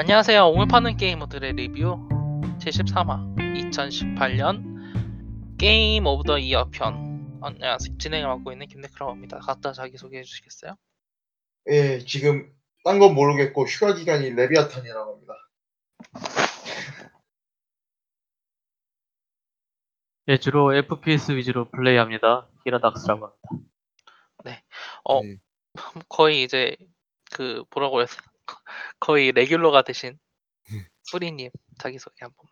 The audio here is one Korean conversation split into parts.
안녕하세요. 오늘 파는 게이머들의 리뷰 제13화 2018년 Game of the Year 편 안녕하세요. 진행을 맡고 있는 김네크라고입니다. 각자 자기소개해 주시겠어요? 예, 지금 딴 건 모르겠고 휴가 기간인 레비아탄이라고 합니다. 예, 주로 FPS 위주로 플레이합니다. 히라닥스라고 합니다. 어, 네. 거의 이제 그 뭐라고 해서 거의 regular가 되신 뿌리님 자기소개 한번.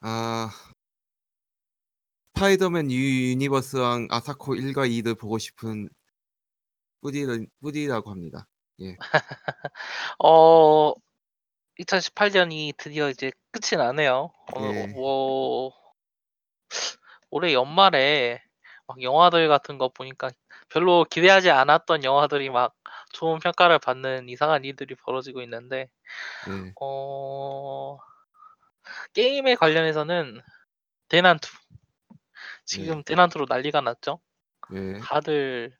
아, 스파이더맨 유니버스왕 아사코 1과 2를 보고 싶은 뿌디, 뿌디라고 합니다. 어 2018년이 드디어 이제 끝이 나네요. 어, 예. 뭐 올해 연말에 막 영화들 같은 거 보니까 별로 기대하지 않았던 영화들이 막 좋은 평가를 받는 이상한 일들이 벌어지고 있는데 예, 어 게임에 관련해서는 대난투 지금 대난투로 난리가 났죠. 예, 다들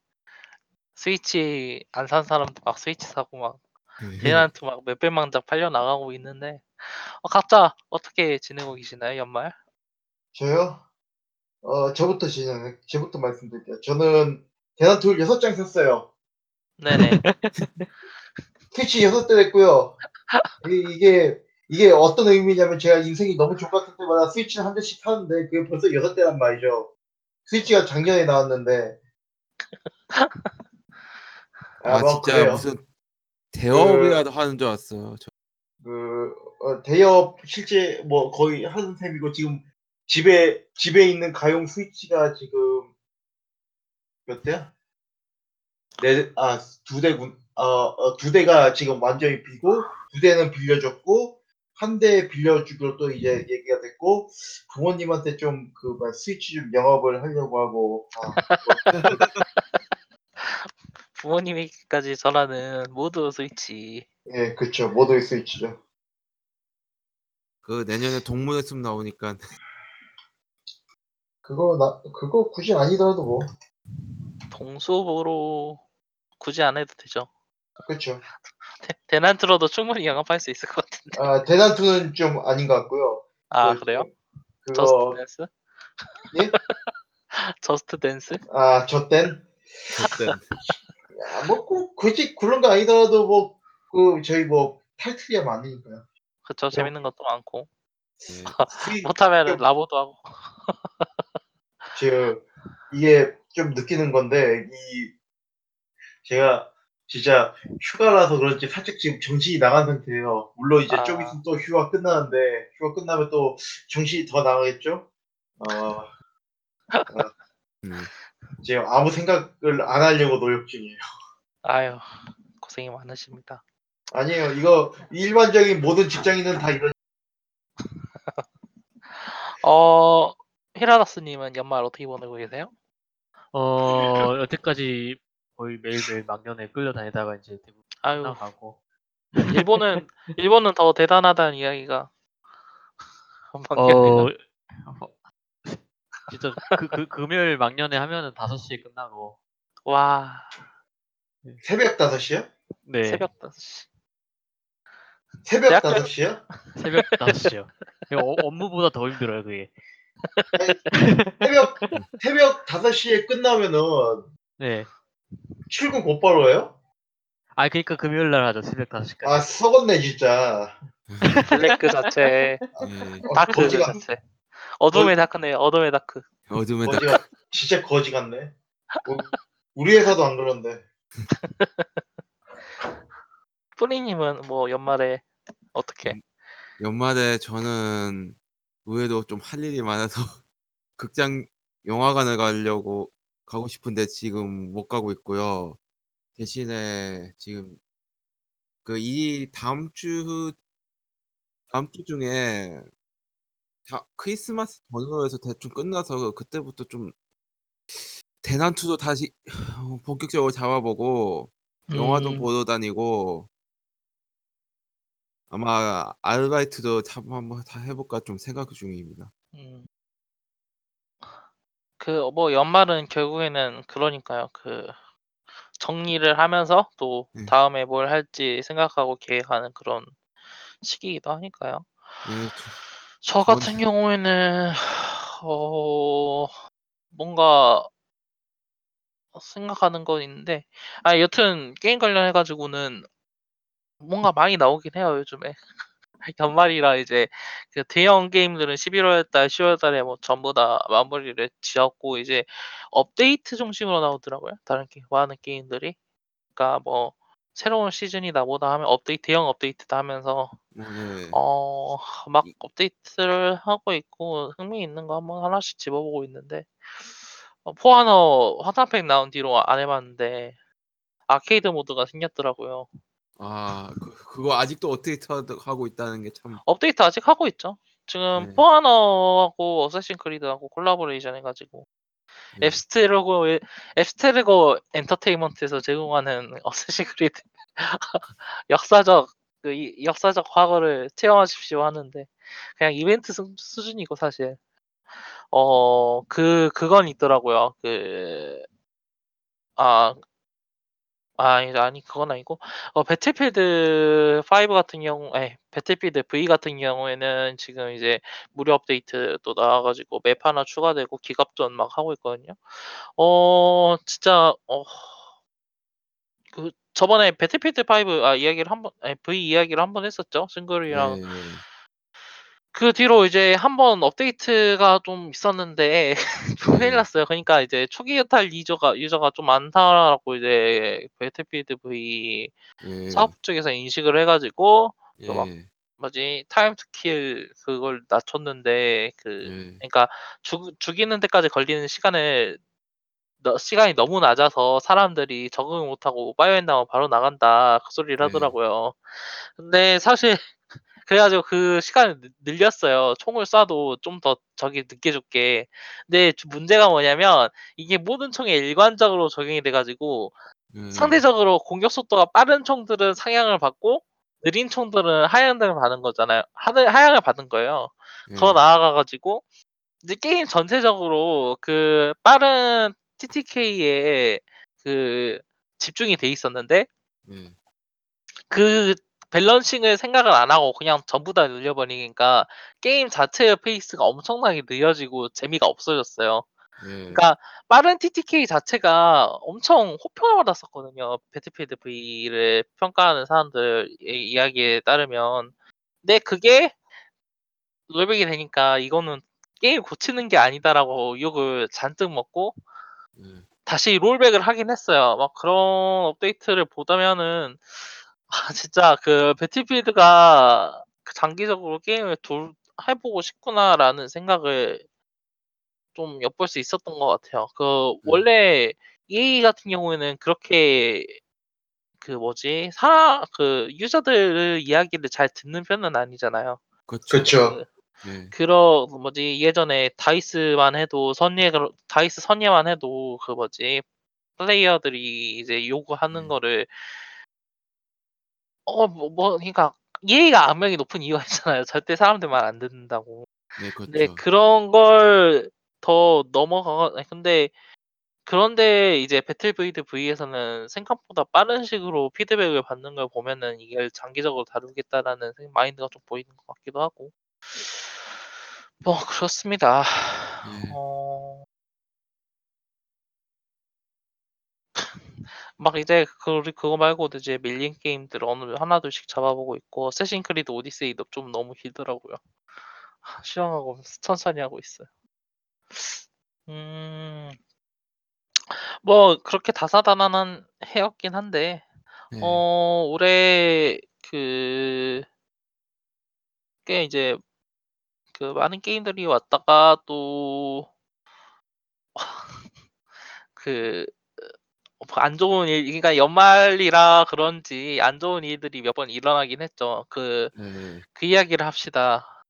스위치 안 산 사람도 막 스위치 사고 막 예. 대난투 막 몇백만 장 팔려 나가고 있는데 어, 각자 어떻게 지내고 계시나요 연말? 저요? 어, 저부터 진행, 저부터 말씀드릴게요. 저는 대난툴 6장 샀어요. 네네. 트위치 6대 했고요. 이- 이게 이게 어떤 의미냐면 제가 인생이 너무 족같을 때마다 스위치를 한 대씩 사는데 그게 벌써 6대란 말이죠. 스위치가 작년에 나왔는데 아, 아, 뭐 진짜 그래요. 무슨 대업이라도 하는 줄 알았어요. 저, 그 어, 대업 실제 뭐 거의 하는 셈이고 지금 집에 집에 있는 가용 스위치가 지금 몇 대야? 네 아 두 대군 어두 대가 지금 완전히 비고 두 대는 빌려줬고 한 대 빌려주기로 또 이제 얘기가 됐고 부모님한테 좀그 스위치 좀 영업을 하려고 하고. 아, 뭐, 부모님에게까지 전하는 모두 스위치. 예 그쵸. 모두의 스위치죠. 그 내년에 동물의 숲 나오니까. 그거 나 그거 굳이 아니더라도 뭐. 동수보로 굳이 안 해도 되죠. 대, 대난투로도 충분히 영업할 수 있을 것 같은데. 아 대난투는 좀 아닌 것 같고요. 아 그- 그래요? 그거 저스트 댄스? 예? 저스트 댄스? 아, 저 땐? 그때 야, 뭐, 꼭, 굳이 그런 거 아니더라도, 뭐, 그, 저희 뭐, 탈출이야 많으니까요. 그쵸 재밌는 것도 많고 예, 스위- 못하면 좀- 라보도 하고 저, 이게 좀 느끼는 건데, 이, 제가 진짜 휴가라서 그런지 살짝 지금 정신이 나간 상태예요. 물론 이제 아. 좀 있으면 또 휴가 끝나는데, 휴가 끝나면 또 정신이 더 나가겠죠? 어, 음, 지금 아무 생각을 안 하려고 노력 중이에요. 아유 고생이 많으십니다. 아니에요. 이거 일반적인 모든 직장인은 다 이런 어 히라다스님은 연말 어떻게 보내고 계세요? 어, 여태까지 거의 매일매일 막년에 끌려다니다가 이제 대부분 아유 나가고. 일본은 일본은 더 대단하다는 이야기가 어, 어, 진짜 그, 그 금요일 막년에 하면은 5시에 끝나고. 와 새벽 5시요? 네. 새벽 5시 새벽 대학교- 5시요? 새벽 5시요. 어, 업무보다 더 힘들어요, 그게. 새벽 새벽 5시에 끝나면은 네. 출근 곧바로 해요? 아, 그러니까 금요일 날 하죠. 새벽 5시까지. 아 썩었네 진짜. black 그 자체 예, 어, dark 그 거지가 자체 어둠의 dark네요 어둠의 dark 어둠의 다 거지가 진짜 거지 같네. 뭐, 우리 회사도 안 그런데. 뿌리님은 뭐 연말에 어떻게 연말에 저는 의외로 좀 할 일이 많아서 극장 영화관을 가려고 가고 싶은데 지금 못 가고 있고요. 대신에 지금 그 이 다음 주 다음 주 중에 다 크리스마스 전후로 해서 대충 끝나서 그때부터 좀 대난투도 다시 본격적으로 잡아보고 영화도 음, 보러 다니고 아마 아르바이트도 잡 한번 다 해볼까 좀 생각 중입니다. 음. 그 뭐 연말은 결국에는 그러니까요. 그 정리를 하면서 또 음. 다음에 뭘 할지 생각하고 계획하는 그런 시기이기도 하니까요. 예, 저 같은 경우에는 어 뭔가 생각하는 건 있는데 아 여튼 게임 관련해 가지고는 뭔가 많이 나오긴 해요 요즘에. 연말이라 이제 그 대형 게임들은 11월 달, 10월 달에 뭐 전부 다 마무리를 지었고 이제 업데이트 중심으로 나오더라고요. 다른 게 많은 게임들이. 그러니까 뭐 새로운 시즌이 나보다 하면 업데이트 대형 업데이트도 하면서 뭐, 네. 어막 업데이트를 하고 있고 흥미 있는 거 한번 하나씩 집어보고 있는데 어 포아너 화산팩 나온 뒤로 안 해봤는데 아케이드 모드가 생겼더라고요. 아, 그, 그거 아직도 업데이트 하고 있다는 게 참. 업데이트 아직 하고 있죠. 지금 네. 포아너하고 어쌔신 크리드하고 콜라보레이션 해가지고 예. 앱스테르고 앱스테르고 엔터테인먼트에서 제공하는 어쌔신 크리드 역사적 그 이- 역사적 과거를 체험하십시오 하는데 그냥 이벤트 수, 수준이고 사실 어 그 그건 있더라고요 그 아 아, 아니, 그건 아니고, 어, 배틀필드 5 같은 경우, 에, 배틀필드 V 같은 경우에는 지금 이제 무료 업데이트 또 나와가지고 맵 하나 추가되고 기갑전 막 하고 있거든요. 어, 진짜, 어, 그, 저번에 배틀필드 5, 아, 이야기를 한 번, 아니, V 이야기를 한번 했었죠. 싱글이랑. 예, 그 뒤로 이제 한번 업데이트가 좀 있었는데 큰일 네. 났어요. 그러니까 이제 초기 이탈 유저가 유저가 좀 많다라고 이제 배틀필드 V 예. 사업 쪽에서 인식을 해가지고 예. 막 뭐지 time to kill 그걸 낮췄는데 그 예. 그러니까 죽 죽이는 데까지 걸리는 시간을 너, 시간이 너무 낮아서 사람들이 적응을 못하고 바이오엔나면 바로 나간다 그 소리를 네. 하더라고요. 근데 사실 그래가지고 그 시간을 늘- 늘렸어요. 총을 쏴도 좀더 저기 늦게 죽게. 근데 주- 문제가 뭐냐면 이게 모든 총에 일관적으로 적용이 돼가지고 예. 상대적으로 공격 속도가 빠른 총들은 상향을 받고 느린 총들은 하향을 받은 거잖아요. 하늘 하향을 받은 거예요. 예. 더 나아가가지고 이제 게임 전체적으로 그 빠른 TTK에 그 집중이 돼 있었는데 예. 그 balancing을 생각을 안 하고 그냥 전부 다 늘려버리니까 게임 자체의 페이스가 엄청나게 느려지고 재미가 없어졌어요. 예. 그러니까 빠른 TTK 자체가 엄청 호평을 받았었거든요. 배틀필드 V를 평가하는 사람들의 이야기에 따르면. 근데 그게 롤백이 되니까 이거는 게임 고치는 게 아니다라고 욕을 잔뜩 먹고 예. 다시 롤백을 하긴 했어요. 막 그런 업데이트를 보다면은 아 진짜 그 배틀필드가 그 장기적으로 게임을 돌 해보고 싶구나라는 생각을 좀 엿볼 수 있었던 것 같아요. 그 원래 EA 같은 경우에는 그렇게 그 뭐지 사 그 유저들 이야기를 잘 듣는 편은 아니잖아요. 그렇죠. 그쵸. 예. 그러 뭐지 예전에 다이스만 해도 선예 다이스 선예만 해도 그 뭐지 플레이어들이 이제 요구하는 음. 거를 어 뭐 뭐 그러니까 EA가 악명이 높은 이유가 있잖아요. 절대 사람들 말 안 듣는다고. 네, 그렇죠. 근데 그런 걸 더 넘어가 아니 근데 그런데 이제 배틀필드 V에서는 생각보다 빠른 식으로 피드백을 받는 걸 보면은 이걸 장기적으로 다루겠다라는 생 마인드가 좀 보이는 것 같기도 하고. 뭐 그렇습니다. 예. 어 막 이제 그 그거 말고도 이제 밀린 게임들 어느 하나둘씩 잡아보고 있고 어쌔신 크리드 오디세이도 좀 너무 길더라고요. 시험하고 천천히 하고 있어요. 음. 뭐 그렇게 다사다난한 해였긴 한데 예. 어 올해 그 꽤 이제 그 많은 게임들이 왔다가 또 그어 안 좋은 일 그러니까 연말이라 그런지 안 좋은 일들이 몇 번 일어나긴 했죠. 그 예. 그 이야기를 합시다.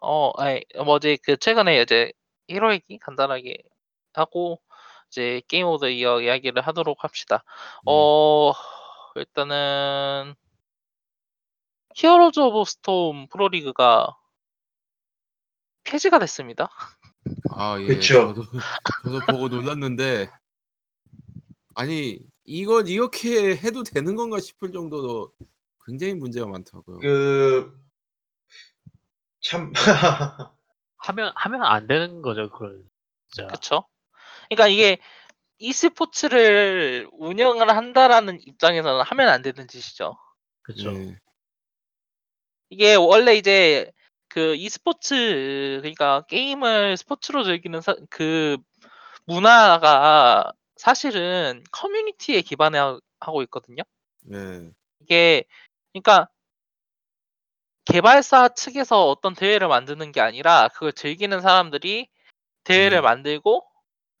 어 아이 뭐지 그 최근에 이제 1호 얘기 간단하게 하고 이제 Game of the Year 이야기를 하도록 합시다. 예. 어 일단은 히어로즈 오브 스톰 프로리그가 폐지가 됐습니다. 아, 예. 그쵸. 저도 저도 보고 놀랐는데 아니, 이건 이렇게 해도 되는 건가 싶을 정도로 굉장히 문제가 많더라고요. 그 참 하면 하면 안 되는 거죠, 그걸. 진짜. 그쵸? 그러니까 이게 e스포츠를 운영을 한다라는 입장에서는 하면 안 되는 짓이죠. 그쵸. 네. 이게 원래 이제 그 e스포츠 그러니까 게임을 스포츠로 즐기는 사- 그 문화가 사실은 커뮤니티에 기반해 하- 하고 있거든요. 네. 이게 그러니까 개발사 측에서 어떤 대회를 만드는 게 아니라 그걸 즐기는 사람들이 대회를 음. 만들고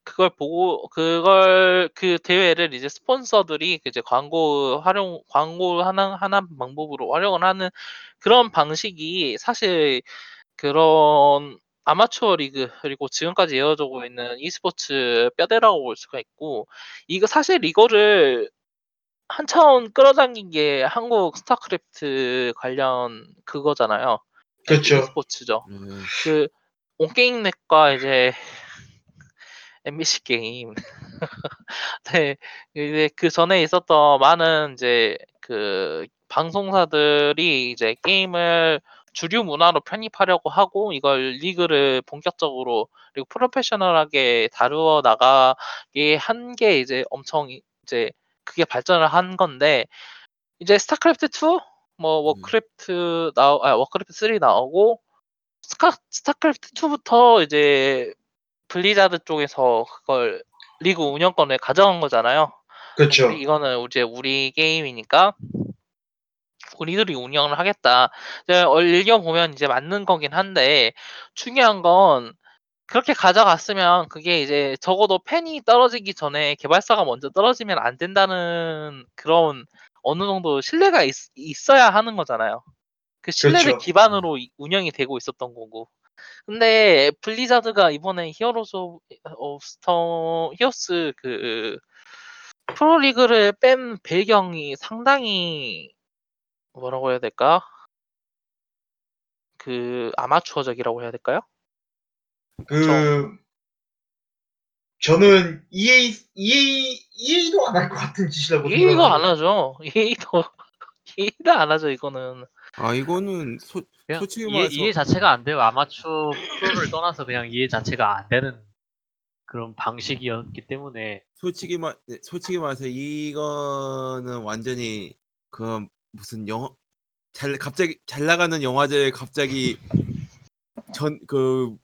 그걸 보고 그걸 그 대회를 이제 스폰서들이 이제 광고 활용 광고 하나 하나 방법으로 활용을 하는 그런 방식이 사실 그런 아마추어 리그 그리고 지금까지 이어지고 있는 e스포츠 뼈대라고 볼 수가 있고 이거 사실 이거를 한 차원 끌어당긴 게 한국 스타크래프트 관련 그거잖아요. 그렇죠. e스포츠죠. 네. 그 온게임넷과 이제 MBC 게임 네 이제 그 전에 있었던 많은 이제 그 방송사들이 이제 게임을 주류 문화로 편입하려고 하고 이걸 리그를 본격적으로 그리고 프로페셔널하게 다루어 나가게 한 게 이제 엄청 이제 그게 발전을 한 건데 이제 스타크래프트 2, 뭐 음. 워크래프트 나오, 아 워크래프트 3 나오고 스카, 스타크래프트 2부터 이제 블리자드 쪽에서 그걸 리그 운영권을 가져간 거잖아요. 그렇죠. 이거는 이제 우리 게임이니까 우리들이 운영을 하겠다. 이제 읽어 보면 이제 맞는 거긴 한데 중요한 건 그렇게 가져갔으면 그게 이제 적어도 팬이 떨어지기 전에 개발사가 먼저 떨어지면 안 된다는 그런 어느 정도 신뢰가 있, 어야 하는 거잖아요. 그 신뢰를 그렇죠. 기반으로 이- 운영이 되고 있었던 거고. 근데 블리자드가 이번에 히어로즈 오브 오브 스톰 히오스 그 프로리그를 뺀 배경이 상당히 뭐라고 해야 될까? 그 아마추어적이라고 해야 될까요? 그 저는 EA EA EA도 안 할 것 같은 짓이라고 EA도 안. 하죠. EA도 EA도 안 하죠. 이거는 아 이거는 소, 솔직히 이해, 말해서 이해 자체가 안 돼요. 아마추어 프로를 떠나서 그냥 이해 자체가 안 되는 그런 방식이었기 때문에 솔직히 말 네, 솔직히 말해서 이거는 완전히 그 무슨 영화 잘 갑자기 잘 나가는 영화제 갑자기 전 그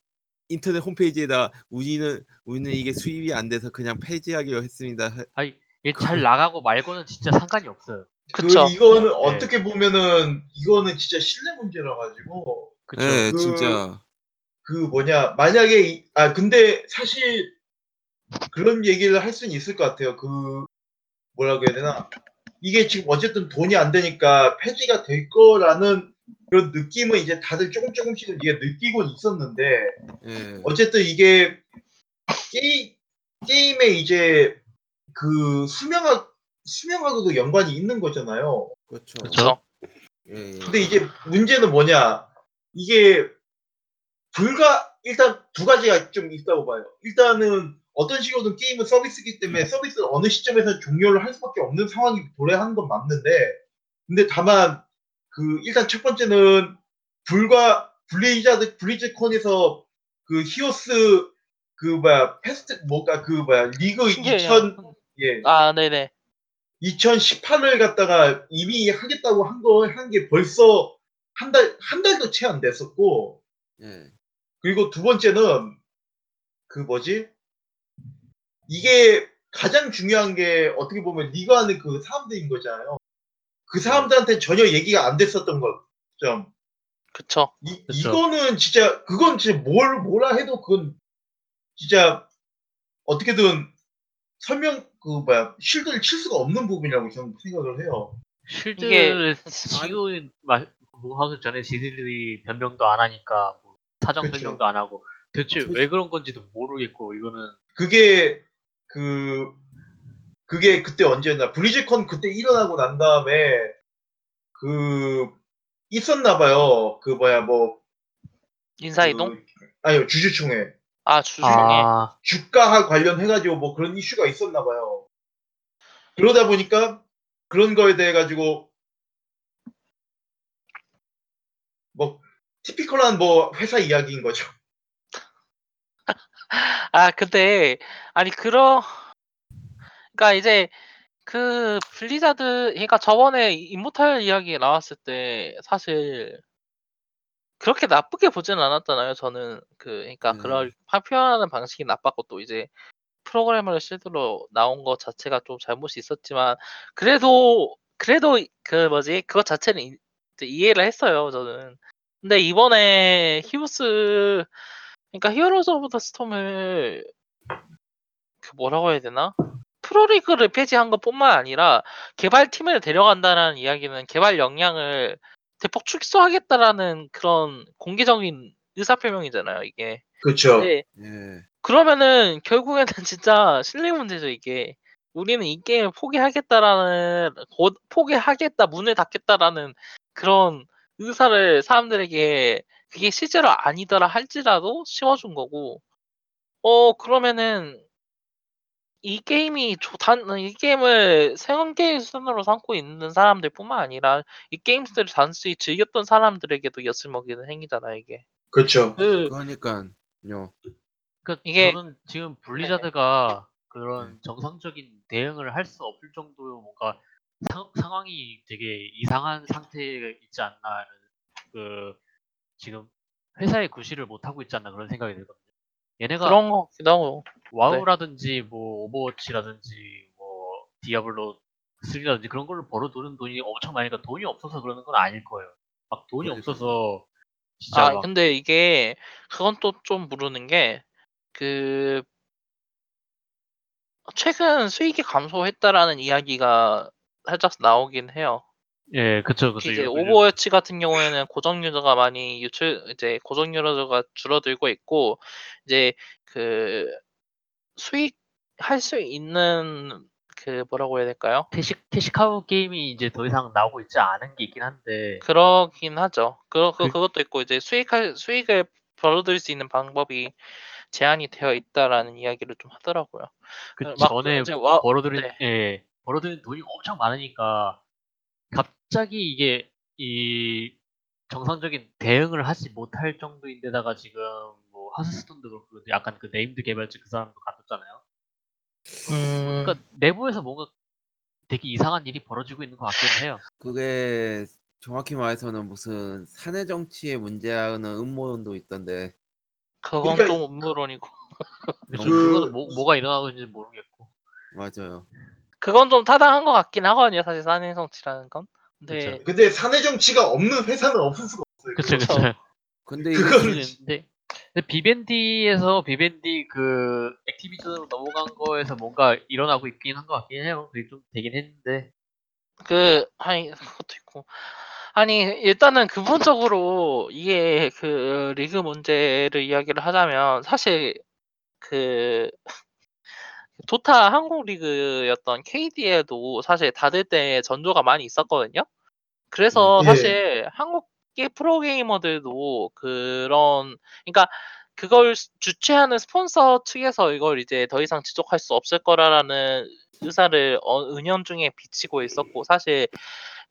인터넷 홈페이지에다 우리는 우리는 이게 수입이 안 돼서 그냥 폐지하기로 했습니다. 하- 아니 이게 잘 나가고 말고는 진짜 상관이 없어요. 그쵸. 그 이거는 어떻게 보면은 이거는 진짜 신뢰 문제라 가지고 그쵸? 네, 그- 진짜 그 뭐냐 만약에 이- 아 근데 사실 그런 얘기를 할 수는 있을 것 같아요. 그 뭐라고 해야 되나 이게 지금 어쨌든 돈이 안 되니까 폐지가 될 거라는 그런 느낌은 이제 다들 조금 조금씩은 이게 느끼고 있었는데 예. 어쨌든 이게 게임 게임에 이제 그 수명하 수명하고도 연관이 있는 거잖아요. 그렇죠. 그쵸. 예, 예. 근데 이제 문제는 뭐냐 이게 불가 일단 두 가지가 좀 있다고 봐요. 일단은 어떤 식으로든 게임은 서비스이기 때문에 서비스를 어느 시점에서 종료를 할 수밖에 없는 상황이 도래하는 건 맞는데 근데 다만 그 일단 첫 번째는 불과 블리자드 블리즈콘에서 그 히오스 그 뭐야 패스트 뭐가 그 뭐야 리그 2000 예 아, 네네. 2018을 갖다가 이미 하겠다고 한 거 한 게 벌써 한 달 한 달도 채 안 됐었고 예. 그리고 두 번째는 그 뭐지 이게 가장 중요한 게 어떻게 보면 리그 안에 그 사람들인 거잖아요. 그 사람들한테 전혀 얘기가 안 됐었던 것점 그쵸. 이, 그쵸. 이거는 진짜 그건 진짜 뭘 뭐라 해도 그건 진짜 어떻게든 설명 그 뭐야 쉴드를 칠 수가 없는 부분이라고 저는 생각을 해요. 실드를 지금 말- 뭐 하기 전에 지들이 변명도 안 하니까 뭐 사정. 설명도 안 하고 대체 그- 왜 그런 건지도 모르겠고 이거는 그게 그 그게 그때 언제였나 브리즈컨 그때 일어나고 난 다음에 그 있었나 봐요. 그 뭐야 뭐 인사이동? 그, 아니요 주주총회 아, 주중에. 아 주가와 관련해가지고 뭐 그런 이슈가 있었나 봐요. 그러다 보니까 그런 거에 대해 가지고 뭐 티피컬한 뭐 회사 이야기인 거죠. 아 근데 아니 그런 그러니까 이제 그 블리자드 그러니까 저번에 임모탈 이야기 나왔을 때 사실 그렇게 나쁘게 보지는 않았잖아요. 저는 그 그러니까 음. 파- 표현하는 방식이 나빴고 또 이제 프로그래머를 실드로 나온 것 자체가 좀 잘못이 있었지만 그래도 그래도 그 뭐지 그것 자체는 이- 이해를 했어요. 저는. 근데 이번에 히오스 그러니까 히어로즈 오브 더 스톰을 그 뭐라고 해야 되나? 프로리그를 폐지한 것뿐만 아니라 개발팀을 데려간다는 이야기는 개발 역량을 대폭 축소하겠다라는 그런 공개적인 의사표명이잖아요, 이게. 그렇죠. 예. 그러면은 결국에는 진짜 신뢰 문제죠, 이게. 우리는 이 게임을 포기하겠다라는 곧 포기하겠다, 문을 닫겠다라는 그런 의사를 사람들에게 그게 실제로 아니더라 할지라도 심어준 거고. 어 그러면은 이 게임이 조- 단, 이 게임을 생은 게임 수준으로 삼고 있는 사람들뿐만 아니라 이 게임들을 단순히 즐겼던 사람들에게도 엿을 먹이는 행위잖아 이게. 그렇죠. 그 그러니까요. 그러니까 이게- 저는 지금 블리자드가 그런 정상적인 대응을 할 수 없을 정도로 뭔가 상, 상황이 되게 이상한 상태에 있지 않나 그 지금 회사의 구실을 못 하고 있지 않나 그런 생각이 들거든요. 얘네가 그런 거 같기도 하고. 와우라든지 뭐 오버워치라든지 뭐 디아블로 3라든지 그런 걸로 벌어두는 돈이 엄청 많으니까 돈이 없어서 그러는 건 아닐 거예요. 막 돈이. 없어서 진짜 아 막 근데 이게 그건 또 좀 모르는 게그 최근 수익이 감소했다라는 이야기가 살짝 나오긴 해요. 예, 그쵸, 그쵸. 특히 이제 요즘- 오버워치 같은 경우에는 고정 유저가 많이 유출 이제 고정 유저가 줄어들고 있고 이제 그 수익 할 수 있는 그 뭐라고 해야 될까요? cash cash cow 게임이 이제 더 이상 나오고 있지 않은 게 있긴 한데 그러긴 하죠. 그, 그 그- 그것도 있고 이제 수익할 수익을 벌어들일 수 있는 방법이 제한이 되어 있다라는 이야기를 좀 하더라고요. 그 막 전에 이제 와- 벌어들인 네. 예 벌어들인 돈이 엄청 많으니까 갑자기 이게 이 정상적인 대응을 하지 못할 정도인데다가 지금 뭐 하스스톤도 그렇고 약간 그 named 개발자 그 사람도 갔었잖아요. 음, 그러니까 내부에서 뭔가 되게 이상한 일이 벌어지고 있는 것 같긴 해요. 그게 정확히 말해서는 무슨 사내 정치의 문제하는 음모론도 있던데. 그건 그러니까- 좀 음모론이고? 그- 그거는 뭐, 뭐가 일어나고 있는지 모르겠고. 맞아요. 그건 좀 타당한 것 같긴 하거든요. 사실 사내 정치라는 건. 근데 그쵸. 근데 사내 정치가 없는 회사는 없을 수가 없어요. 그쵸, 그쵸. 그쵸. 근데 이게 그거는 근데, 근데 비밴디에서 비밴디 그 액티비전으로 넘어간 거에서 뭔가 일어나고 있긴 한 것 같긴 해요. 그게 좀 되긴 했는데. 그 아니 그것도 있고 아니 일단은 근본적으로 이게 그 리그 문제를 이야기를 하자면 사실 그 도타 한국 리그였던 KD에도 사실 닫을 때 전조가 많이 있었거든요. 그래서 예. 사실 한국계 프로게이머들도 그런 그러니까 그걸 스- 주최하는 스폰서 측에서 이걸 이제 더 이상 지속할 수 없을 거라라는 의사를 어, 은연중에 비치고 있었고 사실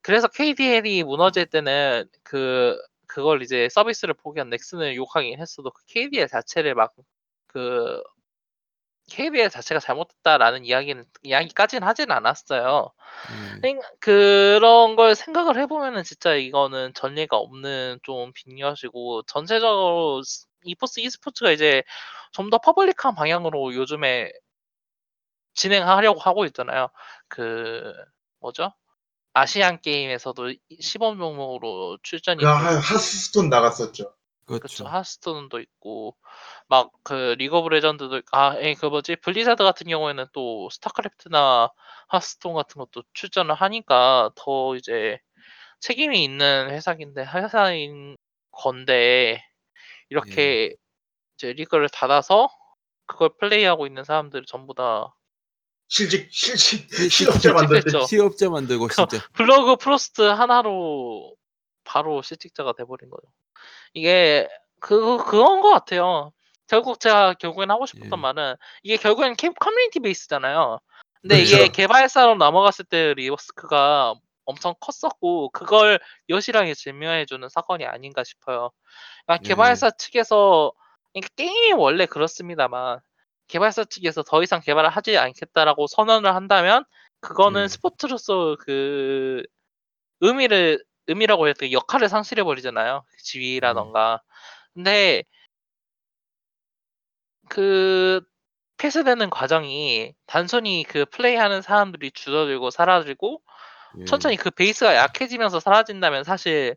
그래서 KDL이 무너질 때는 그 그걸 이제 서비스를 포기한 넥슨을 욕하긴 했어도 그 KDL 자체를 막 그 KBL 자체가 잘못됐다라는 이야기는 이야기까지는 하진 않았어요. 예. 생- 그런 걸 생각을 해보면은 진짜 이거는 전례가 없는 좀 빅엿이고 전체적으로 스- e포스 e스포츠가 이제 좀 더 public한 방향으로 요즘에 진행하려고 하고 있잖아요. 그 뭐죠? 아시안 게임에서도 시범 종목으로 출전이 그 하- 하스스톤 나갔었죠. 그쵸 그렇죠. 하스스톤도 있고 막 그 리그 오브 레전드도 아그 뭐지 블리자드 같은 경우에는 또 스타크래프트나 하스스톤 같은 것도 출전을 하니까 더 이제 책임이 있는 회사인데 회사인 건데 이렇게 이제 리그를 닫아서 그걸 플레이하고 있는 사람들이 전부 다 실직 실직 실- 실업자 만들 때 실직했죠. 실업자 만들고 진짜. 블로그 프로스트 하나로 바로 실직자가 돼버린 거죠. 이게 그 그건 것 같아요. 결국 제가 결국엔 하고 싶었던 예. 말은 이게 결국엔 캠 커뮤니티 베이스잖아요. 근데 그렇죠. 이게 개발사로 넘어갔을 때 리스크가 엄청 컸었고 그걸 여실하게 증명해주는 사건이 아닌가 싶어요. 그러니까 네. 개발사 측에서 그러니까 게임이 원래 그렇습니다만 개발사 측에서 더 이상 개발을 하지 않겠다라고 선언을 한다면 그거는 네. 스포츠로서 그 의미를 의미라고 돼 역할을 상실해 버리잖아요. 지위라던가. 근데 그 폐쇄되는 과정이 단순히 그 플레이하는 사람들이 줄어들고 사라지고 예. 천천히 그 베이스가 약해지면서 사라진다면 사실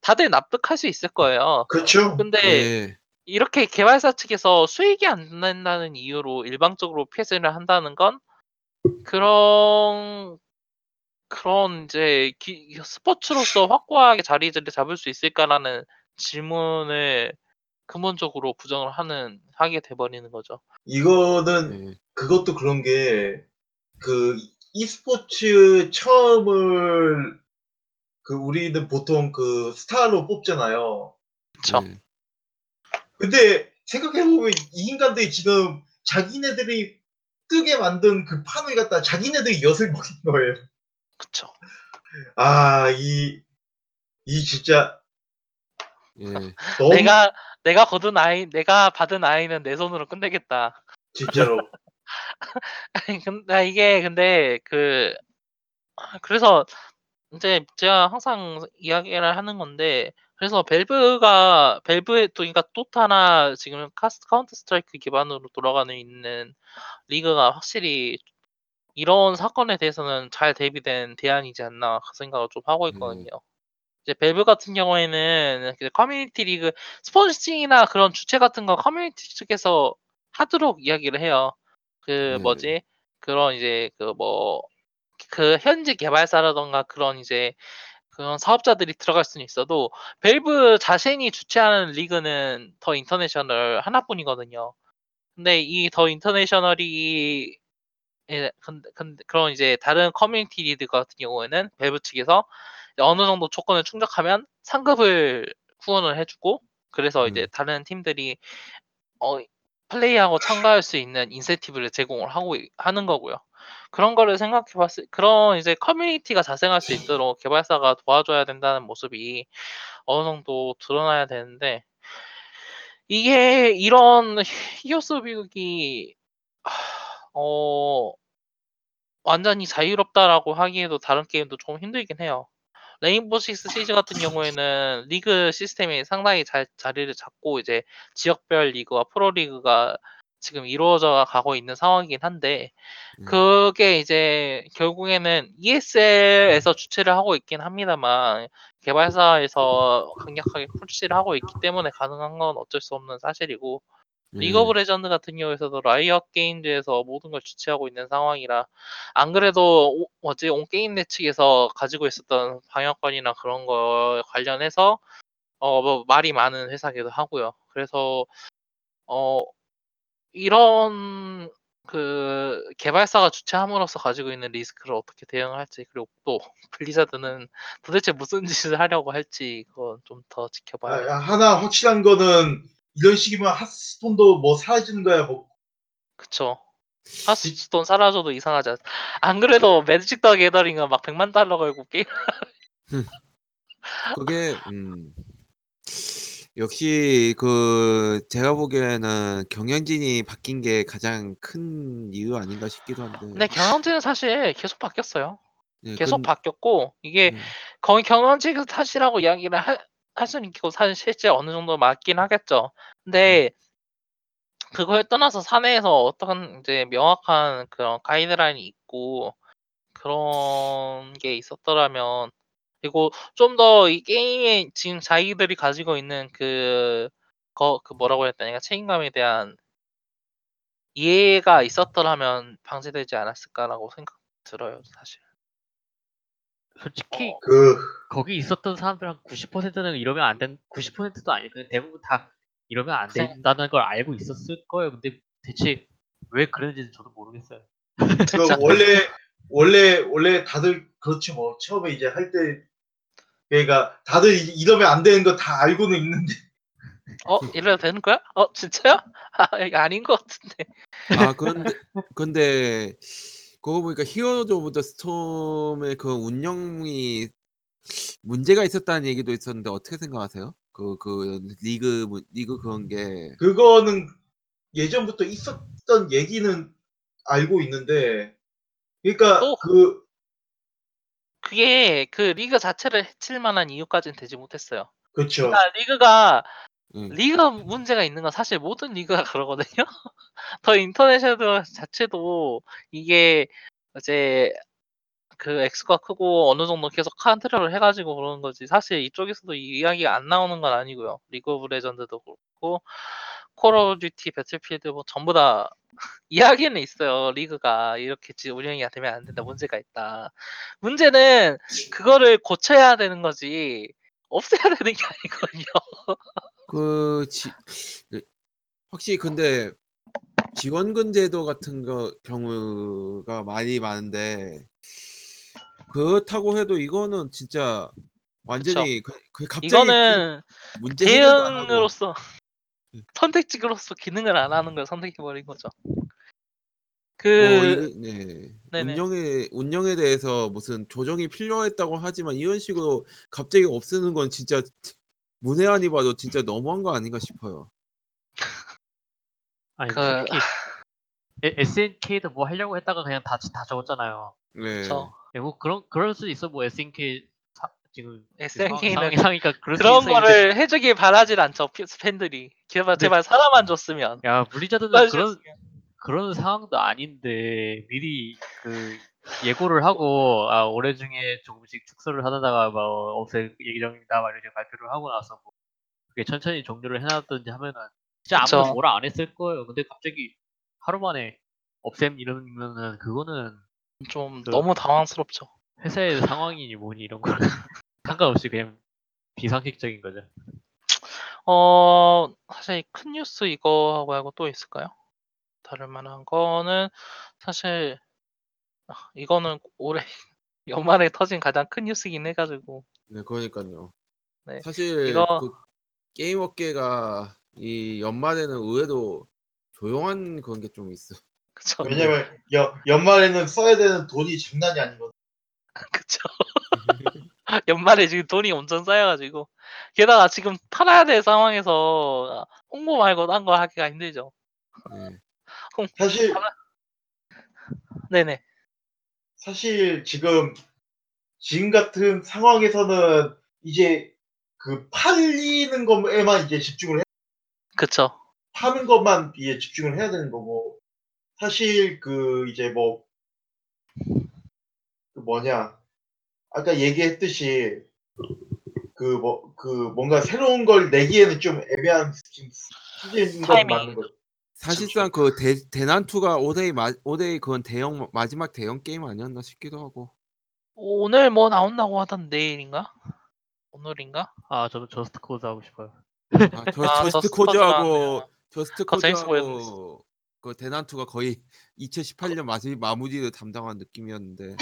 다들 납득할 수 있을 거예요. 그렇죠. 근데 예. 이렇게 개발사 측에서 수익이 안 난다는 이유로 일방적으로 폐쇄를 한다는 건 그런 그런 이제 기- 스포츠로서 확고하게 자리를 잡을 수 있을까라는 질문을 근본적으로 부정을 하는 하게 돼버리는 거죠. 이거는 예. 그것도 그런 게 그 e스포츠 처음을 그 우리는 보통 그 스타로 뽑잖아요. 그쵸? 예. 근데 생각해보면 이 인간들이 지금 자기네들이 뜨게 만든 그 판을 갖다 자기네들이 엿을 먹인 거예요. 그쵸? 아, 이, 이 진짜 예. 너무 내가 내가 거둔 아이, 내가 받은 아이는 내 손으로 끝내겠다. 진짜로 아니, 근데 이게 근데 그 아, 그래서 이제 제가 항상 이야기를 하는 건데 그래서 밸브가 밸브의 또 그러니까 도타나 지금 카스 카운터 스트라이크 기반으로 돌아가는 있는 리그가 확실히 이런 사건에 대해서는 잘 대비된 대안이지 않나 그 생각을 좀 하고 있거든요. 이제 밸브 같은 경우에는 그 커뮤니티 리그 sponsoring이나 그런 주최 같은 거 커뮤니티 측에서 하도록 이야기를 해요. 그 네. 뭐지 그런 이제 그 뭐 그 현지 개발사라던가 그런 이제 그런 사업자들이 들어갈 수는 있어도 밸브 자신이 주최하는 리그는 더 인터내셔널 하나뿐이거든요. 근데 이 더 인터내셔널이 예, 근데, 근데 그런 이제 다른 커뮤니티 리그 같은 경우에는 밸브 측에서 어느 정도 조건을 충족하면 상금을 후원을 해주고 그래서 이제 음. 다른 팀들이 어, 플레이하고 참가할 수 있는 인센티브를 제공을 하고 이- 하는 거고요. 그런 거를 생각해 봤을 그런 이제 커뮤니티가 자생할 수 있도록 개발사가 도와줘야 된다는 모습이 어느 정도 드러나야 되는데 이게 이런 히어로즈 비극이 어 완전히 자유롭다라고 하기에도 다른 게임도 좀 힘들긴 해요. 레인보우 식스 시즈 같은 경우에는 리그 시스템이 상당히 잘 자리를 잡고 이제 지역별 리그와 프로 리그가 지금 이루어져 가고 있는 상황이긴 한데 음. 그게 이제 결국에는 ESL에서 주최를 하고 있긴 합니다만 개발사에서 강력하게 push를 하고 있기 때문에 가능한 건 어쩔 수 없는 사실이고 리그 오브 레전드 같은 경우에서도 라이엇 게임즈에서 모든 걸 주최하고 있는 상황이라 안 그래도 오- 뭐지 온게임넷 측에서 가지고 있었던 방영권이나 그런 거 관련해서 어 뭐 말이 많은 회사기도 하고요. 그래서 어 이런 그 개발사가 주최함으로써 가지고 있는 리스크를 어떻게 대응할지 그리고 또 블리자드는 도대체 무슨 짓을 하려고 할지 그건 좀 더 지켜봐야 아, 하나 확실한 거는 이런 식이면 하스톤도 뭐 사라지는 거야 뭐 그쵸. 하스스톤 사라져도 이상하지 않. 안 그래도 매직 더 게더링은 막 100만 달러 걸고 게임. 그게 음 역시 그 제가 보기에는 경영진이 바뀐 게 가장 큰 이유 아닌가 싶기도 한데. 근데 경영진은 사실 계속 바뀌었어요. 예, 계속 근- 바뀌었고 이게 예. 거의 경영진 탓이라고 이야기를 할, 할 수는 있고 사실 실제 어느 정도 맞긴 하겠죠. 근데 그걸 떠나서 사내에서 어떤 이제 명확한 그런 가이드라인이 있고 그런 게 있었더라면 그리고 좀 더 이 게임에 지금 자기들이 가지고 있는 그, 거, 그 뭐라고 해야 되나 책임감에 대한 이해가 있었더라면 방지되지 않았을까라고 생각 들어요 사실. 솔직히 그 거기 있었던 사람들 한 90%는 이러면 안 된, 90%도 아니고 그냥 대부분 다 이러면 안 네. 된다는 걸 알고 있었을 거예요. 근데 대체 왜 그랬는지는 저도 모르겠어요. 그 원래 원래 원래 다들 그렇지 뭐 처음에 이제 할 때 그러니까 다들 이- 이러면 안 되는 거 다 알고는 있는데 어 이래도 되는 거야? 어 진짜요? 아, 이거 아닌 것 같은데. 아 그런데 근데 그거 보니까 히어로즈 오브 더 스톰의 그 운영이 문제가 있었다는 얘기도 있었는데 어떻게 생각하세요? 그 그 리그 문- 리그 그런 게 그거는 예전부터 있었던 얘기는 알고 있는데 그러니까 또- 그 그게 그 리그 자체를 해칠 만한 이유까지는 되지 못했어요. 그렇죠. 그러니까 리그가 응. 리그 문제가 있는 건 사실 모든 리그가 그러거든요. 더 인터내셔널 자체도 이게 이제 그 X가 크고 어느 정도 계속 컨트롤을 해가지고 그러는 거지. 사실 이쪽에서도 이 이야기가 안 나오는 건 아니고요. 리그 오브 레전드도 그렇고 콜 오브 듀티, 배틀필드 뭐 전부 다 이야기는 있어요. 리그가 이렇게 지- 운영이 되면 안 된다. 문제가 있다. 문제는 그거를 고쳐야 되는 거지. 없애야 되는 게 아니거든요. 그 지, 그 확실히 근데 지원금 제도 같은 거 경우가 많이 많은데 그렇다고 해도 이거는 진짜 완전히 그, 그 갑자기 이거는 그 문제 안 하고 대응으로서 음. 선택지로서 기능을 안 하는 걸 선택해 버린 거죠. 뭐그 이거- 네. 네네. 운영에 운영에 대해서 무슨 조정이 필요했다고 하지만 이런 식으로 갑자기 없애는 건 진짜 문외한이 봐도 진짜 너무한 거 아닌가 싶어요. 아니 그- 솔직히 에- SNK도 뭐 하려고 했다가 그냥 다, 다 적었잖아요. 네. 저 예, 뭐 그런 그럴 수 있어 뭐 SNK 사, 지금 SNK 는 상황, 상황이니까 그럴 수 그런 있어. 근데 거를 해주길 바라질 않죠 피- 팬들이. 제발 네. 제발 사람만 줬으면. 야 블리자드는 사람 그런. 그런 상황도 아닌데 미리 그 예고를 하고 아 올해 중에 조금씩 축소를 하다가 뭐 없앨 예정이다 막 이렇게 발표를 하고 나서 뭐 그게 천천히 종료를 해놨든지 하면은 진짜 아무도. 뭐라 안 했을 거예요. 근데 갑자기 하루 만에 없앰 이러면은 그거는 좀 그- 너무 당황스럽죠. 회사의 상황이니 뭐니 이런 거는 상관없이 그냥 비상식적인 거죠. 어 사실 큰 뉴스 이거 말고 또 있을까요? 다를 만한 거는 사실 아, 이거는 올해 연말에 터진 가장 큰 뉴스긴 해가지고 네, 그러니까요. 네. 사실 이거- 그 게임 업계가 이 연말에는 의외로 조용한 그런 게 좀 있어. 그쵸 왜냐면 여, 연말에는 써야 되는 돈이 장난이 아니거든. 그쵸 연말에 지금 돈이 엄청 쌓여가지고 게다가 지금 팔아야 될 상황에서 홍보 말고 딴 거 하기가 힘들죠. 네. 사실 네네 사실 지금 지금 같은 상황에서는 이제 그 팔리는 것에만 이제 집중을 해 그쵸. 파는 것만 이제 집중을 해야 되는 거고. 사실 그 이제 뭐 그 뭐냐. 아까 얘기했듯이 그 뭐 그 뭔가 새로운 걸 내기에는 좀 애매한 지금 시즌인 건 타이밍이 맞는 거죠. 사실상 그 대, 대난투가 오데이 마, 오데이 그건 대형 마지막 대형 게임 아니었나 싶기도 하고. 오늘 뭐 나온다고 하던 내일인가 오늘인가 아 저는 저스트 코즈 하고 싶어요. 아, 저, 아, 저스트 저스트 코즈하고. 저스트 재밌어 코즈하고 그 대난투가 거의 2018년 마지 마무리를 담당한 느낌이었는데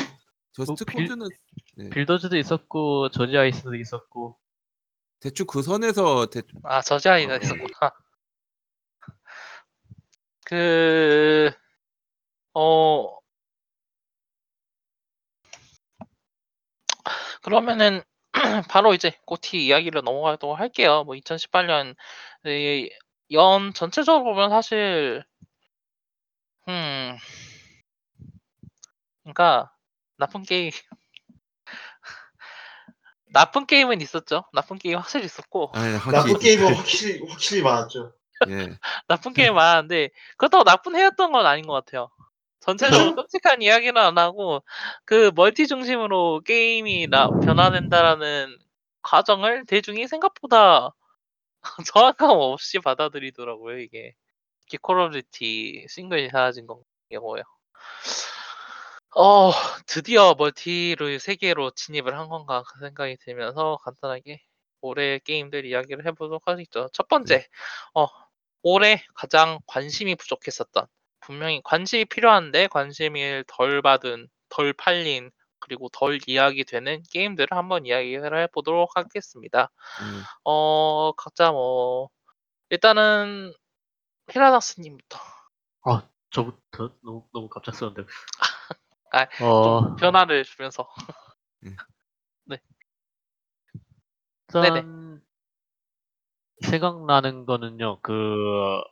저스트 빌- 코즈는 빌더즈도 있었고 저지 아이스도 있었고 대충 그 선에서 대, 아 저지아이가 어. 있었구나 그 어, 그러면은 바로 이제 고티 이야기를 넘어가도록 할게요. 뭐 2018년 연 전체적으로 보면 사실 음 그러니까 나쁜 게임 나쁜 게임은 있었죠. 나쁜 게임 확실히 있었고 아니, 나쁜 게임은 확실히 확실히 많았죠. 예. 나쁜 게임 많은데 그렇다고 나쁜 해였던 건 아닌 것 같아요. 전체적으로 끔찍한 이야기는 안 하고 그 멀티 중심으로 게임이 나, 변화된다라는 과정을 대중이 생각보다 정확함 없이 받아들이더라고요 이게 특히 Call of Duty 싱글이 사라진 건 경우요. 어 드디어 멀티의 세계로 진입을 한 건가 그 생각이 들면서 간단하게 올해 게임들 이야기를 해보도록 하겠죠. 첫 번째, 어 올해 가장 관심이 부족했었던 분명히 관심이 필요한데 관심을 덜 받은, 덜 팔린 그리고 덜 이야기되는 게임들을 한번 이야기를 해보도록 하겠습니다. 예. 어 각자 뭐 일단은 히라닥스님부터. 저부터 너무 너무 갑작스러운데. 어, 좀 변화를 주면서. 일단 생각나는 거는요. 그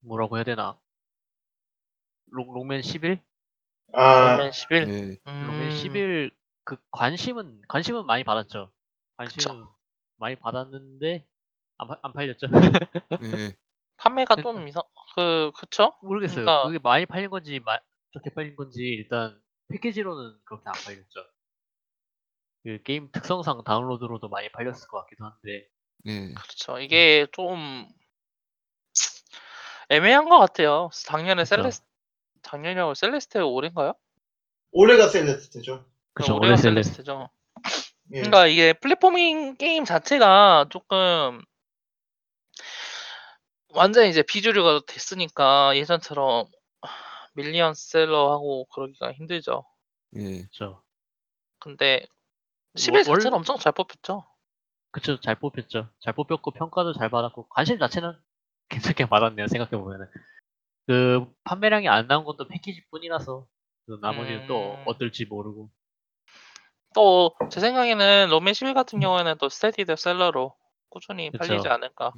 뭐라고 해야 되나? Rock, Rockman 11? 아, Rockman 11. 네. Rockman 음, 11 그 관심은 관심은 많이 받았죠. 관심은 그쵸. 많이 받았는데 안, 파- 안 팔렸죠. 네. 판매가 그러니까. 좀 이상 그 그쵸? 모르겠어요. 그러니까- 그게 많이 팔린 건지 마, 좋게 팔린 건지 일단 패키지로는 그렇게 안 팔렸죠. 그 게임 특성상 다운로드로도 많이 팔렸을 것 같기도 한데 네. 그렇죠. 이게 좀 애매한 것 같아요. 작년에. Celeste 작년이라고 Celeste 올해인가요? 올해가 Celeste죠. 그쵸 올해가 올해 Celeste Celeste죠. 예. 그러니까 이게 platforming 게임 자체가 조금 완전 이제 비주류가 됐으니까 예전처럼 밀리언셀러하고 그러기가 힘들죠. 네. 그쵸. 근데 11 월- 자체는 엄청 잘 뽑혔죠. 그쵸 잘 뽑혔죠. 잘 뽑혔고 평가도 잘 받았고 관심 자체는 괜찮게 받았네요. 생각해 보면은 그 판매량이 안 나온 것도 패키지 뿐이라서 그 나머지는 또 음. 어떨지 모르고 또 제 생각에는 Rockman 11 같은 경우에는 또 스테디 드 셀러로 꾸준히 그쵸. 팔리지 않을까.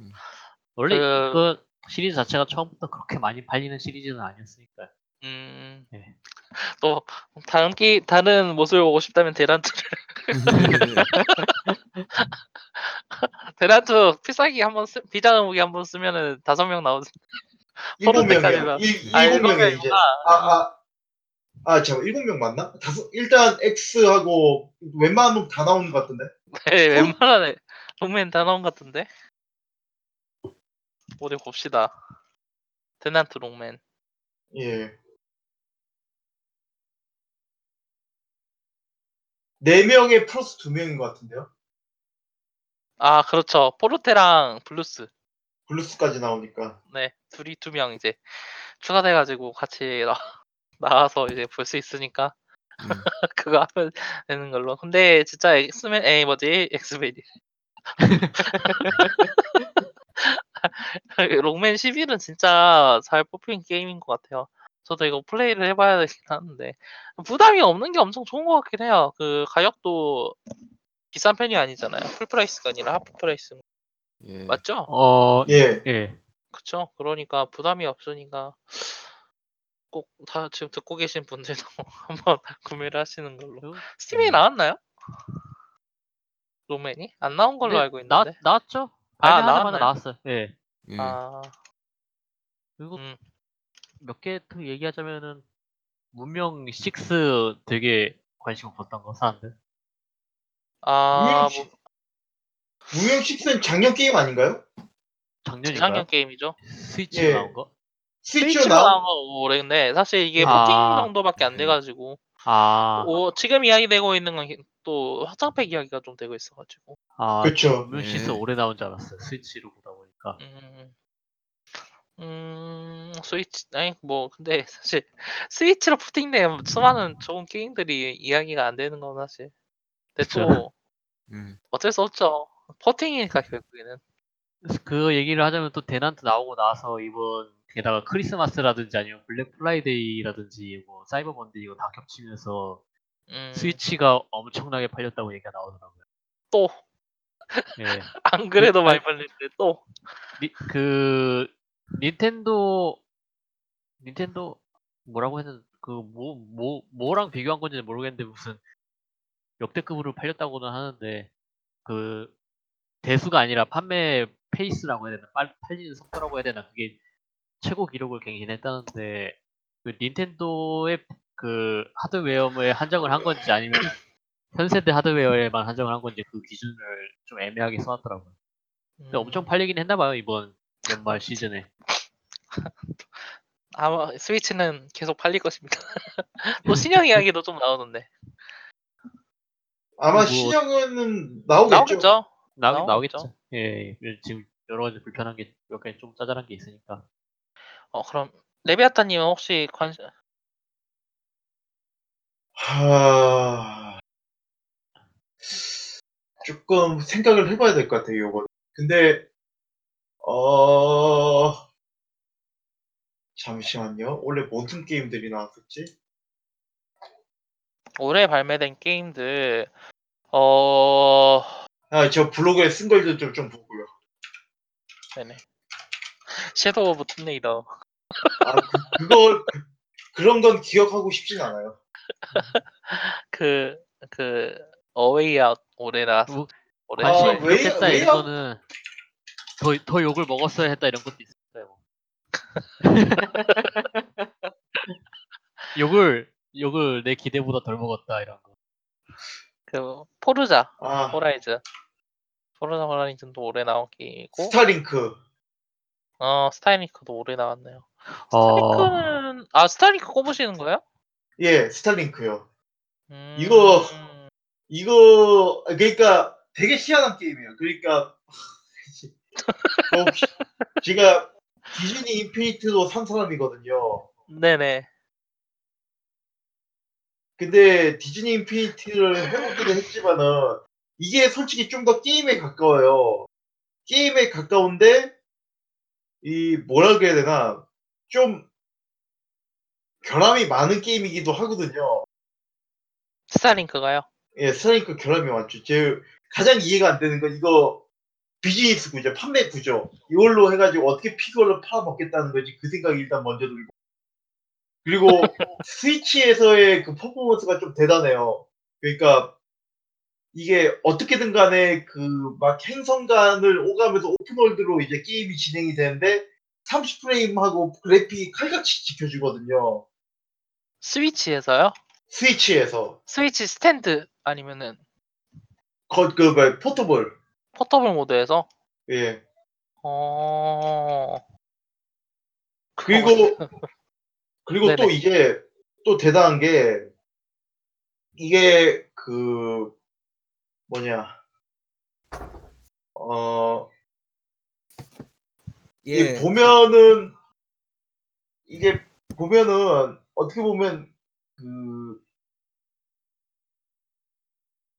원래 그- 그 시리즈 자체가 처음부터 그렇게 많이 팔리는 시리즈는 아니었으니까. 음. 네. 또 다른 게 다른 모습을 보고 싶다면 데란트를 데란트 필살기 한번 쓰, 비장 무기 한번 쓰면은 다섯 명 나오지. 일곱 명이야. 일- 아, 일곱 명이야 이제. 아, 아, 아, 잠깐 일곱 명 맞나? 다섯 일단 X하고 웬만하면 다 나오는 것 같은데. 네, 웬만하네. 롱맨 다 나온 것 같은데. 어디 봅시다. 대난투 Rockman. 예. 네 명에 플러스 두 명인 것 같은데요. 아 그렇죠. 포르테랑 블루스. 블루스까지 나오니까. 네, 둘이 두 명 이제 추가돼가지고 같이 나, 나와서 이제 볼 수 있으니까 음. 그거 하면 되는 걸로. 근데 진짜 엑스맨, 에이 뭐지, 엑스맨이. Rockman 11은 진짜 잘 뽑힌 게임인 것 같아요. 저도 이거 플레이를 해봐야 되긴 하는데 부담이 없는 게 엄청 좋은 것 같긴 해요. 그 가격도 비싼 편이 아니잖아요. full price가 아니라 half price 예. 맞죠? 어, 예. 예. 그쵸. 그러니까 부담이 없으니까 꼭 다 지금 듣고 계신 분들도 한번 구매를 하시는 걸로. 스팀에 음. 나왔나요? 로맨이? 안 나온 걸로 네, 알고 나, 있는데. 나왔죠? 아, 발매하자마자 나왔나요? 나왔어요. 예. 예. 아, 그리고 음. 몇 개 더 얘기하자면은 문명 6 되게 관심 없었던 거 사람들. 아, 뭐, 식- 무명 식스는 작년 게임 아닌가요? 작년인가요? 재작년 게임이죠. 스위치로 예. 나온 거? 스위치로 스위치로 나온 나온 거 오래인데 사실 이게 아. 포팅 정도밖에 안 돼가지고 아, 오, 지금 이야기되고 있는 건또 확장팩 이야기가 좀 되고 있어가지고. 아, 그쵸. 문명 예. 6 오래 나온 줄 알았어요. 스위치로 보다 보니까. 음, 음, 스위치, 아니, 뭐, 근데 사실, 스위치로 포팅된 수많은 좋은 게임들이 이야기가 안 되는 건 사실. 그쵸. 또, 음. 어쩔 수 없죠. 포팅이니까, 결국에는. 그래서 그 얘기를 하자면 또 대난투 나오고 나서 이번 게다가 크리스마스라든지 아니면 Black Friday라든지 뭐 Cyber Monday 이거 다 겹치면서 음, 스위치가 엄청나게 팔렸다고 얘기가 나오더라고요. 또, 예. 안 그래도 그- 많이 팔리는데, 또. 니- 그 닌텐도 닌텐도 뭐라고 했는 그뭐 뭐 뭐랑 비교한 건지는 모르겠는데 무슨 역대급으로 팔렸다고는 하는데 그 대수가 아니라 판매 페이스라고 해야 되나 빨, 팔리는 속도라고 해야 되나 그게 최고 기록을 갱신했다는데 그 닌텐도의 그 하드웨어에 한정을 한 건지 아니면 현 세대 하드웨어에만 한정을 한 건지 그 기준을 좀 애매하게 써놨더라고요. 근데 음, 엄청 팔리긴 했나봐요 이번 연말 시즌에. 아마 스위치는 계속 팔릴 것입니다. 또 신형 이야기도 좀 나오던데. 아마 뭐- 신형은 나오겠죠. 나오겠죠? 나오긴 나오겠죠. 나오겠죠. 예, 예, 지금 여러 가지 불편한 게 몇 가지 좀 짜잘한 게 있으니까. 어, 그럼, 레비아타님은 혹시 관심, 하... 조금 생각을 해봐야 될 것 같아요, 이거는. 근데, 어, 잠시만요. 원래 무슨 게임들이 나왔었지? 올해 발매된 게임들 어 아, 저 블로그에 쓴 걸좀좀 보고요. 네네 Shadow of Tomb Raider 아, 그, 그걸 그, 그런 건 기억하고 싶진 않아요. 그 그 어웨이 아웃 올해 나왔어 뭐, 올해 아, 왜- 부족했다 왜 이런 거는 더, 더 욕을 먹었어야 했다 이런 것도 있어요. 욕을 욕을 내 기대보다 덜 먹었다 이런 거. 그 Forza 아, Horizon Forza Horizon도 올해 나온 게임이고 Starlink. 어 Starlink도 올해 나왔네요 어, Starlink는 아 Starlink 꼽으시는 거예요? 예, Starlink요. 음, 이거- 이거 그러니까 되게 희한한 게임이에요. 그러니까 어, 제가 Disney Infinity도 산 사람이거든요. 네네 근데 Disney Infinity를 해보기도 했지만은 이게 솔직히 좀 더 게임에 가까워요. 게임에 가까운데 이 뭐라 그래야 되나 좀 결함이 많은 게임이기도 하거든요. Starlink가요? 예, Starlink 결함이 많죠. 제 가장 이해가 안 되는 건 이거 비즈니스 구조, 판매 구조 이걸로 해가지고 어떻게 피규어를 팔아먹겠다는 거지 그 생각이 일단 먼저 들고 그리고 스위치에서의 그 퍼포먼스가 좀 대단해요. 그러니까 이게 어떻게든 간에 그 막 행성간을 오가면서 오픈월드로 이제 게임이 진행이 되는데 30프레임하고 그래픽이 칼같이 지켜지거든요. 스위치에서요? 스위치에서 스위치 스탠드 아니면은 거, 그, 뭐, 포터블. 포터블 모드에서 예. 어 그리고 그리고 또. 이게 또 대단한 게 이게 그 뭐냐 어 이게 예. 보면은 이게 보면은 어떻게 보면 그,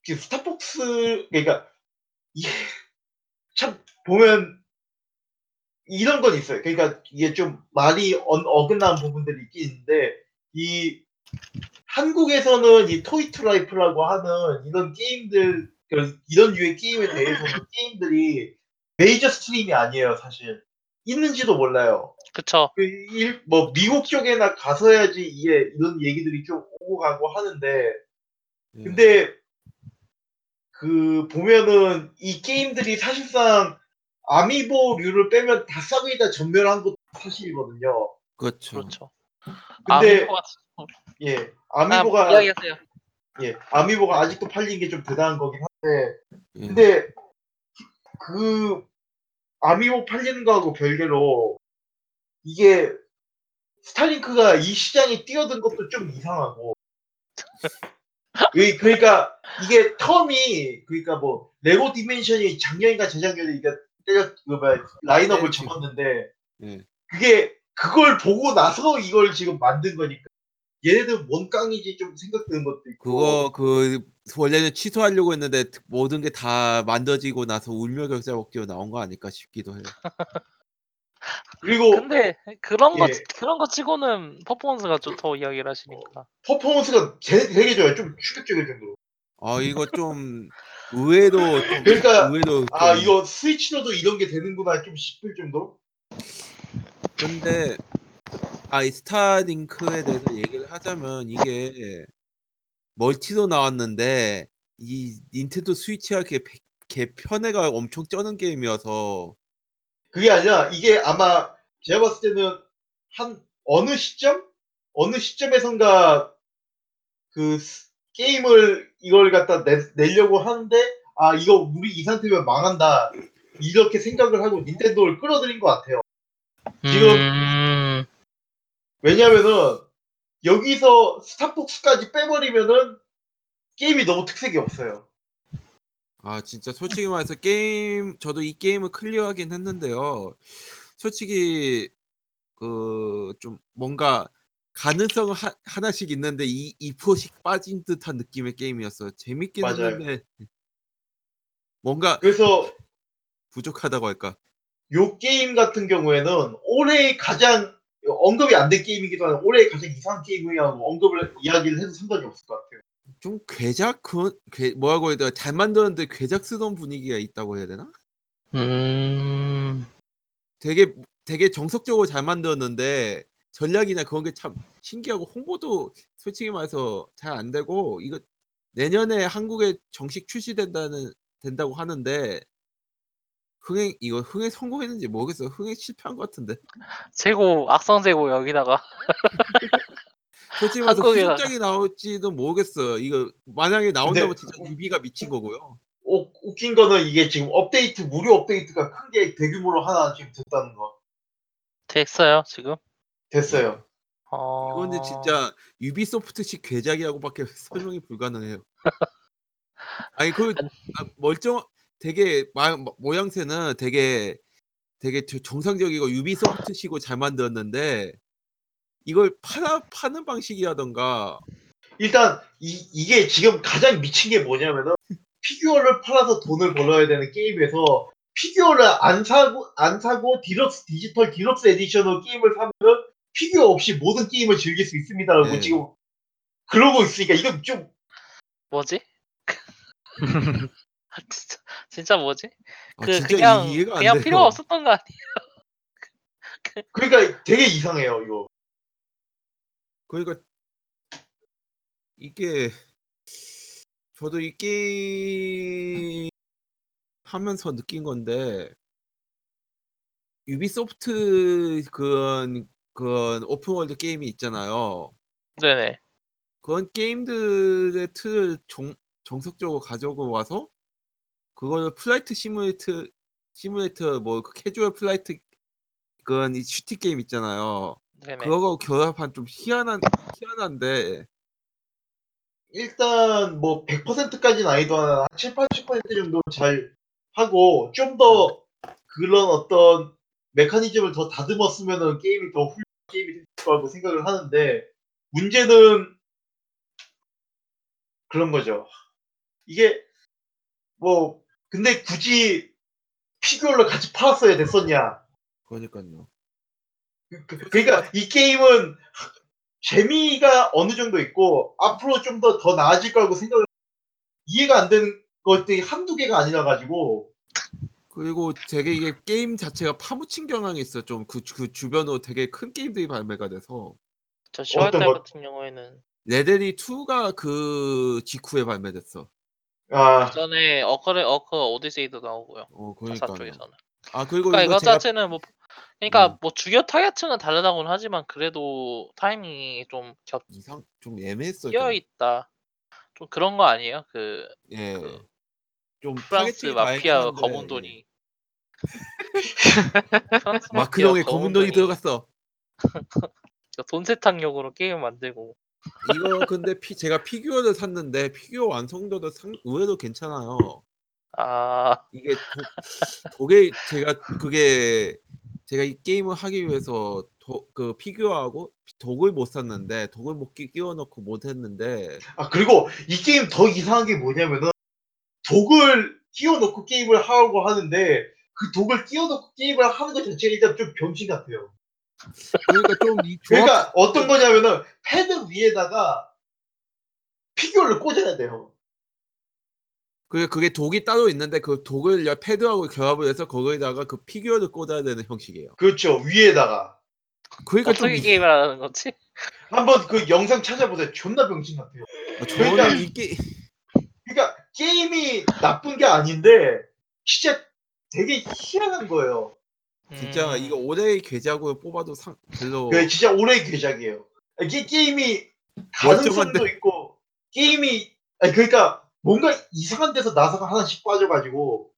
그 스타벅스 그러니까 이게 참 보면 이런 건 있어요. 그러니까 이게 좀 말이 어, 어긋난 부분들이 있긴 있는데 이 한국에서는 이 toy to life라고 하는 이런 게임들 그 이런 류의 게임에 대해서는 게임들이 major stream이 아니에요, 사실. 있는지도 몰라요. 그쵸 그 일, 뭐 미국 쪽에나 가서야지 이게 이런 얘기들이 좀 오고 가고 하는데 예. 근데 그 보면은 이 게임들이 사실상 amiibo류를 빼면 다 싹이 다 전멸한 것도 사실이거든요. 그렇죠. 그렇죠 근데 amiibo가 예, 아, 아미보가 이야기하세요 예, 아미보가 아직도 팔린 게 좀 대단한 거긴 한데 예. 근데 그 아미보 팔리는 거하고 별개로 이게 스타링크가 이 시장에 뛰어든 것도 좀 이상하고 왜- 그러니까 이게 term이 그러니까 뭐 레고 디멘션이 작년인가 재작년에 이게 때려 그 뭐야, 라인업을 네, 지금. 접었는데 예. 그게 그걸 보고 나서 이걸 지금 만든 거니까 얘네들 뭔 깡이지 좀 생각드는 것도 있고 그거 그 원래는 취소하려고 했는데 모든 게 다 만들어지고 나서 울며 결사 먹기로 나온 거 아닐까 싶기도 해요. 그리고 근데 그런 거 예. 그런 거 치고는 퍼포먼스가 좋다고 이야기를 하시니까. 퍼포먼스가 되- 되게 좋아요. 좀 충격적일 정도로. 아 이거 좀 의외로 좀 그러니까, 의외로 아 좀- 이거 스위치로도 이런 게 되는구나 좀 싶을 정도 근데 아이 스타링크에 대해서 얘기를 하자면 이게 멀티도 나왔는데 이 닌텐도 스위치가 개, 개 편애가 엄청 쩌는 게임이어서 그게 아니라 이게 아마 제가 봤을 때는 한 어느 시점? 어느 시점에선가 그 스- 게임을 이걸 갖다 내, 내려고 하는데 아 이거 우리 이 상태면 망한다. 이렇게 생각을 하고 닌텐도를 끌어들인 것 같아요. 지금 음, 왜냐면은 여기서 스타벅스까지 빼버리면은 게임이 너무 특색이 없어요 아 진짜 솔직히 말해서 게임 저도 이 게임을 클리어하긴 했는데요. 솔직히 그 좀 뭔가 가능성 하, 하나씩 있는데 이 2%씩 빠진 듯한 느낌의 게임이었어요. 재밌긴 맞아요. 했는데 뭔가 그래서 부족하다고 할까. 요 게임 같은 경우에는 올해 가장 언급이 안 된 게임이기도 하고 올해 가장 이상한 게임이라고 언급을 이야기를 해도 상관이 없을 것 같아요. 좀 괴작 그 괴, 뭐라고 해야 되나 잘 만들었는데 괴작스러운 분위기가 있다고 해야 되나? 음. 되게 되게 정석적으로 잘 만들었는데 전략이나 그런 게 참 신기하고 홍보도 솔직히 말해서 잘 안 되고 이거 내년에 한국에 정식 출시된다는 된다고 하는데 흥행 이거 흥행 성공했는지 모르겠어요. 흥행 실패한 것 같은데. 재고 악성 재고 여기다가 솔직히 말해서 한국에다가. 후속작이 나올지도 모르겠어요. 이거 만약에 나온다면 근데- 진짜 유비가 미친 거고요. 오, 웃긴 거는 이게 지금 업데이트 무료 업데이트가 큰 게 대규모로 하나 지금 됐다는 거 됐어요 지금. 됐어요. 어... 이거는 진짜 유비소프트식 괴작이라고밖에 설명이 불가능해요. 아니 그 아, 멀쩡 되게 마- 모- 모양새는 되게 되게 저- 정상적이고 유비소프트식으로 잘 만들었는데 이걸 팔아 파는 방식이라던가 일단 이, 이게 지금 가장 미친 게 뭐냐면은 피규어를 팔아서 돈을 벌어야 되는 게임에서 피규어를 안 사고 안 사고 deluxe digital deluxe edition으로 게임을 사면은 피규어 없이 모든 게임을 즐길 수 있습니다라고 네. 지금 그러고 있으니까 이건 좀 뭐지? 진짜 진짜 뭐지? 아, 그 진짜 그냥 이- 이해가 안 그냥 돼요. 필요가 없었던 거 아니야? 그러니까 되게 이상해요 이거. 그러니까 이게 저도 이 게임 하면서 느낀 건데 유비소프트 그런 그런 open world 게임이 있잖아요. 네네. 그런 게임들의 틀을 정, 정석적으로 가져고 와서 그걸 flight simulator simulator 뭐그 캐주얼 flight 그런 이 슈팅 게임 있잖아요. 네네. 그거하고 결합한 좀 희한한 희한한데 일단 뭐 100%까지는 아니더라도 한 7, 80% 정도 잘 하고 좀 더 그런 어떤 메커니즘을 더 다듬었으면은 게임이 더 훌륭한 게임이 됐을 거라고 생각을 하는데 문제는 그런 거죠. 이게 뭐 근데 굳이 피규어를 같이 팔았어야 됐었냐? 그러니까요. 그- 그러니까 이 게임은 재미가 어느 정도 있고 앞으로 좀더더 나아질 거라고 생각을 이해가 안 되는 것들이 한두 개가 아니라 가지고 그리고 되게 이게 게임 자체가 파묻힌 경향이 있어. 좀그 그 주변으로 되게 큰 게임들이 발매가 돼서 저 10월 어떤 달 것? 같은 경우에는 레데리 2가 그 직후에 발매됐어. 아 전에 어커레 어커 오디세이도 나오고요. 어 그러니까. 쪽에서는. 아 그리고 그러니까 이거 이거 제가 자체는 뭐 그러니까 음. 뭐 주요 타겟층은 다르다고는 하지만 그래도 타이밍이 좀 겹 이상 좀 애매했어. 끼어 좀. 있다. 좀 그런 거 아니에요? 그 예. 그 좀 프랑스 타겟팅이 마피아 다양한데, 검은 예. 돈이 프랑스 마피아 마크롱의 검은 돈이 들어갔어. 돈 세탁용으로 게임 만들고 이거 근데 피, 제가 피규어를 샀는데 피규어 완성도도 상, 의외로 괜찮아요. 아 이게 도, 독에 제가 그게 제가 이 게임을 하기 위해서 도, 그 피규어하고 dock을 못 샀는데 dock을 못 끼, 끼워 넣고 못 했는데 아, 그리고 이 게임 더 이상한 게 뭐냐면은 dock을 띄워놓고 게임을 하라고 하는데 그 dock을 띄워놓고 게임을 하는 것 자체가 일단 좀 병신 같아요. 그러니까 좀 이 조합 그러니까 어떤 거냐면은 패드 위에다가 피규어를 꽂아야 돼요. 그게 그게 dock이 따로 있는데 그 dock을 야- 패드하고 결합을 해서 거기다가 그 피규어를 꽂아야 되는 형식이에요. 그렇죠 위에다가 그러니까 좀 어떻게 이- 게임을 하는 거지? 한번 그 영상 찾아보세요. 존나 병신 같아요. 아, 그러니까- 저는 이게 그러니까 게임이 나쁜 게 아닌데 진짜 되게 희한한 거예요. 진짜 음, 이거 올해의 계좌고 뽑아도 상 별로 그 진짜 올해의 괴작이에요. 이게 게임이 가능성도 멀쩡한데. 있고 게임이 아니 그러니까 뭔가 이상한 데서 나사가 하나씩 빠져가지고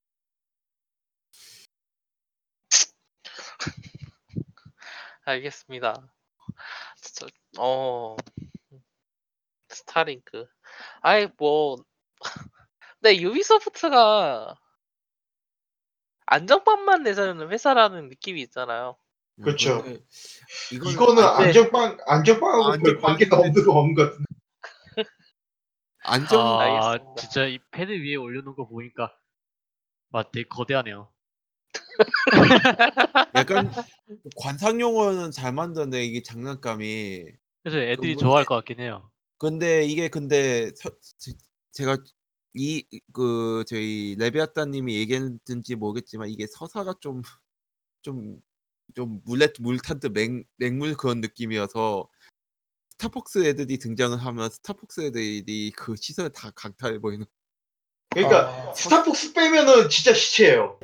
알겠습니다. 진짜 어 스타링크. 아이 뭐 근데 유비소프트가 안정빵만 내자는 회사라는 느낌이 있잖아요. 그렇죠. 이거는 이거는 안. 안정빵 안정빵하고 별. 관계가 없는 거 없는 것 같은데. 안정 아 알겠습니다. 진짜 이 패드 위에 올려놓은 거 보니까 막 되게 거대하네요. 약간 관상 용어는 잘 만드는데 이게 장난감이 그래서 애들이 좋아할 것 같긴 해요. 근데 이게 근데 서, 제- 제가 이 그 저희 레비아따님이 얘기했는지 모르겠지만 이게 서사가 좀 좀 좀 물레 물탄 듯 맹 맹물 그런 느낌이어서 스타폭스 애들이 등장을 하면 스타폭스 애들이 그 시선을 다 강탈해 보이는 그러니까 아. 스타폭스 빼면은 진짜 시체예요.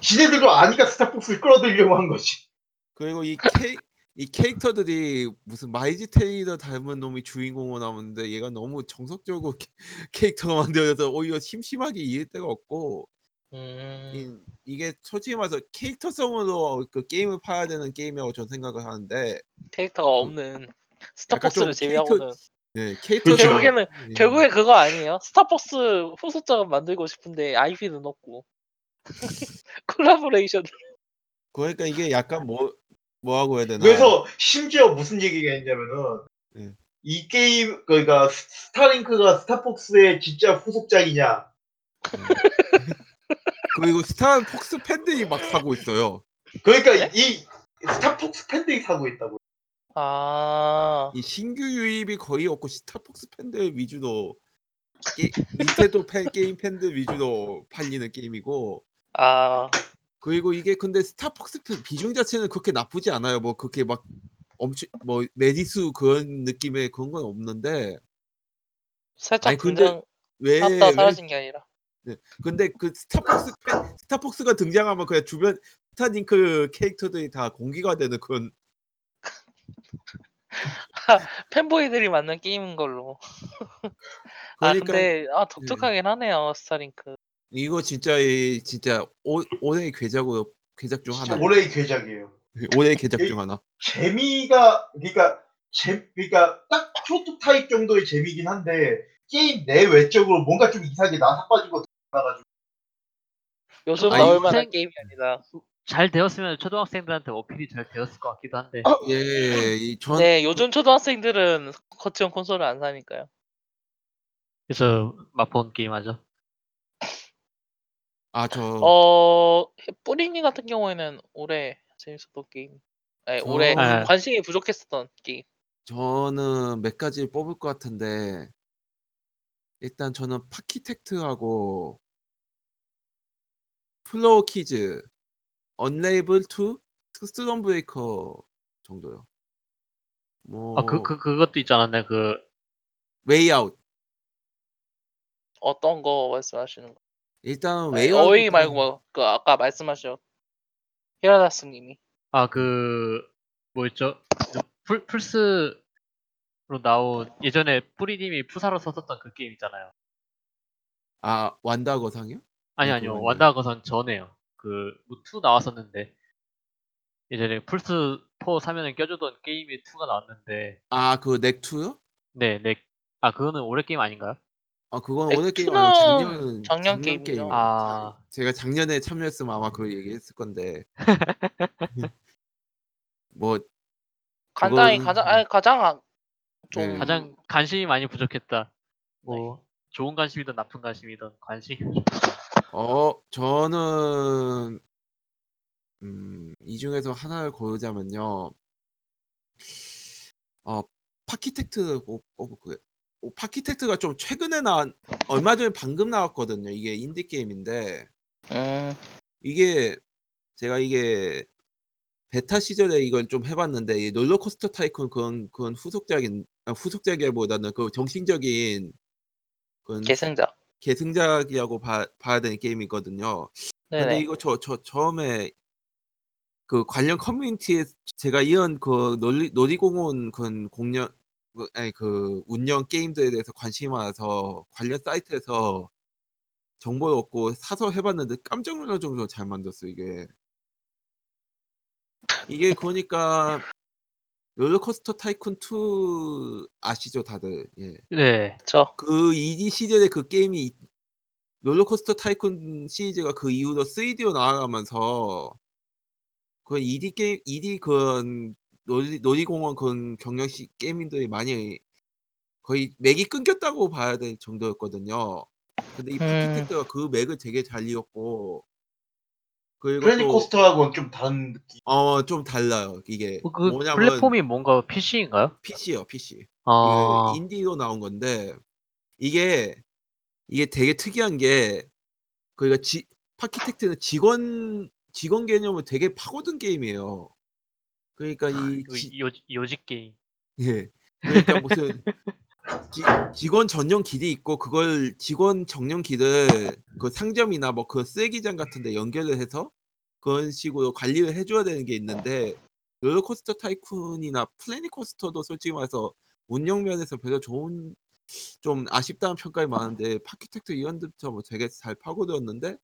지네들도 아니까 스타폭스를 끌어들이려고 한 거지. 그리고 이 캐, 이 캐릭터들이 무슨 마이지 테이더 닮은 놈이 주인공으로 나오는데 얘가 너무 정석적으로 캐, 캐릭터가 만들어져서 오히려 심심하게 이해할 데가 없고 음, 이, 게 솔직히 말해서 캐릭터성으로 그 게임을 팔아야 되는 게임이라고 저는 생각을 하는데 캐릭터가 없는 스타폭스를 좀 제외하고는 네, 캐릭터 그렇죠. 결국에는 결국에 그거 아니에요? 스타폭스 후속작은 만들고 싶은데 IP는 없고 콜라보레이션 그러니까 이게 약간 뭐 뭐라고 해야 되나 그래서 심지어 무슨 얘기가 있냐면은 네. 이 게임 그러니까 스- 스타링크가 스타폭스의 진짜 후속작이냐? 그리고 스타 폭스 팬들이 막 사고 있어요. 그러니까 네? 이 스타폭스 팬들이 사고 있다고. 아. 이 신규 유입이 거의 없고 스타폭스 팬들 위주로 게, 닌텐도 팬, 게임 팬들 위주로 팔리는 게임이고. 아, 그리고 이게 근데 스타폭스 팬 비중 자체는 그렇게 나쁘지 않아요. 뭐 그렇게 막 엄청 뭐 메리 수 그런 느낌의 그런 건 없는데. 살짝 아니, 근데 등장 왜, 왜? 사라진 게 아니라. 근데 그 스타폭스 팬, 스타폭스가 등장하면 그냥 주변 스타링크 캐릭터들이 다 공기가 되는 그런 fanboy들이 만든 게임인 걸로. 아 그러니까 근데 아 독특하긴 하네요 스타링크. 이거 진짜 이 진짜 오, 올해의 괴작으로 괴작 중 진짜 하나 올해의 괴작이에요. 올해의 괴작 중 하나 재미가 그러니까 재 그러니까 딱 프로토타입 정도의 재미긴 한데 게임 내 외적으로 뭔가 좀 이상하게 나사 빠진 거 나가지고 요즘 아니, 나올 만한 생- 게임이 아니다. 잘 되었으면 초등학생들한테 어필이 잘 되었을 것 같기도 한데. 예, 이 전 네 요즘 초등학생들은 거치형 콘솔을 안 사니까요. 그래서 맛본 게임 하죠. 아 저 어 뿌리님 같은 경우에는 올해 재밌었던 게임. 네, 저- 올해 네. 관심이 부족했었던 게임. 저는 몇 가지 뽑을 것 같은데 일단 저는 파키텍트하고 플로우 키즈, 언레이블 2, 스톤 브레이커 정도요. 뭐 아 그 그 그것도 있지 않았나요? 그 웨이 아웃. 어떤 거 말씀하시는 거? 일단 아니, 웨이 아웃 어웨이 말고 뭐 그 아까 말씀하셨 히라다스님이 아 그 뭐였죠? 그 풀 플스로 나온 예전에 뿌리님이 푸사로 썼었던 그 게임 있잖아요. 아 완다 거상이요? 아니 아, 아니요 그거 완다 거상 전에요. 그뭐2 나왔었는데 예전에 플스 4 사면은 껴주던 게임이 2가 나왔는데 아 그 Knack 2요? 네네아 그거는 올해 게임 아닌가요? 아 그건 Knack 올해 게임 아니고 작년 작년 게임이죠. 게임이에요. 아. 제가 작년에 참여했으면 아마 그걸 얘기했을 건데 뭐 간단히 그건- 가장 아니 가장 아- 좀 네. 가장 관심이 많이 부족했다. 뭐 좋은 관심이든 나쁜 관심이든 관심이 어, 저는 음, 이 중에서 하나를 고르자면요. 어, 파키텍트 거예요. 어, 파키텍트가 좀 최근에 나온 얼마 전에 방금 나왔거든요. 이게 인디 게임인데 음, 이게 제가 이게 베타 시절에 이걸 좀 해 봤는데 이 롤러코스터 타이쿤 그런 그런 후속작인 아, 후속작이보다는 그 정신적인 그런 계승작. 계승작이라고 봐, 봐야 되는 게임이거든요. 근데 네네. 이거 저, 저 처음에 그 관련 커뮤니티에 제가 이런 그 놀이, 놀이공원 그 공연 그, 아니 그 운영 게임들에 대해서 관심이 많아서 관련 사이트에서 정보를 얻고 사서 해봤는데 깜짝 놀랄 정도로 잘 만들었어요 이게. 이게 그러니까 롤러코스터 타이쿤 2 아시죠 다들? 예. 네. 저그 2D 시절에 그 게임이 있- 롤러코스터 타이쿤 시리즈가 그 이후로 3D로 나아가면서 그 2D 게임 2D 그런 놀이, 놀이공원 그런 경영식 게임들이 많이 거의 맥이 끊겼다고 봐야 될 정도였거든요. 근데 이 음. Parkitect가 그 맥을 되게 잘 이었고 그리고 Planet 또 Coaster하고는 좀 다른 느낌. 어, 좀 달라요. 이게 그 뭐냐면 플랫폼이 뭔가 PC인가요? PC요, PC. 아, 이게 인디로 나온 건데 이게 이게 되게 특이한 게 그러니까 지 Parkitect는 직원 직원 개념을 되게 파고든 게임이에요. 그러니까 이 요, 지, 요, 요직 게임. 예. 그러니까 무슨 지, 직원 전용 길이 있고 그걸 직원 전용 길을 그 상점이나 뭐 그 쓰레기장 같은데 연결을 해서 그런 식으로 관리를 해줘야 되는 게 있는데 RollerCoaster Tycoon이나 Planet Coaster도 솔직히 말해서 운영 면에서 별로 좋은 좀 아쉽다는 평가가 많은데 Parkitect 이런데부터 되게 잘 파고들었는데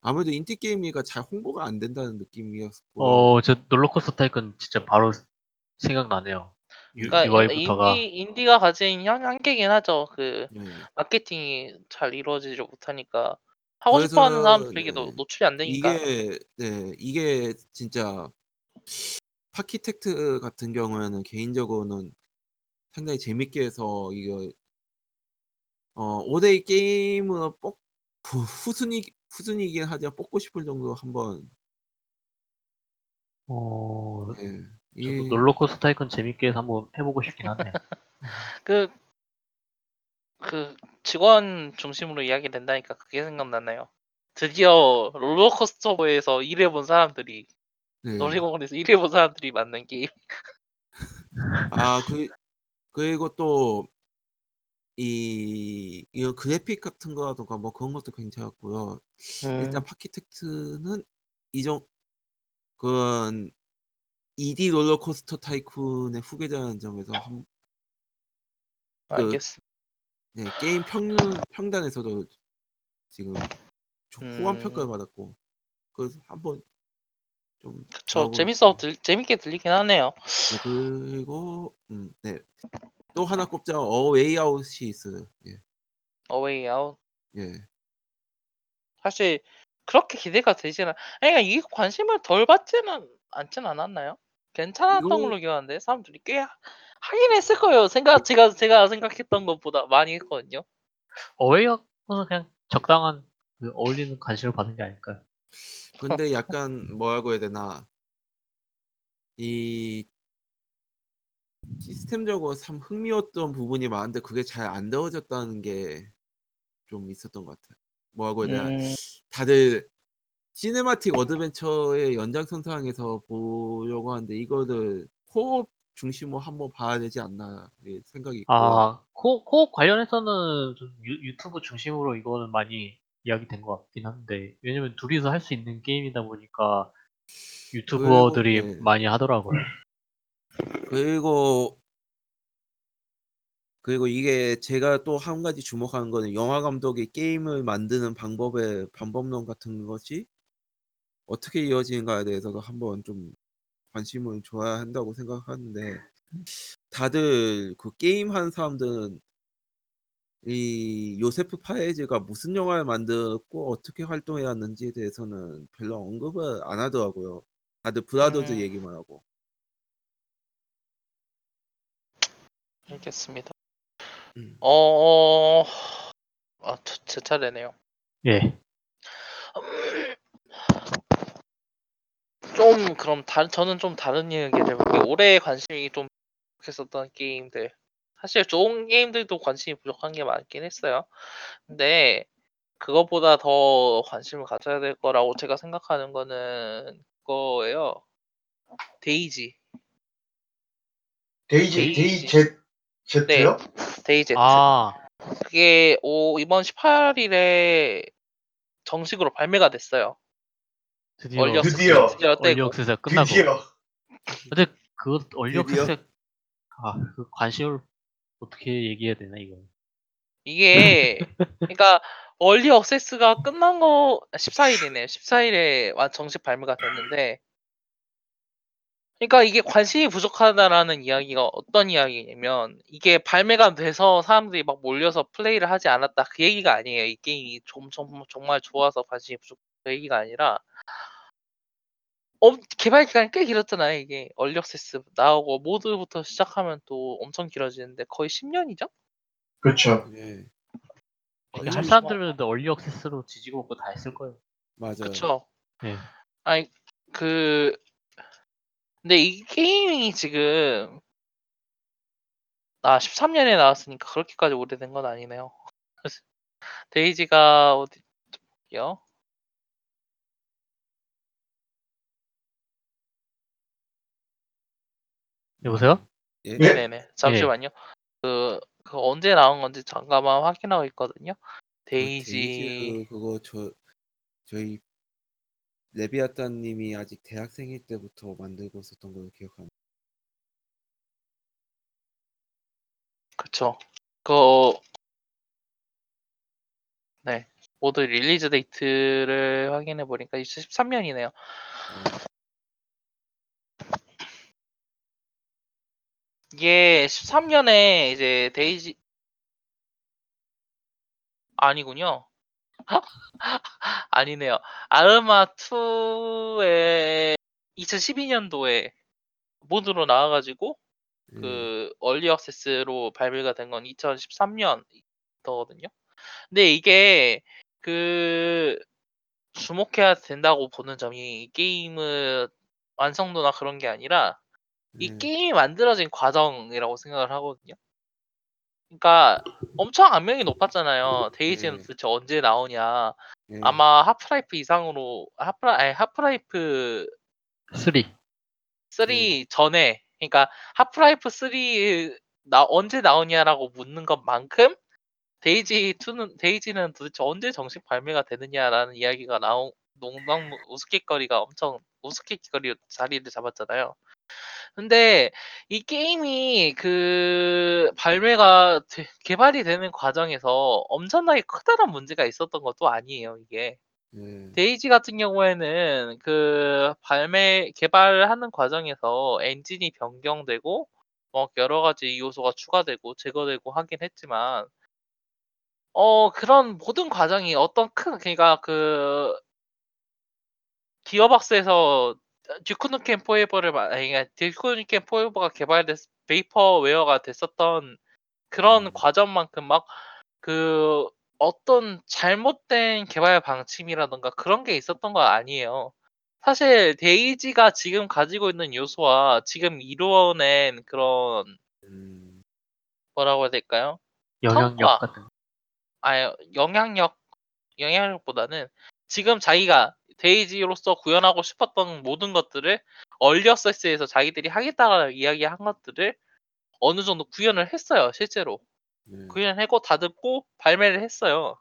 아무래도 인디 게임이가 잘 홍보가 안 된다는 느낌이었고 어, 저 RollerCoaster Tycoon 진짜 바로 생각나네요. 유, 그러니까 UI부터가. 인디 인디가 가진 한- 한계긴 하죠. 그 네. 마케팅이 잘 이루어지지 못하니까 하고 그래서, 싶어하는 사람들에게 네. 도 노출이 안 되니까. 이게 네 이게 진짜 Parkitect 같은 경우에는 개인적으로는 상당히 재밌게 해서 이거 어 올해의 게임을 뽑 후- 후순위 후순위긴 하지만 뽑고 싶을 정도로 한번 어, 예, 이 롤러코스터 타이큰 재밌게 해서 한번 해보고 싶긴 하네요. 그, 그 직원 중심으로 이야기 된다니까 그게 생각나나요? 드디어 롤러코스터에서 일해본 사람들이 네. 놀이공원에서 일해본 사람들이 만든 게임. 아 그 그리고 또 이 이거 그래픽 같은 거라든가 뭐 그런 것도 괜찮았고요. 일단 파키텍트는 이정 그런 ED 롤러코스터 타이쿤의 후계자라는 점에서 한, 그- 알겠습니다. 네, 게임 평 평단에서도 지금 음. 평가를 받았고 그래서 한번 좀 그쵸 나오고 재밌어 들, 재밌게 들리긴 하네요. 네, 그리고 음, 네. 또 하나 꼽자 어웨이 아웃이 있어요. 예. 어웨이 아웃 예. 사실 그렇게 기대가 되지는 그러니까 이게 관심을 덜 받지는 않진 않았나요? 괜찮았던 이거- 걸로 기억하는데 사람들이 꽤 하- 하긴 했을 거예요. 생각 제가 제가 생각했던 것보다 많이 했거든요. 어웨이어는 그냥 적당한 그 어울리는 관심을 받은 게 아닐까요? 근데 약간 뭐라고 해야 되나 이 시스템적으로 참 흥미로웠던 부분이 많은데 그게 잘안 되어졌다는 게 좀 있었던 것 같아요. 뭐라고 해야 되나 음, 다들 cinematic adventure의 연장선상에서 보려고 하는데 이거를 co-op 중심으로 한번 봐야 되지 않나 예, 생각이 있고 아, 코, 코업 관련해서는 좀 유, 유튜브 중심으로 이거는 많이 이야기 된 것 같긴 한데, 왜냐면 둘이서 할 수 있는 게임이다 보니까 유튜버들이 그리고, 네. 많이 하더라고요. 그리고 그리고 이게 제가 또 한 가지 주목하는 거는 영화 감독이 게임을 만드는 방법의 방법론 같은 것이 어떻게 이어지는가에 대해서도 한번 좀 관심을 줘야 한다고 생각하는데 다들 그 게임 하는 사람들은 이 요세프 파에즈가 무슨 영화를 만들었고 어떻게 활동해 왔는지에 대해서는 별로 언급을 안 하더라고요. 다들 브라더즈 음. 얘기만 하고. 알겠습니다. 음. 어, 아, 저- 제 차례네요. 예. 좀 그럼 다른 저는 좀 다른 이야기를 해볼게요. 올해 관심이 좀 부족했었던 게임들. 사실 좋은 게임들도 관심이 부족한 게 많긴 했어요. 근데 그것보다 더 관심을 가져야 될 거라고 제가 생각하는 거는 그거예요. DayZ. 데이지 데이지. 데이 제 Z요? DayZ. 아, 그게 오, 이번 18일에 정식으로 발매가 됐어요. 드디어 얼리 액세스 드디어. 드디어 얼리 떼고. 액세스가 끝나고. 드디어 근데 그 얼리 드디어? 액세스 아, 그 관심을 어떻게 얘기해야 되나 이거. 이게 그러니까 얼리 액세스가 끝난 거 14일이네요. 14일에 정식 발매가 됐는데 그러니까 이게 관심이 부족하다라는 이야기가 어떤 이야기냐면 이게 발매가 돼서 사람들이 막 몰려서 플레이를 하지 않았다 그 얘기가 아니에요. 이 게임이 좀, 좀 정말 좋아서 관심이 부족 그 얘기가 아니라 엄- 개발 기간이 꽤 길었잖아요. 이게 얼리 액세스 나오고 모드부터 시작하면 또 엄청 길어지는데 거의 10년이죠? 그렇죠. 예. 할. 사람들은 얼리 액세스로 지지고 먹고 다 했을 거예요. 맞아요. 그쵸? 예. 아니 그 근데 이 게임이 지금 아 13년에 나왔으니까 그렇게까지 오래된 건 아니네요. DayZ가 어디요? 여보세요? 예? 예? 네네네. 잠시만요. 그, 그 언제 나온 건지 잠깐만 확인하고 있거든요. 그 DayZ DayZ 그거 저 저희 레비아타님이 아직 대학생일 때부터 만들고 있었던 걸로 기억합니다. 그쵸. 그 네. mod release date를 확인해 보니까 2013년이네요. 이게 13년에 이제 DayZ 아니군요. 아니네요. Arma 2에 2012년도에 mod로 나와가지고 예. 그 early access로 발매가 된 건 2013년도거든요. 근데 이게 그 주목해야 된다고 보는 점이 이 게임의 완성도나 그런 게 아니라 이 예. 게임이 만들어진 과정이라고 생각을 하거든요. 그러니까 엄청 악명이 높았잖아요. DayZ는 네. 도대체 언제 나오냐. 예. 아마 Half-Life 이상으로 하프라 아니 Half-Life 3. 3 네. 전에 그러니까 Half-Life 3나 언제 나오냐라고 묻는 것만큼 DayZ 2는 DayZ는 도대체 언제 정식 발매가 되느냐라는 이야기가 나온 농담 우스갯거리가 엄청 우스갯거리 자리를 잡았잖아요. 근데 이 게임이 그 발매가 되- 개발이 되는 과정에서 엄청나게 커다란 문제가 있었던 것도 아니에요, 이게. 예. DayZ 같은 경우에는 그 발매 개발하는 과정에서 엔진이 변경되고 뭐 여러 가지 요소가 추가되고 제거되고 하긴 했지만 어 그런 모든 과정이 어떤 큰 그러니까 그 기어박스에서 Duke Nukem Forever를 아니 그러니까 Duke Nukem Forever가 개발됐 vaporware가 됐었던 그런 음. 과정만큼 막 그 어떤 잘못된 개발 방침이라든가 그런 게 있었던 거 아니에요. 사실 데이지가 지금 가지고 있는 요소와 지금 이루어낸 그런 음. 뭐라고 해야 될까요? 영향력 성과. 같은 거. 아니 영향력 영향력보다는 지금 자기가 데이지로서 구현하고 싶었던 모든 것들을 얼리 액세스에서 자기들이 하겠다고 이야기한 것들을 어느 정도 구현을 했어요, 실제로. 예. 구현하고 다듬고 발매를 했어요.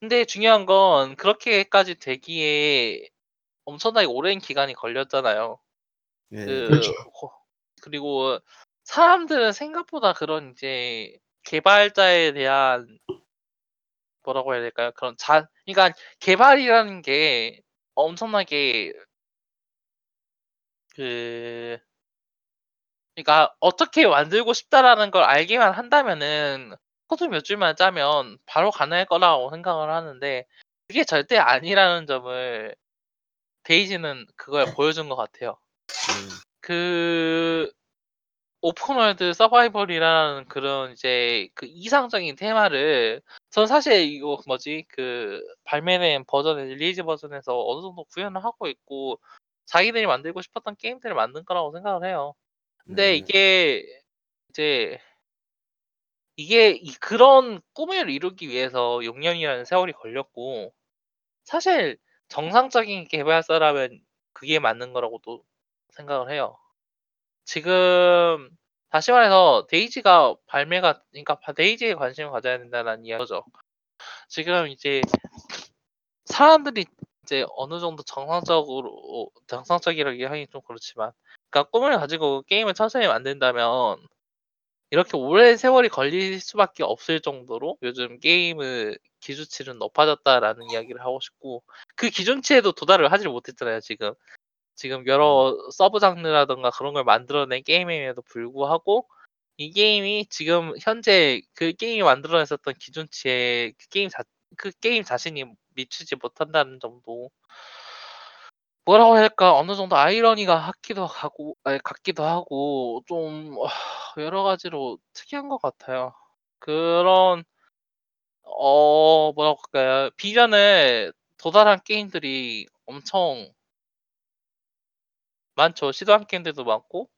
근데 중요한 건 그렇게까지 되기에 엄청나게 오랜 기간이 걸렸잖아요. 예. 그 그렇죠. 호- 그리고 사람들은 생각보다 그런 이제 개발자에 대한 뭐라고 해야 될까요? 그런 자, 그러니까 개발이라는 게 엄청나게 그, 그러니까 어떻게 만들고 싶다라는 걸 알기만 한다면은 코드 몇 줄만 짜면 바로 가능할 거라고 생각을 하는데 그게 절대 아니라는 점을 DayZ는 그걸 보여준 것 같아요. 예. 그 open world 서바이벌이라는 그런 이제 그 이상적인 테마를 전 사실 이거 뭐지 그 발매된 버전의 release 버전에서 어느 정도 구현을 하고 있고 자기들이 만들고 싶었던 게임들을 만든 거라고 생각을 해요. 근데 네. 이게 이제 이게 이 그런 꿈을 이루기 위해서 6년이라는 세월이 걸렸고 사실 정상적인 개발사라면 그게 맞는 거라고도 생각을 해요. 지금 다시 말해서 데이지가 발매가 그러니까 바- 데이지에 관심을 가져야 된다는 이야기죠. 지금 이제 사람들이 이제 어느 정도 정상적으로 정상적이라고 하기 좀 그렇지만 그러니까 꿈을 가지고 게임을 천천히 만든다면 이렇게 오랜 세월이 걸릴 수밖에 없을 정도로 요즘 게임의 기준치는 높아졌다라는 이야기를 하고 싶고 그 기준치에도 도달을 하지 못했잖아요 지금 지금 여러 sub 장르라던가 그런 걸 만들어낸 게임임에도 불구하고 이 게임이 지금 현재 그 게임이 만들어냈었던 기준치에 그 게임 자, 그 게임 자신이 미치지 못한다는 점도 뭐라고 할까 어느 정도 아이러니가 같기도 하고 아니, 같기도 하고 좀 어, 여러 가지로 특이한 것 같아요. 그런 어 뭐라고 할까요 비전을 도달한 게임들이 엄청 많죠. 시도한 게임들도 많고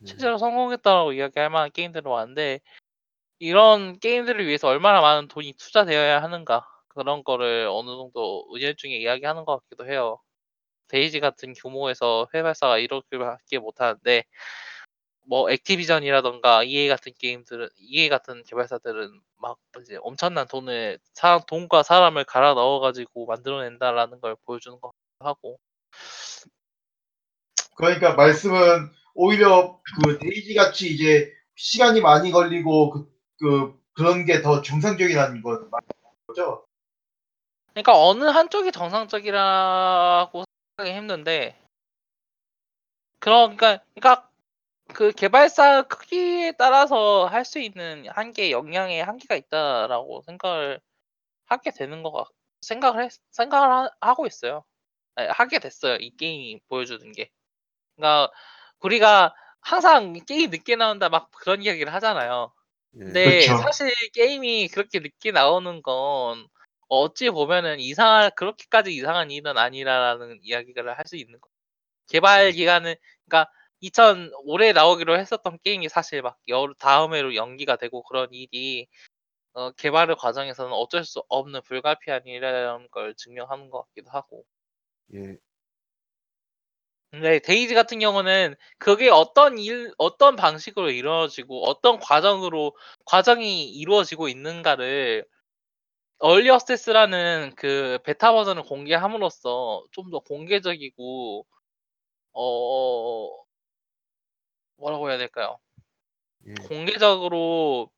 음. 실제로 성공했다라고 이야기할 만한 게임들은 많은데 이런 게임들을 위해서 얼마나 많은 돈이 투자되어야 하는가 그런 거를 어느 정도 은연 중에 이야기하는 것 같기도 해요. DayZ 같은 규모에서 개발사가 이렇게밖에 못하는데 뭐 Activision이라던가 EA 같은 게임들은 EA 같은 개발사들은 막 이제 엄청난 돈을 사, 돈과 사람을 갈아 넣어가지고 만들어낸다라는 걸 보여주는 것 같기도 하고 그러니까 말씀은 오히려 그 DayZ 같이 이제 시간이 많이 걸리고 그, 그 그런 게 더 정상적이라는 거죠. 그러니까 어느 한쪽이 정상적이라고 생각하기 힘든데 그러니까 그러니까 그 개발사 크기에 따라서 할 수 있는 한계 영향의 한계가 있다라고 생각을 하게 되는 거 같, 생각을 했, 생각을 하, 하고 있어요. 아니, 하게 됐어요. 이 게임이 보여주는 게. 그러니까 우리가 항상 게임 늦게 나온다 막 그런 이야기를 하잖아요. 예. 근데 그쵸. 사실 게임이 그렇게 늦게 나오는 건 어찌 보면은 이상한 그렇게까지 이상한 일은 아니라라는 이야기를 할 수 있는 거. 개발 기간은 그러니까 2000 올해 나오기로 했었던 게임이 사실 막 여, 다음 해로 연기가 되고 그런 일이 어, 개발의 과정에서는 어쩔 수 없는 불가피한 일이라는 걸 증명하는 것 같기도 하고. 예. 근데 데이지 같은 경우는 그게 어떤 일, 어떤 방식으로 이루어지고 어떤 과정으로 과정이 이루어지고 있는가를 얼리 어세스라는 그 베타 버전을 공개함으로써 좀 더 공개적이고 어 뭐라고 해야 될까요? 예. 공개적으로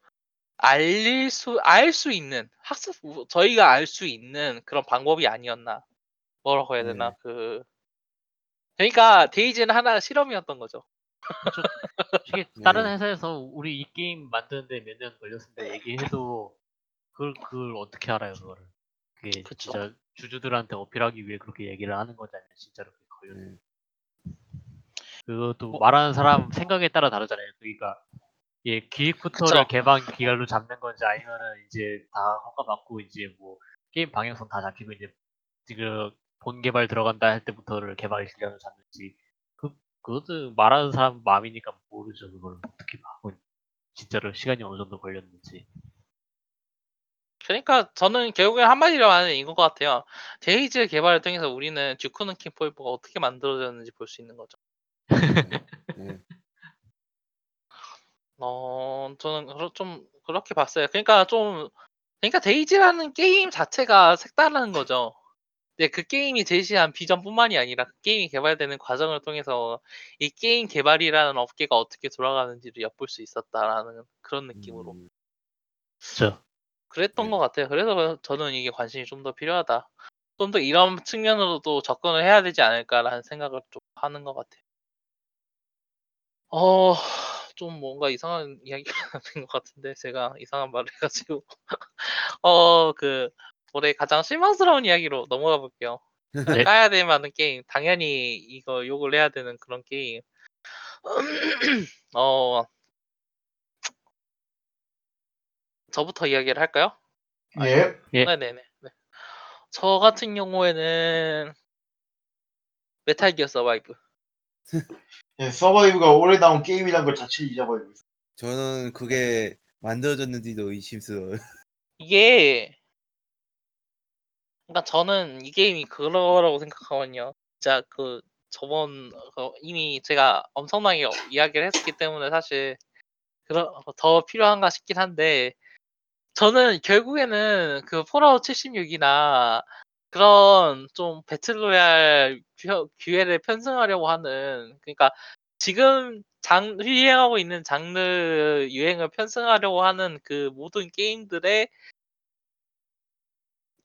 알릴 수 알 수 있는 학습 저희가 알 수 있는 그런 방법이 아니었나 뭐라고 해야 되나 네. 그 그러니까 데이지는 하나 실험이었던 거죠. 이게 다른 네. 회사에서 우리 이 게임 만드는데 몇 년 걸렸습니다 얘기해도 그걸 그걸 어떻게 알아요 그거를 그게 그쵸. 진짜 주주들한테 어필하기 위해 그렇게 얘기를 하는 거잖아요 진짜로 그게 걸렸는데 예. 그것도 뭐- 말하는 사람 생각에 따라 다르잖아요 그러니까 예 기획부터를 그쵸. 개발 기간으로 잡는 건지 아니면은 이제 다 허가 받고 이제 뭐 게임 방향성 다 잡히고 이제 지금 본 개발 들어간다 할 때부터를 개발 기간을 잡는지 그 그것도 말하는 사람 마음이니까 모르죠 그걸 어떻게 하고 진짜로 시간이 어느 정도 걸렸는지 그러니까 저는 결국에 한마디로 하면 이거 같아요. DayZ 개발을 통해서 우리는 Duke Nukem Forever가 어떻게 만들어졌는지 볼 수 있는 거죠. 예. 어, 저는 좀 그렇게 봤어요. 그러니까 좀 그러니까 DayZ라는 게임 자체가 색다른 거죠. 근데 그 게임이 제시한 비전뿐만이 아니라 그 게임이 개발되는 과정을 통해서 이 게임 개발이라는 업계가 어떻게 돌아가는지를 엿볼 수 있었다라는 그런 느낌으로 음, 그렇죠 그랬던 네. 것 같아요. 그래서 저는 이게 관심이 좀 더 필요하다. 좀 더 이런 측면으로도 접근을 해야 되지 않을까라는 생각을 좀 하는 것 같아요. 어, 좀 뭔가 이상한 이야기가 된 것 같은데 제가 이상한 말을 해가지고 어, 그 올해 가장 실망스러운 이야기로 넘어가 볼게요. 네. 까야 될 만한 게임, 당연히 이거 욕을 해야 되는 그런 게임. 어, 저부터 이야기를 할까요? 예. 예. 네네네. 네. 저 같은 경우에는 Metal Gear Survive. 예, Survive가 올해 나온 게임이란 걸 자체를 잊어버리고 있어요. 저는 그게 만들어졌는지도 의심스러워요. 이게 그러니까 저는 이 게임이 그거라고 생각하거든요. 진짜 그 저번 그 이미 제가 엄청나게 이야기를 했기 때문에 사실 그러, 더 필요한가 싶긴 한데 저는 결국에는 그 폴아웃 76이나 그런 좀 배틀로얄 규- 기회를 편승하려고 하는 그러니까 지금 장 유행하고 있는 장르 유행을 편승하려고 하는 그 모든 게임들의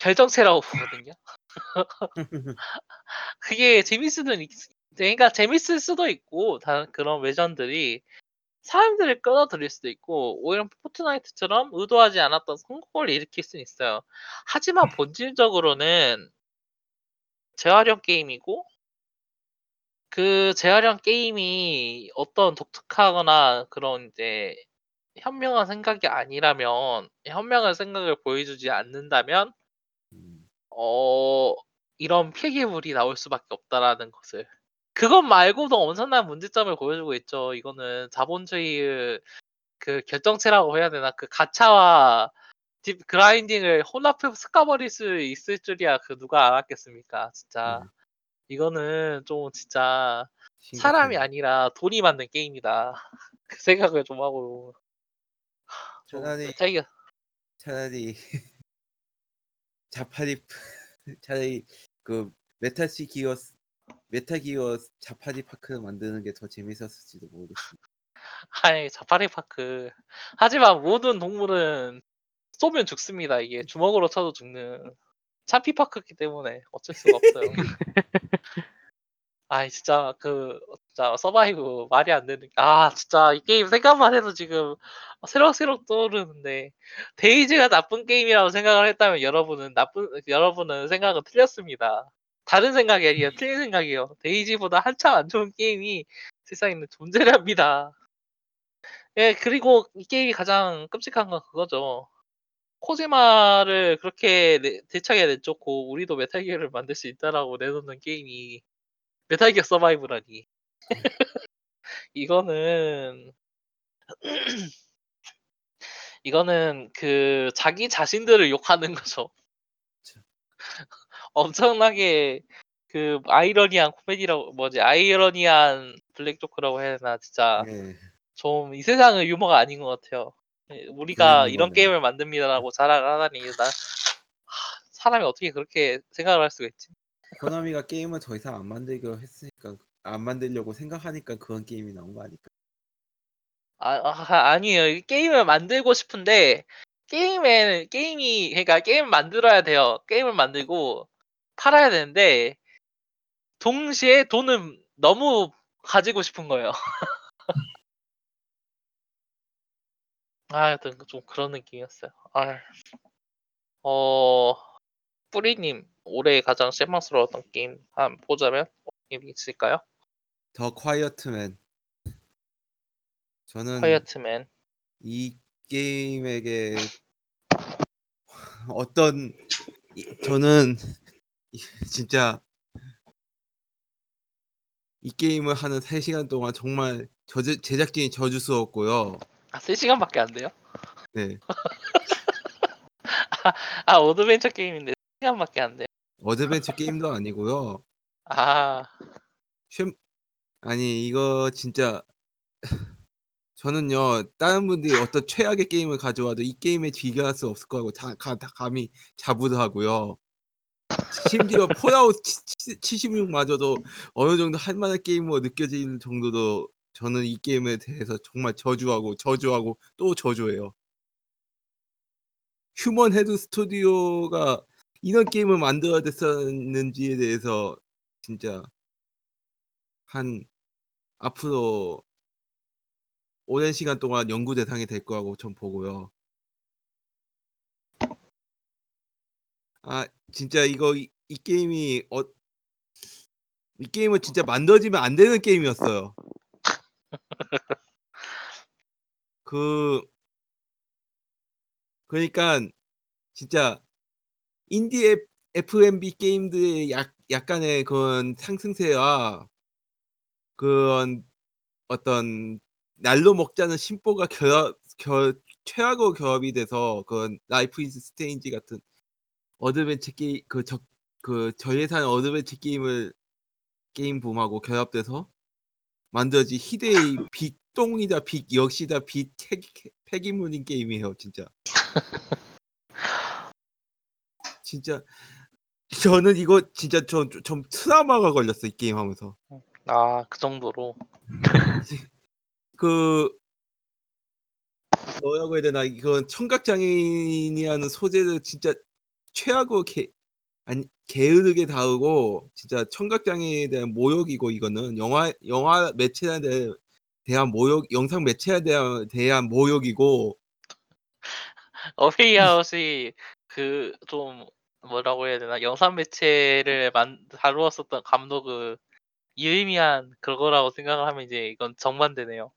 결정체라고 보거든요. 그게 재밌을 수는 있, 그러니까 재밌을 수도 있고 다 그런 외전들이 사람들을 끌어들일 수도 있고 오히려 포트나이트처럼 의도하지 않았던 성공을 일으킬 수는 있어요. 하지만 본질적으로는 재활용 게임이고 그 재활용 게임이 어떤 독특하거나 그런 이제 현명한 생각이 아니라면 현명한 생각을 보여주지 않는다면 음, 어 이런 필기물이 나올 수밖에 없다라는 것을. 그것 말고도 엄청난 문제점을 보여주고 있죠. 이거는 자본주의의 그 결정체라고 해야 되나? 그 가차와 딥 그라인딩을 혼합해서 섞어버릴 수 있을 줄이야 그 누가 알았겠습니까? 진짜 음. 이거는 좀 진짜 사람이 심각해요. 아니라 돈이 만든 게임이다. 그 생각을 좀 하고 좀 차라리 자기가 차라리 자파리 차라리 그 Metal Gear Metal Gear Japari Park를 만드는 게 더 재밌었을지도 모르겠습니다. 아니 Japari Park 하지만 모든 동물은 쏘면 죽습니다. 이게 주먹으로 쳐도 죽는 참피 park기 때문에 어쩔 수가 없어요. 아이 진짜 그 진짜 Survive 말이 안 되는 아 진짜 이 게임 생각만 해도 지금 새록새록 떠오르는데 DayZ가 나쁜 게임이라고 생각을 했다면 여러분은 나쁜 여러분은 생각은 틀렸습니다. 다른 생각이 아니에요. 틀린 생각이에요. DayZ보다 한참 안 좋은 게임이 세상에는 존재합니다. 예, 그리고 이 게임이 가장 끔찍한 건 그거죠. 코지마를 그렇게 내- 대차게 내쫓고 우리도 Metal Gear를 만들 수 있다라고 내놓는 게임이 Metal Gear Survive라니. 이거는 이거는 그 자기 자신들을 욕하는 거죠. 엄청나게 그 아이러니한 코미디라고 뭐지 아이러니한 블랙 조크라고 해야 되나 진짜 네. 좀이 세상의 유머가 아닌 것 같아요. 예, 우리가 이런 유머네. 게임을 만듭니다라고 자랑을 하다니 나 하, 사람이 어떻게 그렇게 생각을 할 수가 있지? 코나미가 게임을 더 이상 안 만들기로 했으니까 안 만들려고 생각하니까 그런 게임이 나온 거 아닐까? 아, 아 아니에요. 이 게임을 만들고 싶은데 게임에는 게임이 그러니까 게임 만들어야 돼요. 게임을 만들고 팔아야 되는데 동시에 돈은 너무 가지고 싶은 거예요. 아, 좀 그런 느낌이었어요. 아, 어, 뿌리님 올해 가장 실망스러웠던 게임 한 보자면 게임이 있을까요? 더 콰이어트맨. 저는 콰이어트맨. 이 게임에게 어떤 이- 저는 이- 진짜 이 게임을 하는 3시간 동안 정말 저제, 제작진이 저주스럽고요. 아, 3시간밖에 안 돼요? 네. 아, 어드벤처 게임인데 3 시간밖에 안 돼. 어드벤처 게임도 아니고요. 아, 쉐... 아니 이거 진짜 저는요 다른 분들이 어떤 최악의 게임을 가져와도 이 게임에 비교할 수 없을 거라고 다, 가, 다 감히 자부하고요. 심지어 Fallout 76마저도 어느 정도 할 만한 게임으로 느껴지는 정도도 저는 이 게임에 대해서 정말 저주하고 저주하고 또 저주해요. Human Head Studio가 이런 게임을 만들어야 됐었는지에 대해서 진짜 한 앞으로 오랜 시간 동안 연구 대상이 될 거라고 전 보고요. 아 진짜 이거 이, 이 게임이 어, 이 게임은 진짜 만들어지면 안 되는 게임이었어요. 그 그러니까 진짜 인디 F- FMV 게임들의 약, 약간의 그런 상승세와 그런 어떤 날로 먹자는 심보가 결합, 결, 최악으로 결합이 돼서 그런 Life is Strange 같은 어드벤처 게임 그 저 그 저예산 어드벤처 게임을 게임 붐하고 결합돼서 만들어진 희대의 big 똥이다 big 역시다 big 폐기물인 게임이에요 진짜 진짜 저는 이거 진짜 좀, 좀 트라우마가 걸렸어 이 게임 하면서. 아, 그 정도로. 그 뭐라고 해야 되나 이건 청각장애인이라는 소재를 진짜 최악으로 개 아니 게으르게 다루고 진짜 청각장애에 대한 모욕이고 이거는. 영화 영화 매체에 대한, 대한 모욕 영상 매체에 대한, 대한 모욕이고. 어페이아웃이 그좀 뭐라고 해야 되나 영상 매체를 만 다루었었던 감독의 유의미한 그거라고 생각을 하면 이제 이건 정반대네요.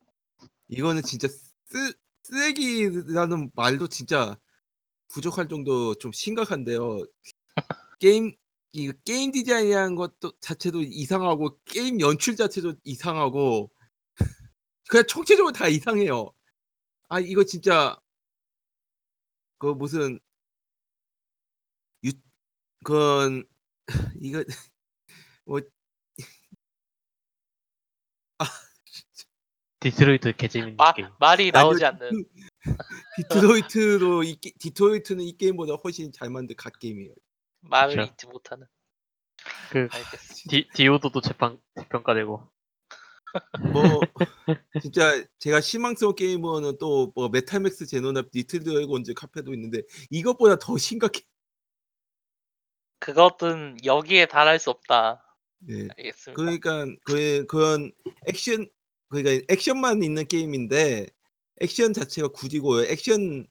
이거는 진짜 쓰, 쓰레기라는 말도 진짜 부족할 정도 좀 심각한데요. 게임 이 게임 디자인이라는 것도 자체도 이상하고 게임 연출 자체도 이상하고 그냥 총체적으로 다 이상해요. 아 이거 진짜 그 무슨 유 그건 이거 뭐 디트로이트 개재밌는 마, 게임. 말이 나오지 아니요, 않는 디트로이트로 이 게- 디트로이트는 이 게임보다 훨씬 잘 만든 갓 게임이에요. 말을. 잊지 못하는. 그. 디, 디오도도 재판 재평가되고. 뭐 진짜 제가 실망스러운 게임은 또뭐 Metal Max Xeno나 Little Dragons Cafe도 있는데 이것보다 더 심각해. 그것은 여기에 달할 수 없다. 예. 알겠습니다. 그러니까 그 그런 액션 그러니까 액션만 있는 게임인데 액션 자체가 구리고 액션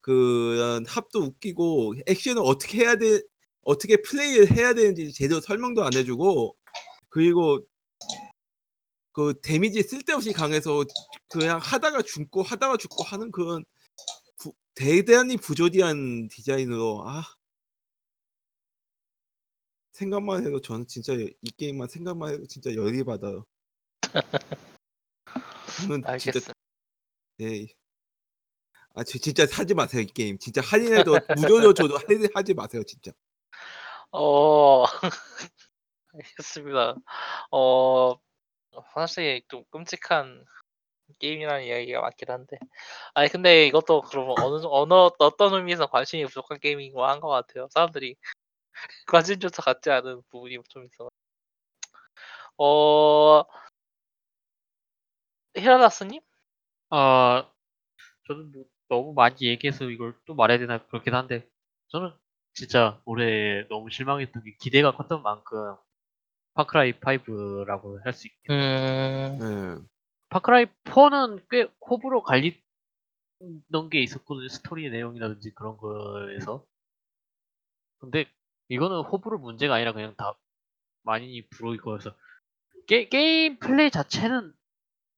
그런 합도 웃기고 액션을 어떻게 해야 돼 어떻게 플레이를 해야 되는지 제대로 설명도 안 해주고 그리고 그 데미지 쓸데없이 강해서 그냥 하다가 죽고 하다가 죽고 하는 그런 부, 대단히 부조리한 디자인으로 아 생각만 해도 저는 진짜 이 게임만 생각만 해도 진짜 열이 받아요. 저는 진짜 알겠습니다. 네. 아 지- 진짜 사지 마세요 이 게임. 진짜 할인해도 무료로 줘도 할인 하지 마세요 진짜. 어, 알겠습니다. 어, 사실 좀 끔찍한 게임이라는 이야기가 많긴 한데. 아니, 근데 이것도 그러면 어느, 정- 어느, 어떤 의미에서 관심이 부족한 게임인 거한것 같아요. 사람들이 관심조차 갖지 않은 부분이 좀 있어. 어, 히라다스님? 아 저는 뭐 너무 많이 얘기해서 이걸 또 말해야 되나 그렇긴 한데 저는 진짜 올해 너무 실망했던 게 기대가 컸던 만큼 파크라이 5라고 할 수 있겠네요. 음, 네. Far Cry 4는 꽤 호불호 갈리던 게 있었거든요. 스토리 내용이라든지 그런 거에서. 근데 이거는 호불호 문제가 아니라 그냥 다 많이 불호이거여서 게, 게임 플레이 자체는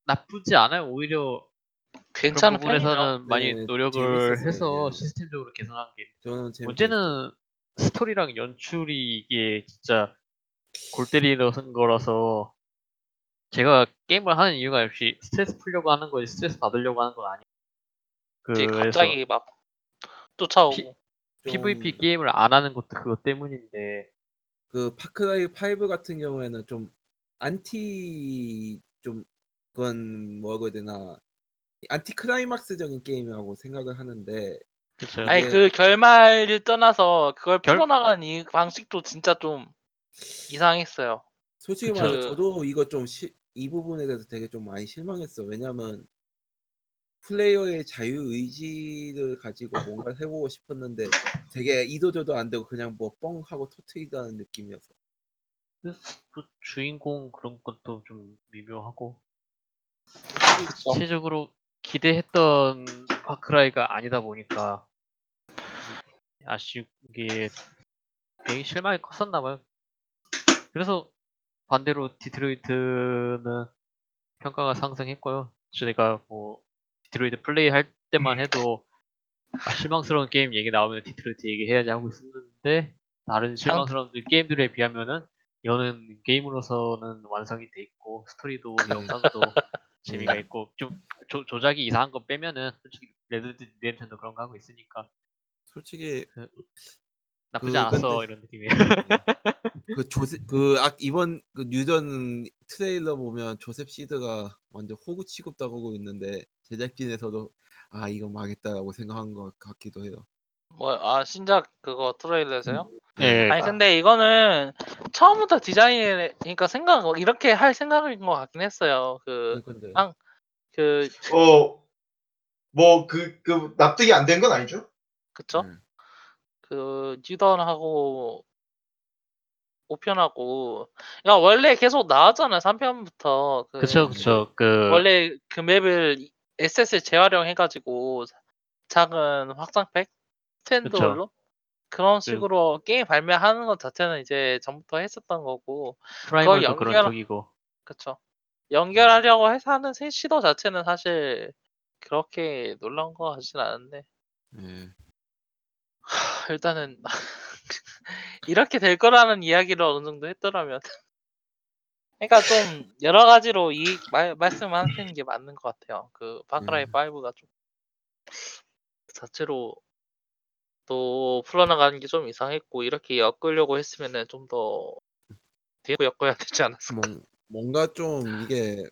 나쁘지 않아요. 오히려 괜찮은 그런. 부분에서는 많이 네, 노력을 재밌었어요. 해서 네. 시스템적으로 개선한 게 저는 문제는 스토리랑 연출이 이게 진짜 골 때리는 거라서 제가 게임을 하는 이유가 역시 스트레스 풀려고 하는 거지 스트레스 받으려고 하는 건 아니에요. 갑자기 막 쫓아오고. PVP 게임을 안 하는 것도 그것 때문인데 그 Far Cry 5 같은 경우에는 좀 안티 좀 그건 뭐라고 해야 되나 anti-climax적인 게임이라고 생각을 하는데 그쵸 아니 그 결말을 떠나서 그걸 결- 풀어나가는 이 방식도 진짜 좀 이상했어요. 솔직히 그쵸. 말해서 저도 이거 좀 이 부분에 대해서 되게 좀 많이 실망했어. 왜냐면 플레이어의 자유 의지를 가지고 뭔가를 해보고 싶었는데 되게 이도저도 안 되고 그냥 뭐 뻥 하고 터트리다는 느낌이어서. 그 주인공 그런 것도 좀 미묘하고? 전체적으로 기대했던 파크라이가 아니다 보니까 아쉽게 되게 실망이 컸었나 봐요. 그래서 반대로 디트로이트는 평가가 상승했고요. 제가 뭐 디트로이트 플레이 할 때만 해도 아, 실망스러운 게임 얘기 나오면 디트로이트 얘기해야지 하고 있었는데 다른 실망스러운 게임들에 비하면은 이거는 게임으로서는 완성이 돼 있고 스토리도 영상도 재미가 있고 좀 조, 조작이 이상한 거 빼면은 솔직히 Red Dead Redemption도 그런 거 하고 있으니까 솔직히 나쁘지 그, 않았어 근데- 이런 느낌이에요. 그 조세 그 아, 이번 그 뉴전 트레일러 보면 조셉 시드가 완전 호구 취급당하고 있는데 제작진에서도 아 이거 망했다라고 생각한 것 같기도 해요. 뭐 아 신작 그거 트레일러에서요? 예. 아니 근데 이거는 처음부터 디자인 그러니까 생각 이렇게 할 생각인 것 같긴 했어요. 그 근데 아, 그 어 뭐 그 그 납득이 안 된 건 아니죠? 그쵸? 네. 그 뉴던하고 5편하고. 야 원래 계속 나왔잖아요 3편부터. 그 그쵸 그쵸. 그 원래 그 맵을 SS를 재활용해 가지고 작은 확장팩 스탠드얼로? 그런 식으로 게임 발매하는 것 자체는 이제 전부터 했었던 거고. 프라이머도 연결- 그런 쪽이고. 그쵸. 연결하려고 해서 하는 세- 시도 자체는 사실 그렇게 놀라운 거 같진 않은데. 예. 일단은 이렇게 될 거라는 이야기를 어느 정도 했더라면. 그러니까 좀 여러 가지로 이 말, 말씀하시는 게 맞는 것 같아요. 그 파크라이 음. 5가 좀 자체로 또 풀어나가는 게 좀 이상했고 이렇게 엮으려고 했으면은 좀 더 뒤에 엮어야 되지 않았을까? 뭔- 뭔가 좀 이게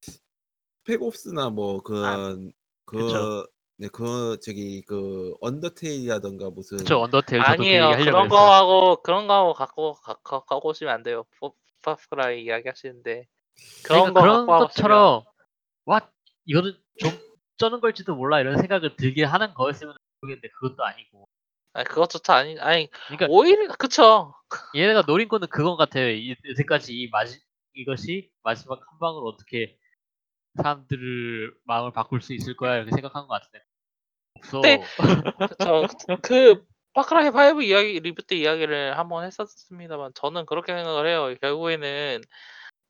스펙옵스나 뭐 그런 그 그쵸. 네, 그 저기 그 언더테일이라던가 무슨 그쵸 언더테일 저도 그 얘기 아니에요. 하려고 그런 했어요. 거하고 그런 거하고 갖고 가, 가, 갖고 오시면 안 돼요. 파- 파크라이 이야기 하시는데 그런 그러니까 거 그런 갖고 와봤으면 것처럼 와 이거는 좀 쩌는 걸지도 몰라 이런 생각을 들게 하는 거였으면 모르겠는데 그것도 아니고 아니 그것조차 아니 아니 그러니까 오히려 그쵸. 얘네가 노린 거는 그건 같아요. 이- 여태까지 이 마지 이것이 마지막 한 방으로 어떻게 사람들을 마음을 바꿀 수 있을 거야 이렇게 생각한 것 같은데 없어. 네. 그쵸. 그 파크라이 5 이야기 리뷰 때 이야기를 한번 했었습니다만 저는 그렇게 생각을 해요. 결국에는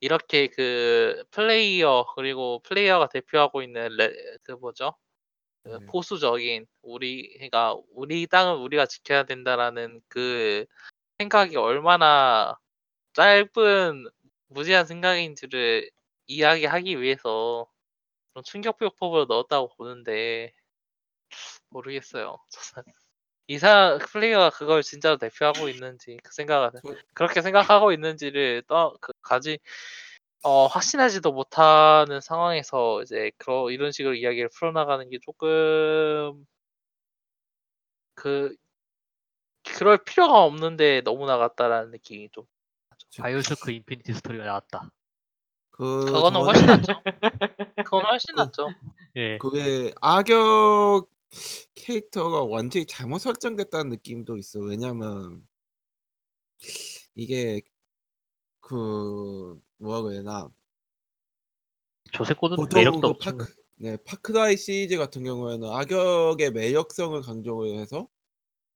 이렇게 그 플레이어 그리고 플레이어가 대표하고 있는 레, 그 뭐죠? 그 음. 보수적인 우리가 우리 땅을 우리가 지켜야 된다라는 그 생각이 얼마나 짧은 무지한 생각인지를 이야기하기 위해서 그런 충격요법을 넣었다고 보는데 모르겠어요. 이사 플레이어가 그걸 진짜로 대표하고 있는지 그 생각을 저- 그렇게 생각하고 있는지를 떠 그, 가지 어, 확신하지도 못하는 상황에서 이제 그런 이런 식으로 이야기를 풀어나가는 게 조금 그 그럴 필요가 없는데 너무 나갔다라는 느낌이 좀 BioShock Infinite 스토리가 나왔다. 그 그거는 저는 훨씬 낫죠. 그건 훨씬 그- 낫죠. 예. 그게 악역 캐릭터가 완전히 잘못 설정됐다는 느낌도 있어. 왜냐면 이게 그 뭐라고 해야 되나 조세코는 보통 매력도 그 없죠. 파크 네 파크라이 시리즈 같은 경우에는 악역의 매력성을 강조해서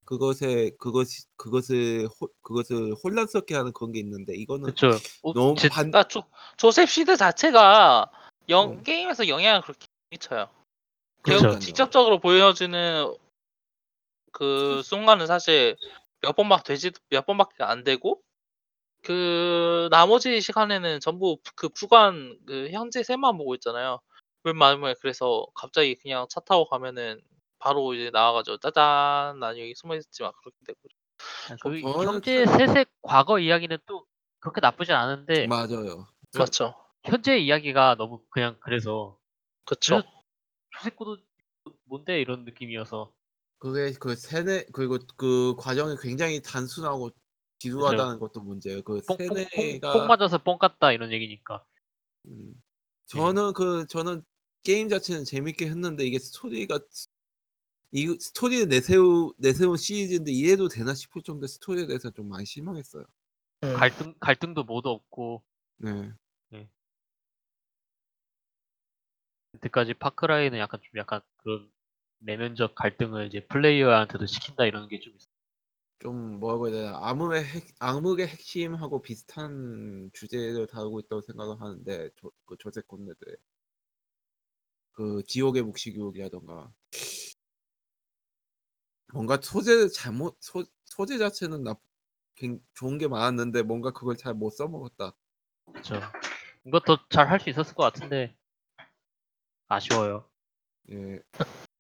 그것에 그것이 그것을 호, 그것을 혼란스럽게 하는 그런 게 있는데 이거는 그렇죠. 어, 너무 제- 반 그러니까 조, 조셉 시드 자체가 영, 음. 게임에서 영향을 그렇게 미쳐요. 그렇죠. 결국 직접적으로 보여주는 그 순간은 사실 몇 번밖 되지 몇 번밖에 안 되고 그 나머지 시간에는 전부 그 구간 그 현재 셋만 보고 있잖아요. 맨 마지막에 그래서 갑자기 그냥 차 타고 가면은 바로 이제 나와가지고 짜잔 난 여기 숨어 있었지만 그렇게 되고 아, 그 저는 현재 셋의 과거 이야기는 또 그렇게 나쁘진 않은데 맞아요. 저- 맞죠. 현재 이야기가 너무 그냥 그래서 그쵸. 조세코도 뭔데 이런 느낌이어서 그게 그 세뇌 그리고 그 과정이 굉장히 단순하고 지루하다는 것도 문제예요. 그 뽕, 뽕, 뽕, 세뇌가 뽕 맞아서 뽕 같다 이런 얘기니까. 음, 저는 그 저는 게임 자체는 재밌게 했는데 이게 스토리가 이 스토리를 내세우 내세운 시리즈인데 이래도 되나 싶을 정도 스토리에 대해서 좀 많이 실망했어요. 음. 갈등 갈등도 모두 없고 네. 그때까지 파크라이는 약간 좀 약간 그런 내면적 갈등을 이제 플레이어한테도 시킨다 이런 게 좀 있어. 좀 뭐라고 해야 되나 암흑의 핵, 암흑의 핵심하고 비슷한 주제를 다루고 있다고 생각을 하는데 조, 그 조셉 콘네드의 그 지옥의 묵시교육이라던가 뭔가 소재 잘못 소, 소재 자체는 나 굉- 좋은 게 많았는데 뭔가 그걸 잘 못 써먹었다. 그렇죠. 이것도 잘 할 수 있었을 것 같은데 아쉬워요. 예.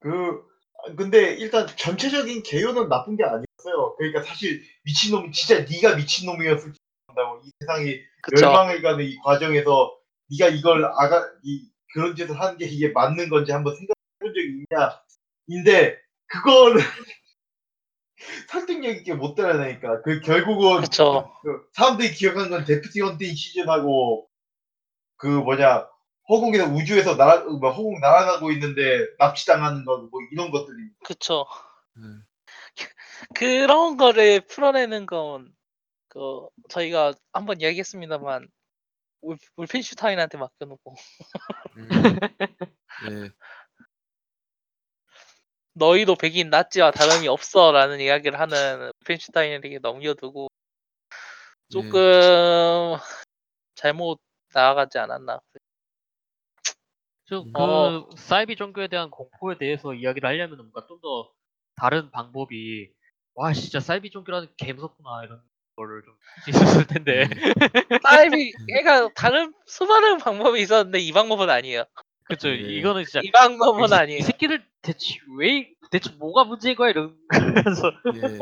그 아, 근데 일단 전체적인 개요는 나쁜 게 아니었어요. 그러니까 사실 미친놈 진짜 네가 미친놈이었을지 모른다고 이 세상이 그쵸. 멸망을 가는 이 과정에서 네가 이걸 아가 이 그런 짓을 하는 게 이게 맞는 건지 한번 생각해 본 적이 있냐? 인데 그거를 설득력 있게 못 따라내니까 그 결국은 그쵸. 그 사람들이 기억하는 건 데프티 헌팅 시즌하고 그 뭐냐 허공에서 우주에서 날아 뭐 허공 날아가고 있는데 납치당하는 거뭐 이런 것들이 그쵸. 예. 그런 거를 풀어내는 건, 그, 저희가 한번 이야기했습니다만, 울, 울펜슈타인한테 맡겨놓고, 음. 예. 너희도 백인 나치와 다름이 없어 라는 이야기를 하는 울펜슈타인에게 넘겨두고, 조금, 잘못 나아가지 않았나. 좀 음. 그 어. 사이비 종교에 대한 공포에 대해서 이야기를 하려면 뭔가 좀 더 다른 방법이 와 진짜 사이비 종교라는 게 무섭구나 이런 거를 좀 있었을 텐데 음. 사이비 얘가 다른 수많은 방법이 있었는데 이 방법은 아니에요. 그쵸 네. 이거는 진짜 이 방법은 이, 아니에요. 이 새끼들 대체 왜 대체 뭐가 문제인 거야 이런 그래서 예.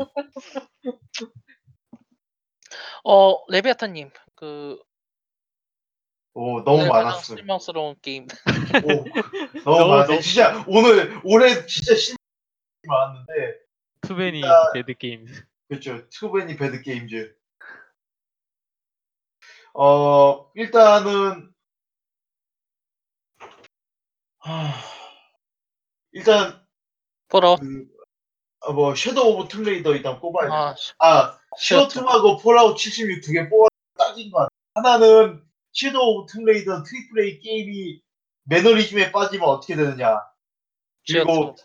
어 레비아타님 그 오 너무 오늘 가장 많았어. 실망스러운 게임. 오, 너무 너무, 많았어. 너무- 진짜 오늘 올해 진짜 실망이 많았는데 too many bad game 그렇죠. Too many bad games. 어 일단은 하, 일단 보러 그뭐 Shadow of Tomb Raider 일단 뽑아야 돼. 아, 아 Shadow. Shadow하고 Fallout 76 두 개 뽑아 딱인 것 같아. 하나는 Shadow of Tomb Raider triple A 게임이 매너리즘에 빠지면 어떻게 되느냐. 그리고.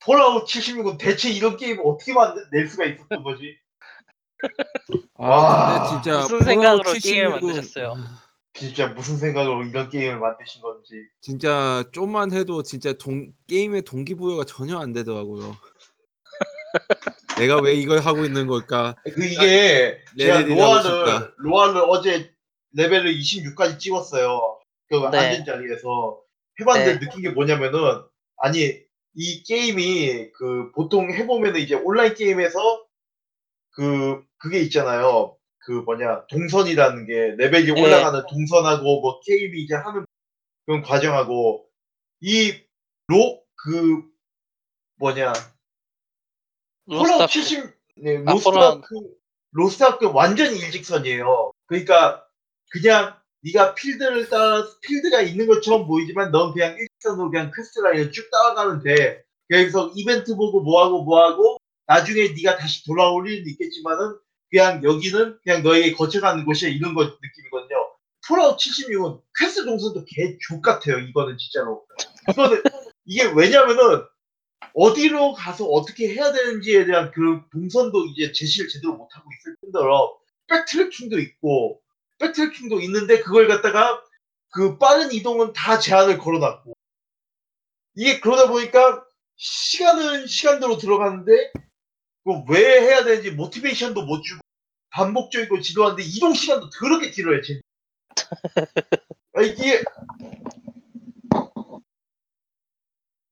Fallout 76은 대체 이런 게임을 어떻게 만들 수가 있었던 거지? 아, 와, 근데 진짜 무슨 Fallout 생각으로 게임을 76은 만드셨어요? 진짜 무슨 생각으로 이런 게임을 만드신 건지. 진짜 좀만 해도 진짜 동, 게임의 동기부여가 전혀 안 되더라고요. 내가 왜 이걸 하고 있는 걸까? 그 이게 제가 레벨이 로아를. 로아를 어제 레벨을 26까지 찍었어요. 그 네. 앉은 자리에서 해봤는데 네. 느낀 게 뭐냐면은 아니 이 게임이 그 보통 해보면은 이제 온라인 게임에서 그 그게 있잖아요. 그 뭐냐 동선이라는 게 레벨이 네. 올라가는 동선하고 뭐 게임이 이제 하는 그런 과정하고 이로그 뭐냐 Fallout. 70, 네, 아, Lost Ark, Lost Ark 완전히 일직선이에요. 그러니까 그냥 네가 필드를 따라 필드가 있는 것처럼 보이지만 넌 그냥 일직선으로 그냥 quest line을 쭉 따라가면 돼. 그래서 이벤트 보고 뭐하고 뭐하고 나중에 네가 다시 돌아올 일은 있겠지만은 그냥 여기는 그냥 너에게 거쳐가는 곳이야 이런 거 느낌이거든요. Fallout 76은 퀘스트 동선도 개 족 같아요. 이거는 진짜로. 이거는 이게 왜냐면은 어디로 가서 어떻게 해야 되는지에 대한 그 동선도 이제 제시를 제대로 못 하고 있을 뿐더러 backtracking도 있고 backtracking도 있는데 그걸 갖다가 그 빠른 이동은 다 제한을 걸어놨고 이게 그러다 보니까 시간은 시간대로 들어가는데 왜 해야 되는지 모티베이션도 못 주고 반복적이고 지루한데 이동 시간도 더럽게 길어요 쟤. 아, 이게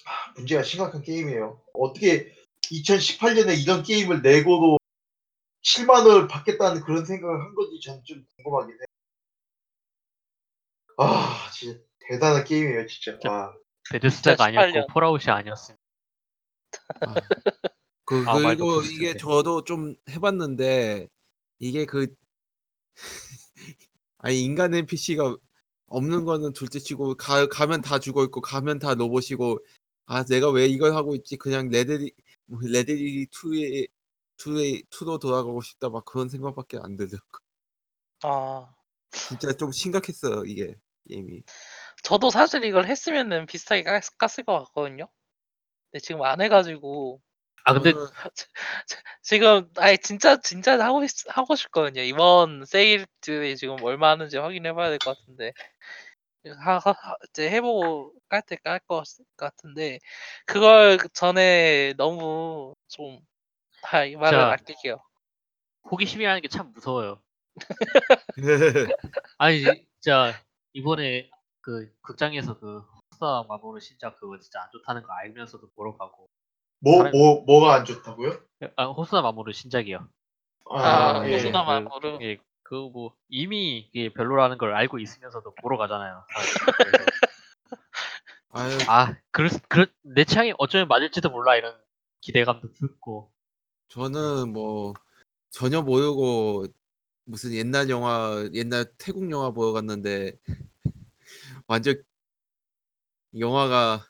아, 문제가 심각한 게임이에요. 어떻게 2018년에 이런 게임을 내고도 7만 원을 받겠다는 그런 생각을 한 건지 저는 좀 궁금하긴 해. 아, 진짜 대단한 게임이에요, 진짜. 아, Bethesda가 2018년. 아니었고 Fallout이 아니었으면 아, 그, 말도 그리고 없었을 이게. 저도 좀 해봤는데 이게 그 아니 인간 NPC가 없는 거는 둘째치고 가, 가면 다 죽어 있고 가면 다 로봇이고 아 내가 왜 이걸 하고 있지? 그냥 레데리 뭐 레데리 2에 2에 2로 돌아가고 싶다 막 그런 생각밖에 안 들더라고. 아, 진짜 좀 심각했어요 이게 게임이. 저도 사실 이걸 했으면은 비슷하게 깠, 깠을 것 같거든요. 근데 지금 안 해가지고 아 근데 저는 지금 아예 진짜 진짜 하고 싶, 하고 싶거든요. 이번 세일즈에 지금 얼마 하는지 확인해봐야 될 것 같은데 하, 하, 하- 이제 해보고 깔 때 깔 것 같은데 그걸 전에 너무 좀 아, 이 말을 자. 아낄게요. 호기심이 하는 게 참 무서워요. 아니 진짜 이번에 그 극장에서 그 호스타 마모르 신작 그거 진짜 안 좋다는 거 알면서도 보러 가고 뭐, 사람- 뭐, 뭐가 안 좋다고요? 아 호스타 마모르 신작이요. 아, 아, 예. 호수나 그- 마모르. 예, 그 뭐 이미 이게 별로라는 걸 알고 있으면서도 보러 가잖아요. 그래서 아유 아, 그럴, 수- 그럴, 내 취향이 어쩌면 맞을지도 몰라 이런 기대감도 듣고 저는 뭐 전혀 모르고 무슨 옛날 영화 옛날 태국 영화 보러 갔는데 완전 영화가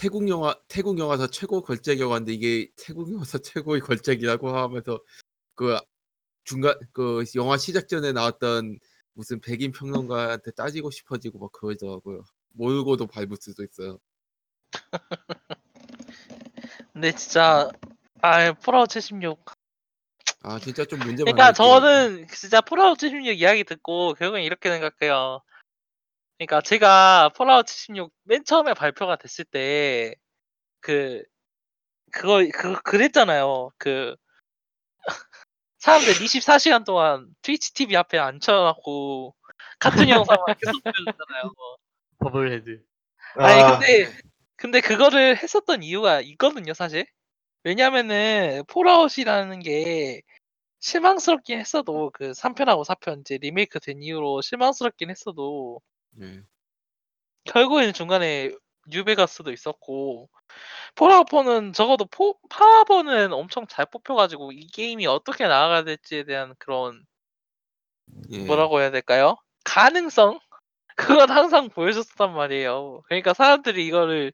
태국 영화 태국 영화사 최고 걸작 영화인데 이게 태국 영화사 최고의 걸작이라고 하면서 그 중간 그 영화 시작 전에 나왔던 무슨 백인 평론가한테 따지고 싶어지고 막 그러더라고요. 모르고도 밟을 수도 있어요. 근데 진짜 아 Fallout 76 아 진짜 좀 문제 그러니까 많은 게임. 저는 진짜 Fallout 76 이야기 듣고 결국엔 이렇게 생각해요. 그러니까 제가 Fallout 76 맨 처음에 발표가 됐을 때 그 그거 그 그랬잖아요. 그 사람들 24시간 동안 Twitch TV 앞에 앉혀놓고 같은 영상만 계속 보여줬잖아요. Bobblehead. 아니 아, 근데 근데 그거를 했었던 이유가 있거든요, 사실. 왜냐면은 Fallout이라는 게 실망스럽긴 했어도 그 3편하고 4편 이제 리메이크 된 이후로 실망스럽긴 했어도 예. 결국에는 중간에 New Vegas도 있었고 Fallout 4는 적어도 포, 파버는 엄청 잘 뽑혀가지고 이 게임이 어떻게 나아가야 될지에 대한 그런 예. 뭐라고 해야 될까요? 가능성? 그건 항상 보여줬단 말이에요. 그러니까 사람들이 이거를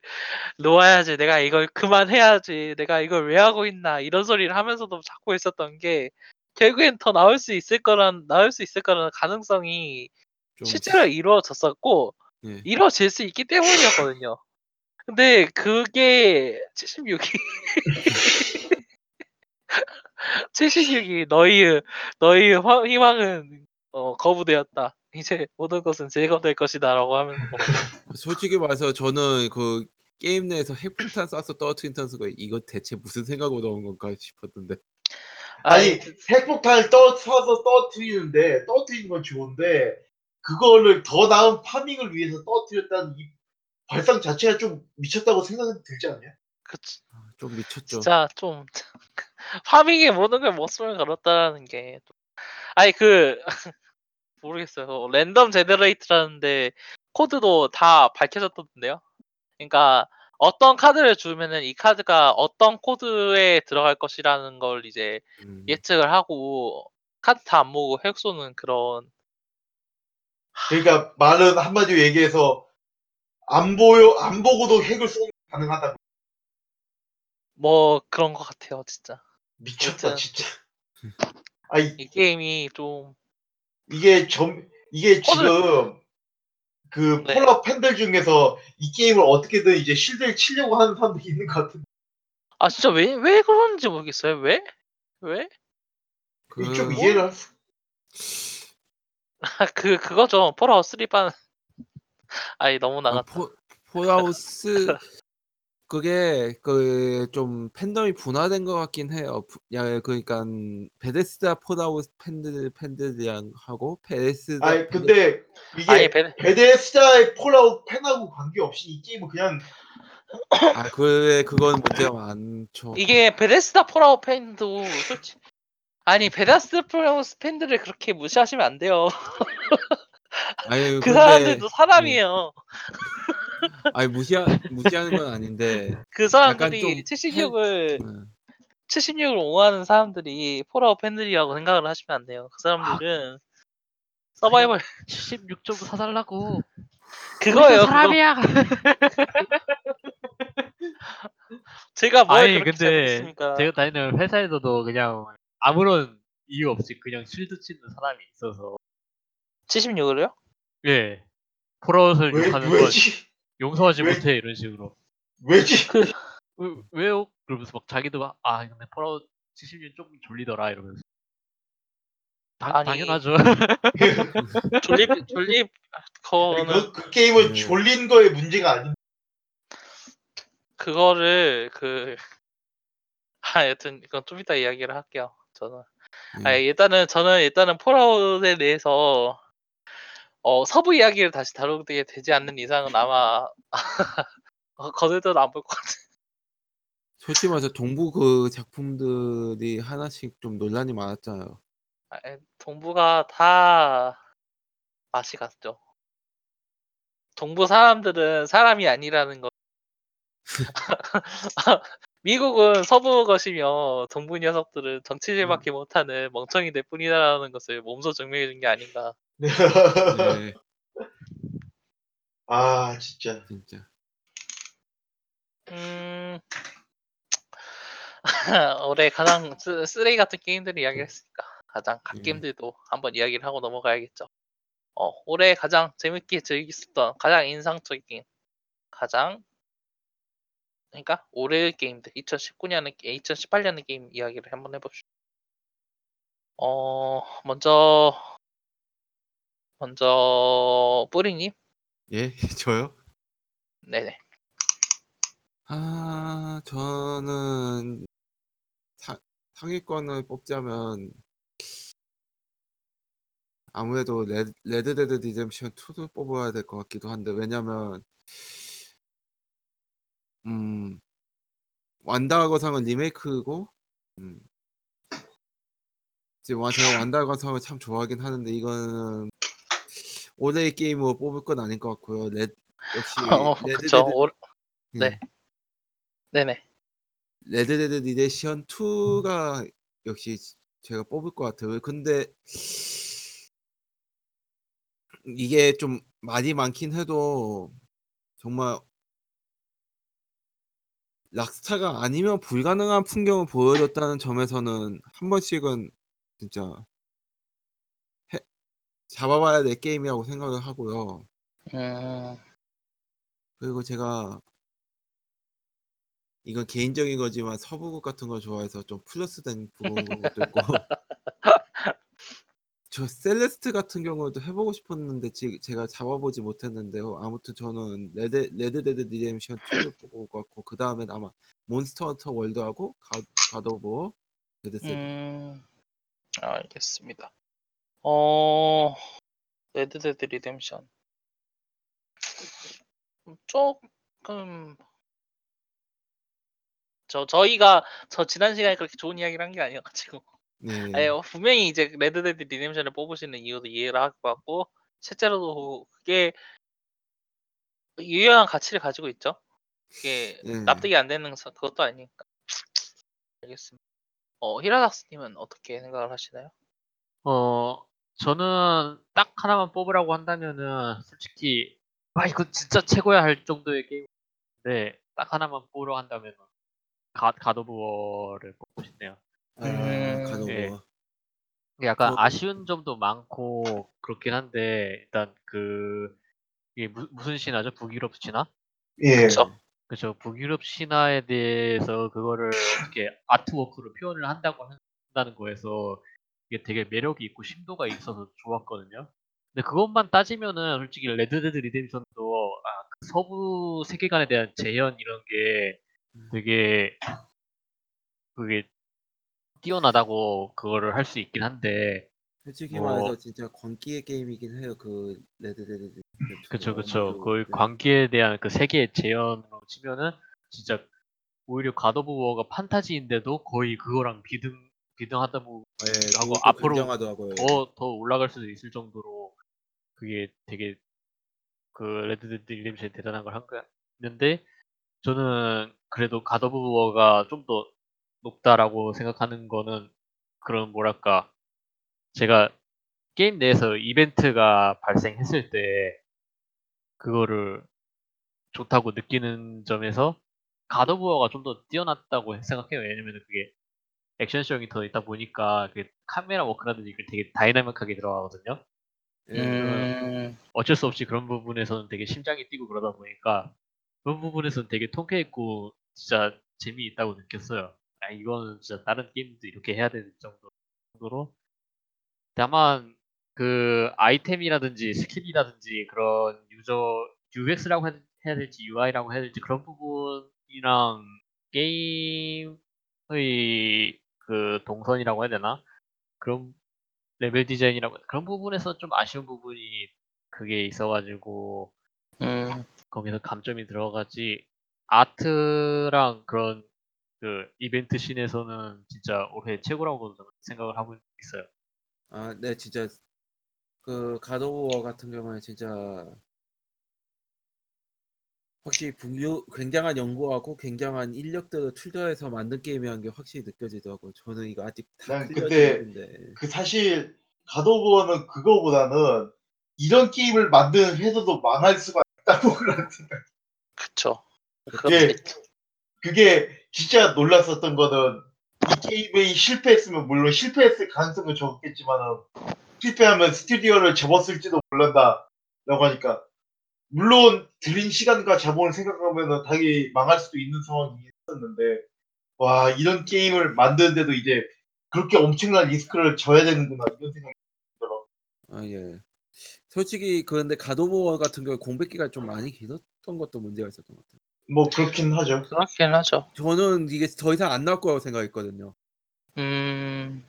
놓아야지, 내가 이걸 그만해야지, 내가 이걸 왜 하고 있나 이런 소리를 하면서도 자꾸 있었던 게 결국엔 더 나올 수 있을 거란 나올 수 있을 거라는 가능성이 좀 실제로 이루어졌었고 예. 이루어질 수 있기 때문이었거든요. 근데 그게 76이 76이 너희의 너희의 화- 희망은 어, 거부되었다. 이제 모든 것은 제거될 것이다라고 하면서 솔직히 말해서 저는 그 게임 내에서 핵폭탄 쏴서 떨어뜨린 선수가 이거 대체 무슨 생각으로 넣은 건가 싶었는데 아니 핵폭탄을 떠 쏴서 떨어뜨리는데 떨어뜨리는 건 좋은데 그거를 더 나은 파밍을 위해서 떨어뜨렸다는 이 발상 자체가 좀 미쳤다고 생각이 들지 않냐? 그좀 미쳤죠. 진짜 좀 farming에 모든 걸 목숨을 걸었다라는 게 좀- 아니 그 모르겠어요. random generate라는데 코드도 다 밝혀졌던데요. 그러니까 어떤 카드를 주면은 이 카드가 어떤 코드에 들어갈 것이라는 걸 이제 음, 예측을 하고 카드 다 안 모으고 핵 쏘는 그런 그러니까 말은 한마디로 얘기해서 안 보여 안 보고도 핵을 쏘는 게 가능하다. 뭐 그런 것 같아요, 진짜. 미쳤다. 진짜. 아니 이 게임이 좀 이게 점 이게 지금 그 네. 폴아웃 팬들 중에서 이 게임을 어떻게든 이제 실드를 치려고 하는 사람들이 있는 것 같은데 아 진짜 왜 왜 그러는지 모르겠어요. 왜? 왜? 그, 좀 이해를 할 수. 아, 그 그거죠. Fallout 3반 아니 너무 아, 나갔다. 포, Fallout스 그게 그 좀 팬덤이 분화된 것 같긴 해요. 부- 야 그러니까 Bethesda Fallout 팬들 팬들이랑 하고 Bethesda 아니 근데 이게 아니 베, Bethesda의 Fallout 팬하고 관계 없이 이 게임은 그냥 아 그래 그건 문제가 많죠. 이게 Bethesda Fallout 팬도 솔직히 아니 Bethesda Fallout 팬들을 그렇게 무시하시면 안 돼요. 아니 그 근데- 사람들도 사람이에요. 아니 무시하 무시하는 건 아닌데. 그 사람들이 좀 76을 음, 76을 옹호하는 사람들이 Fallout 팬들이라고 생각을 하시면 안 돼요. 그 사람들은 서바이벌 76 좀 사달라고. 그거예요. 그거. 사람이야. 제가 뭘 아니 그렇게 근데 잘못했습니까? 제가 다니는 회사에서도 그냥 아무런 이유 없이 그냥 실드 치는 사람이 있어서. 76을요? 예. Fallout을 왜 욕하는 건 왜지? 용서하지 왜- 못해 이런 식으로. 왜지? 왜, 왜요? 그러면서 막 자기도 막, 아 근데 Fallout 76은 조금 졸리더라 이러면서. 당, 아니, 당연하죠. 졸립 졸립 거는 그, 그 게임은 네. 졸린 거의 문제가 아닌 그거를 그 아, 여튼 이건 좀 이따 이야기를 할게요. 저는 예. 아, 일단은 저는 일단은 폴아웃에 대해서 어, 서부 이야기를 다시 다루게 되지 않는 이상은 아마 어, 거들떠도 안 볼 것 같아요. 솔직히 말해서 동부 그 작품들이 하나씩 좀 논란이 많았잖아요. 아, 에, 동부가 다 맛이 갔죠. 동부 사람들은 사람이 아니라는 거. 미국은 서부 것이며 동부 녀석들은 정치질밖에 못하는 멍청이들 뿐이다라는 것을 몸소 증명해 준 게 아닌가. 네, 아 진짜 진짜. 음, 올해 가장 쓰- 쓰레기 같은 게임들을 이야기했으니까 가장 각 음. 게임들도 한번 이야기를 하고 넘어가야겠죠. 어, 올해 가장 재밌게 즐겼었던 가장 인상적인 가장 그러니까 올해의 게임들 2019년의 2018년의 게임 이야기를 한번 해봅시다. 어 먼저 먼저 뿌리님 예, 저요? 네네 아, 저는 사, 상위권을 뽑자면 아무래도 Red, Red Dead Redemption 2를 뽑아야 될 것 같기도 한데 왜냐면 음 완다 거상은 리메이크고 음 지금 와- 제가 완다 거상을 참 좋아하긴 하는데 이거는 올해의 게임으로 뽑을 건 아닌 것 같고요. 레, 역시 어, 그쵸. Red Dead 올- 예. 네. 네네. Red Dead Redemption 2가 역시 제가 뽑을 것 같아요. 근데 이게 좀 말이 많긴 해도 정말 락스타가 아니면 불가능한 풍경을 보여줬다는 점에서는 한 번씩은 진짜 해- 잡아봐야 될 게임이라고 생각을 하고요. 음, 그리고 제가 이건 개인적인 거지만 서부극 같은 거 좋아해서 좀 플러스된 부분도 있고 저 Celeste 같은 경우도 해보고 싶었는데 지, 제가 잡아보지 못했는데요. 아무튼 저는 Red Red Dead Redemption 2를 뽑을 것 같고 그 다음엔 아마 Monster Hunter World하고 가, God of 레드 세븐 음, 알겠습니다. 어, Red Dead Redemption. 조금, 저, 저희가, 저 지난 시간에 그렇게 좋은 이야기를 한 게 아니어가지고. 네. 아니, 어, 분명히 이제 Red Dead Redemption을 뽑으시는 이유도 이해를 할 것 같고, 실제로도 그게 유효한 가치를 가지고 있죠. 그게 네. 납득이 안 되는 서- 그것도 아니니까. 알겠습니다. 어, 히라닥스님은 어떻게 생각을 하시나요? 어, 저는 딱 하나만 뽑으라고 한다면은 솔직히 아 이거 진짜 최고야 할 정도의 게임인데 딱 하나만 뽑으라고 한다면 가 가도부어를 뽑고 싶네요. 아, 음, 가도버 예. 약간 저- 아쉬운 점도 많고 그렇긴 한데 일단 그 이게 무, 무슨 신화죠? 북유럽 신화? 예. 그쵸. 그렇죠. 북유럽 신화에 대해서 그거를 어떻게 아트워크로 표현을 한다고 한다는 거에서 이게 되게 매력이 있고 심도가 있어서 좋았거든요. 근데 그것만 따지면은 솔직히 Red Dead Redemption도 아, 그 서부 세계관에 대한 재현 이런 게 되게 그게 뛰어나다고 그거를 할 수 있긴 한데 솔직히 뭐- 말해서 진짜 광기의 게임이긴 해요. 그 Red Dead Redemption 2가 그쵸 그쵸. 그 네. 관계에 대한 그 세계의 재현으로 치면은 진짜 오히려 God of War가 판타지인데도 거의 그거랑 비등 비등하다고 예, 하고 그것도 앞으로 굉장하더라고요. 더 더 올라갈 수도 있을 정도로 그게 되게 그 Red Dead Redemption이 대단한 걸 한 거였는데 저는 그래도 God of War가 좀 더 높다라고 생각하는 거는 그런 뭐랄까 제가 게임 내에서 이벤트가 발생했을 때 그거를 좋다고 느끼는 점에서 God of War가 좀 더 뛰어났다고 생각해요. 왜냐면 그게 액션성이 더 있다 보니까 그 카메라 워크라든지 되게 dynamic하게 들어가거든요. 예, 음, 어쩔 수 없이 그런 부분에서는 되게 심장이 뛰고 그러다 보니까 그런 부분에서는 되게 통쾌했고 진짜 재미있다고 느꼈어요. 아 이거는 진짜 다른 게임도 이렇게 해야 정도- 정도로. 다만 그 아이템이라든지 스킬이라든지 그런 유저 UX라고 해야- 해야 될지 UI라고 해야 될지 그런 부분이랑 게임의 그 동선이라고 해야 되나? 그런 레벨 디자인이라고 그런 부분에서 좀 아쉬운 부분이 그게 있어가지고 음, 거기서 감점이 들어가지. 아트랑 그런 그 이벤트 씬에서는 진짜 올해 최고라고 저는 생각을 하고 있어요. 아, 네, 진짜 그 가도워 같은 경우는 진짜 확실히 북유 굉장한 연구하고 굉장한 인력들을 투자해서 만든 게임이라는 게 확실히 느껴지더라고요. 저는 이거 아직 다난 클리어 그때 중인데. 그 사실 가도버는 그거보다는 이런 게임을 만드는 회사도 망할 수가 있다고 그런 생각. 그쵸. 예. 그게 진짜 놀랐었던 거는 이 게임이 실패했으면 물론 실패했을 가능성은 적었겠지만은 실패하면 스튜디오를 접었을지도 몰란다 라고 하니까 물론 들인 시간과 자본을 생각하면은 당연히 망할 수도 있는 상황이 있었는데 와 이런 게임을 만드는데도 이제 그렇게 엄청난 리스크를 져야 되는구나 이런 생각이 들더라고. 아, 예. 솔직히 그런데 가도워 같은 경우 공백 기간 좀 많이 길었던 것도 문제가 있었던 것 같아요. 뭐 그렇긴 하죠. 그렇긴 하죠. 저는 이게 더 이상 안 나올 거라고 생각했거든요. 음,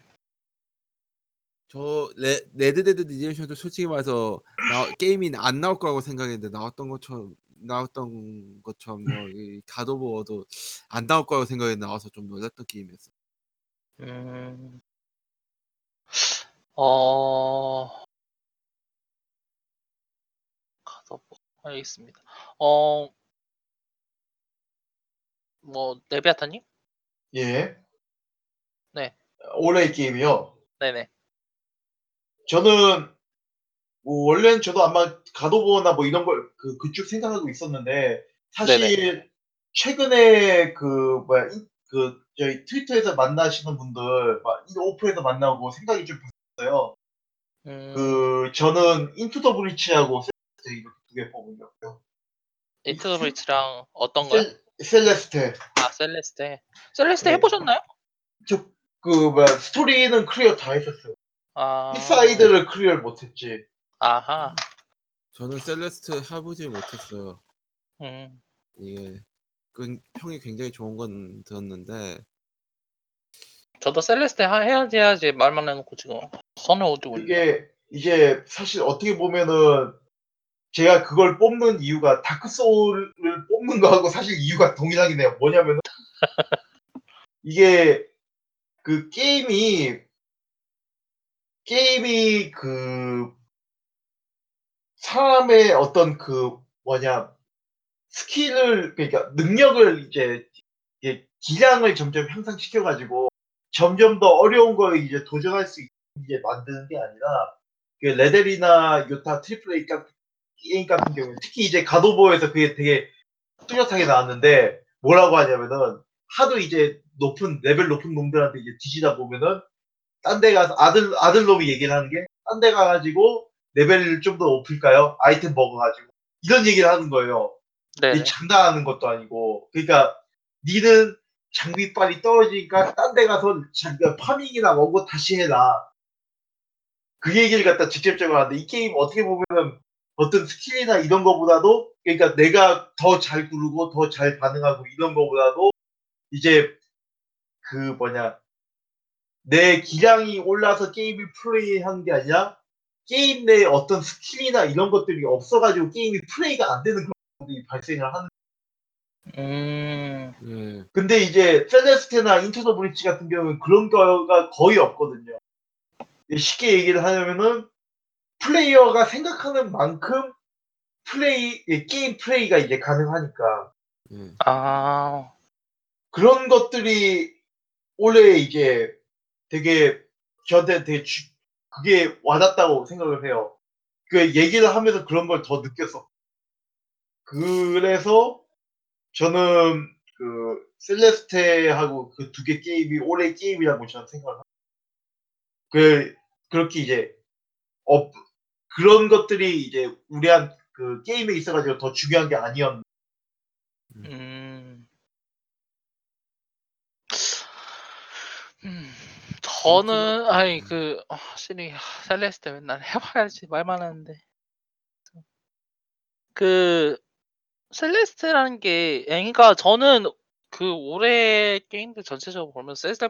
저 레, Red Dead Redemption도 솔직히 말해서 나, 게임이 안 나올 거라고 생각했는데 나왔던 것처럼 나왔던 것처럼 이 God of War도 안 나올 거라고 생각했는데 나와서 좀 놀랐던 게임이었어. 음, 어, 가서 알겠습니다. 어, 뭐 네비아타님? 예. 네. 올해의 게임이요. 네네. 저는 뭐 원래는 저도 아마 가도보나 뭐 이런 걸 그 그쪽 생각하고 있었는데 사실 최근에 그 뭐야 인- 그 저희 트위터에서 만나시는 분들 막 오프에서 만나고 생각이 좀 바뀌었어요. 음, 그 저는 인투 더 브리치하고 셀레스테 이렇게 두개 뽑으려고요. Into the Breach랑 어떤 거요? 셀, Celeste 아, Celeste. Celeste 네. 해보셨나요? 그 뭐야 스토리는 클리어 다 했었어요. 아, B-side를 클리어 못했지. 아하. 저는 Celeste 해보지 못했어요. 음, 이게 그 평이 굉장히 좋은 건 들었는데 저도 Celeste 하- 해야지 해야지 말만 해놓고 지금 선을 있네. 이게 이제 사실 어떻게 보면은 제가 그걸 뽑는 이유가 다크 소울을 뽑는 거하고 사실 이유가 동일하긴 해요. 뭐냐면은 이게 그 게임이 게임이 그 사람의 어떤 그 뭐냐 skill을 그러니까 능력을 이제 기량을 점점 향상시켜 가지고 점점 더 어려운 거에 이제 도전할 수 있게 만드는 게 아니라 그 레데리나 여타 triple A 같은 게임 같은 경우에 특히 이제 God of War에서 그게 되게 뚜렷하게 나왔는데 뭐라고 하냐면은 하도 이제 높은 레벨 높은 놈들한테 이제 뒤지다 보면은 딴 데 가서 아들 아들 놈이 얘기를 하는 게 딴 데 가가지고 레벨을 좀 더 높일까요? 아이템 먹어가지고 이런 얘기를 하는 거예요. 이 장난하는 것도 아니고 그러니까 니는 장비빨이 떨어지니까 딴 데 가서 장- farming이나 먹고 다시 해라. 그 얘기를 갖다 직접적으로 하는데 이 게임 어떻게 보면은 어떤 skill이나 이런 거보다도 그러니까 내가 더 잘 구르고 더 잘 반응하고 이런 거보다도 이제 그 뭐냐 내 기량이 올라서 게임을 플레이하는 게 아니라 게임 내에 어떤 skill이나 이런 것들이 없어가지고 게임이 플레이가 안 되는 그런 것들이 발생을 하는 음, 예, 근데 이제 Celeste나 Into the Breach 같은 경우는 그런 거가 거의 없거든요. 쉽게 얘기를 하려면은 플레이어가 생각하는 만큼 플레이 예, 게임 플레이가 이제 가능하니까 예. 아, 그런 것들이 올해 이제 되게 저한테 되게 주- 그게 와닿다고 생각을 해요. 그 얘기를 하면서 그런 걸 더 느꼈어. 그래서 저는 그 셀레스테하고 그 두 개 게임이 올해 게임이라고 저는 생각을 합니다. 그 그렇게 이제 어 그런 것들이 이제 우리한 그 게임에 있어가지고 더 중요한 게 아니었나. 음. 음, 저는 아니 그 아, 확실히 셀레스테 맨날 해봐야지 말만 하는데 그 셀레스테라는 게 그러니까 저는 그 올해 게임들 전체적으로 보면 셀레스테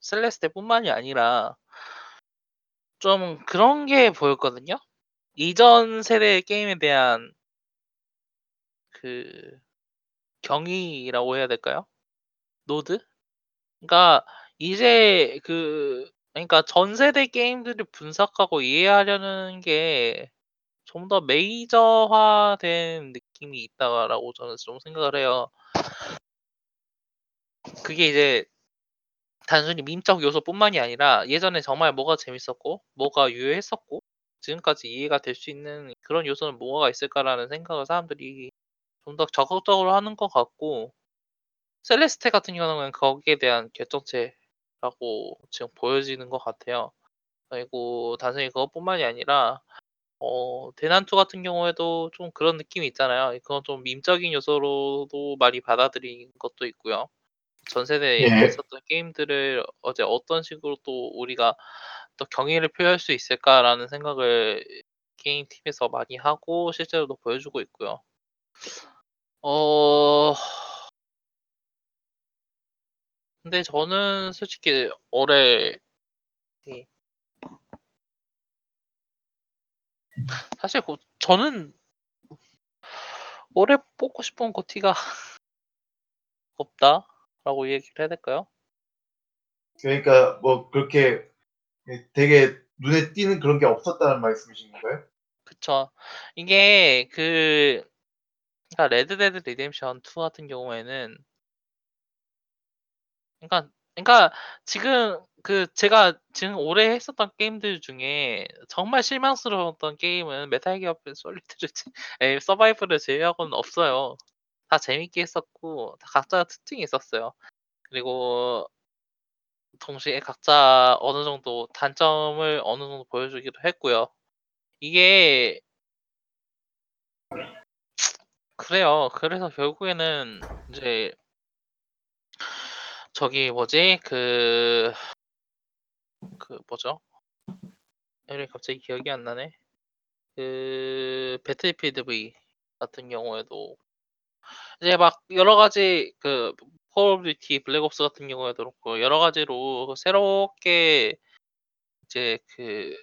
Celeste뿐만이 아니라 좀 그런 게 보였거든요. 이전 세대 게임에 대한 그 경의라고 해야 될까요? nod? 그러니까 이제 그 그러니까 전 세대 게임들을 분석하고 이해하려는 게 좀 더 메이저화된 느낌이 있다라고 저는 좀 생각을 해요. 그게 이제 단순히 밈적 요소뿐만이 아니라 예전에 정말 뭐가 재밌었고 뭐가 유효했었고 지금까지 이해가 될 수 있는 그런 요소는 뭐가 있을까라는 생각을 사람들이 좀 더 적극적으로 하는 것 같고 셀레스테 같은 경우는 거기에 대한 결정체라고 지금 보여지는 것 같아요. 그리고 단순히 그것뿐만이 아니라 어, 대난투 같은 경우에도 좀 그런 느낌이 있잖아요. 그건 좀 밈적인 요소로도 많이 받아들인 것도 있고요. 전 세대에 예. 있었던 게임들을 어제 어떤 식으로 또 우리가 또 경의를 표할 수 있을까라는 생각을 게임 팀에서 많이 하고 실제로도 보여주고 있고요. 어. 근데 저는 솔직히 올해 이 사실 고 저는 올해 뽑고 싶은 GOTY가 없다라고 얘기를 해야 될까요? 그러니까 뭐 그렇게 예 되게 눈에 띄는 그런 게 없었다는 말씀이신 건가요? 그쵸. 이게 그 그러니까 Red Dead Redemption 2 같은 경우에는 그러니까 그러니까 지금 그 제가 지금 올해 했었던 게임들 중에 정말 실망스러웠던 게임은 Metal Gear Solid를 제예 서바이벌을 제외하고는 없어요. 다 재밌게 했었고 다 각자 특징이 있었어요. 그리고 동시에 각자 어느 정도 단점을 어느 정도 보여주기도 했고요. 이게 그래요. 그래서 결국에는 인제 저기 뭐지? 그그 뭐죠? 이름이 갑자기 기억이 안 나네. 그 Battlefield V 같은 경우에도 이제 막 여러 가지 그 Call of Duty Black Ops 같은 경우에도 그렇고 여러 가지로 새롭게 이제 그